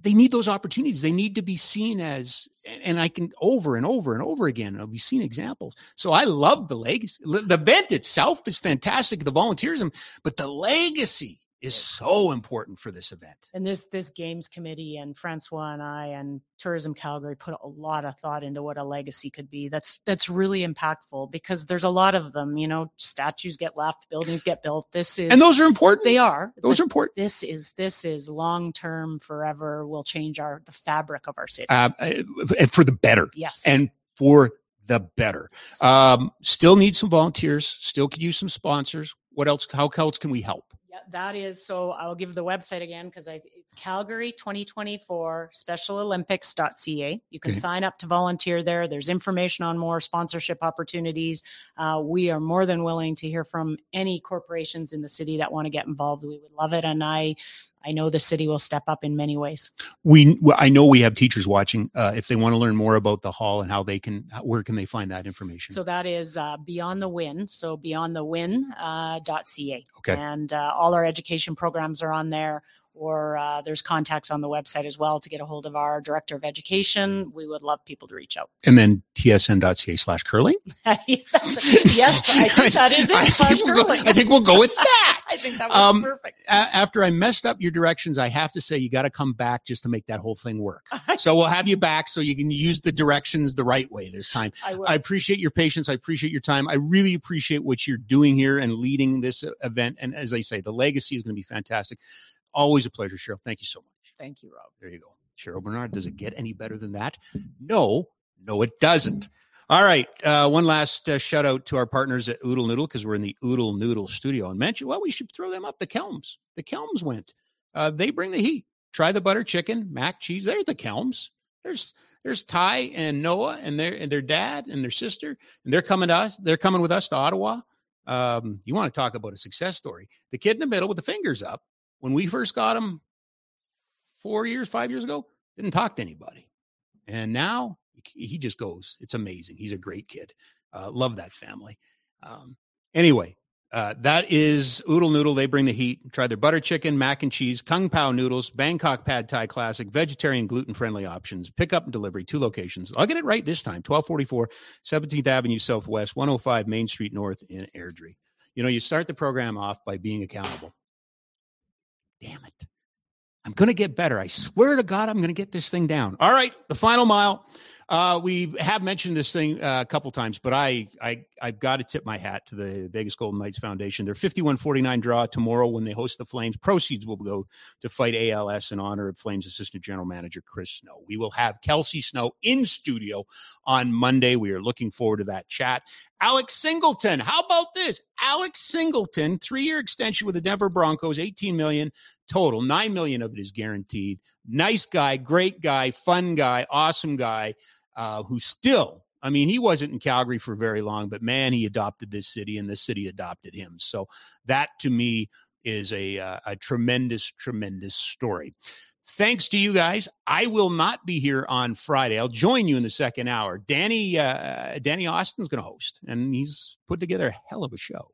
they need those opportunities. They need to be seen as, and I can over and over and over again. We've seen examples. So I love the legacy. The event itself is fantastic, the volunteerism, but the legacy is so important for this event. And this this games committee and Francois and I and Tourism Calgary put a lot of thought into what a legacy could be. That's that's really impactful because there's a lot of them. You know, statues get left, buildings get built. This is and those are important. They are. Those are important. This is this is long term, forever. Will change our the fabric of our city uh, and for the better. Yes, and for the better. Um, still need some volunteers. Still could use some sponsors. What else? How else can we help? That is so I'll give the website again because it's Calgary 2024 Special Olympics.ca. You can okay. sign up to volunteer there. There's information on more sponsorship opportunities. Uh, we are more than willing to hear from any corporations in the city that want to get involved. We would love it. And I I know the city will step up in many ways. We, I know we have teachers watching. Uh, if they want to learn more about the hall and how they can, where can they find that information? So that is uh, Beyond the Win. So beyondthewin.ca. Uh, .ca. okay. And uh, all our education programs are on there or uh, there's contacts on the website as well to get a hold of our director of education. We would love people to reach out. And then tsn.ca slash curling? <laughs> yes, I think that is it. I, think we'll go, I think we'll go with <laughs> that. I think that was um, perfect. A- after I messed up your directions, I have to say you got to come back just to make that whole thing work. <laughs> so we'll have you back so you can use the directions the right way this time. I, I appreciate your patience. I appreciate your time. I really appreciate what you're doing here and leading this event. And as I say, the legacy is going to be fantastic. Always a pleasure, Cheryl. Thank you so much. Thank you, Rob. There you go. Cheryl Bernard, does it get any better than that? No, no, it doesn't. All right. Uh, one last uh, shout out to our partners at Oodle Noodle because we're in the Oodle Noodle studio and mention, well, we should throw them up. The Kelms. The Kelms went. Uh, they bring the heat. Try the butter chicken, mac cheese. They're the Kelms. There's there's Ty and Noah and their and their dad and their sister, and they're coming to us. They're coming with us to Ottawa. Um, you want to talk about a success story? The kid in the middle with the fingers up when we first got him four years, five years ago, didn't talk to anybody. And now he just goes. It's amazing. He's a great kid. Uh, love that family. Um, anyway, uh, that is Oodle Noodle. They bring the heat. Try their butter chicken, mac and cheese, kung pao noodles, Bangkok pad thai classic, vegetarian, gluten friendly options. Pick up and delivery, two locations. I'll get it right this time 1244 17th Avenue Southwest, 105 Main Street North in Airdrie. You know, you start the program off by being accountable damn it. I'm going to get better. I swear to God, I'm going to get this thing down. All right, the final mile. Uh, we have mentioned this thing uh, a couple times, but I, I, I've got to tip my hat to the Vegas Golden Knights Foundation. Their 51-49 draw tomorrow when they host the Flames. Proceeds will go to fight ALS in honor of Flames Assistant General Manager Chris Snow. We will have Kelsey Snow in studio on Monday. We are looking forward to that chat. Alex Singleton. How about this? Alex Singleton, three-year extension with the Denver Broncos, 18 million total. 9 million of it is guaranteed. Nice guy, great guy, fun guy, awesome guy, uh, who still, I mean, he wasn't in Calgary for very long, but man, he adopted this city and this city adopted him. So that to me is a, uh, a tremendous, tremendous story. Thanks to you guys. I will not be here on Friday. I'll join you in the second hour. Danny, uh, Danny Austin's going to host, and he's put together a hell of a show.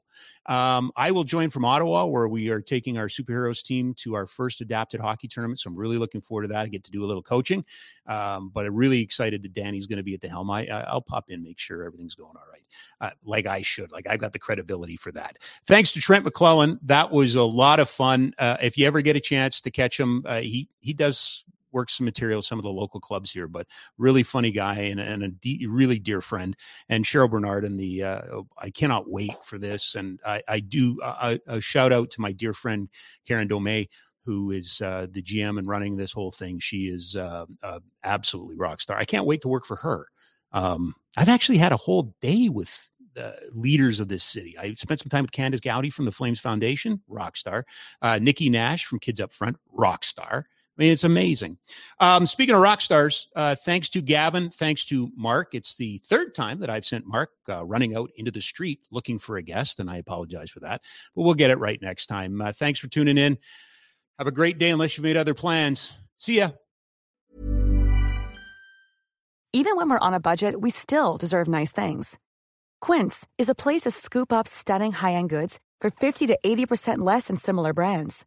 Um, I will join from Ottawa, where we are taking our superheroes team to our first adapted hockey tournament. So I'm really looking forward to that. I get to do a little coaching, um, but I'm really excited that Danny's going to be at the helm. I, I'll pop in, make sure everything's going all right, uh, like I should. Like I've got the credibility for that. Thanks to Trent McClellan. That was a lot of fun. Uh, if you ever get a chance to catch him, uh, he he does works some material some of the local clubs here, but really funny guy and, and a de- really dear friend. And Cheryl Bernard and the uh, oh, I cannot wait for this. And I, I do a, a shout out to my dear friend Karen Domey who is uh, the GM and running this whole thing. She is uh, uh, absolutely rock star. I can't wait to work for her. Um, I've actually had a whole day with the leaders of this city. I spent some time with Candace Gowdy from the Flames Foundation, rock star. Uh, Nikki Nash from Kids Up Front, rock star. I mean, it's amazing. Um, speaking of rock stars, uh, thanks to Gavin, thanks to Mark. It's the third time that I've sent Mark uh, running out into the street looking for a guest, and I apologize for that. But we'll get it right next time. Uh, thanks for tuning in. Have a great day, unless you've made other plans. See ya. Even when we're on a budget, we still deserve nice things. Quince is a place to scoop up stunning high end goods for 50 to 80% less than similar brands.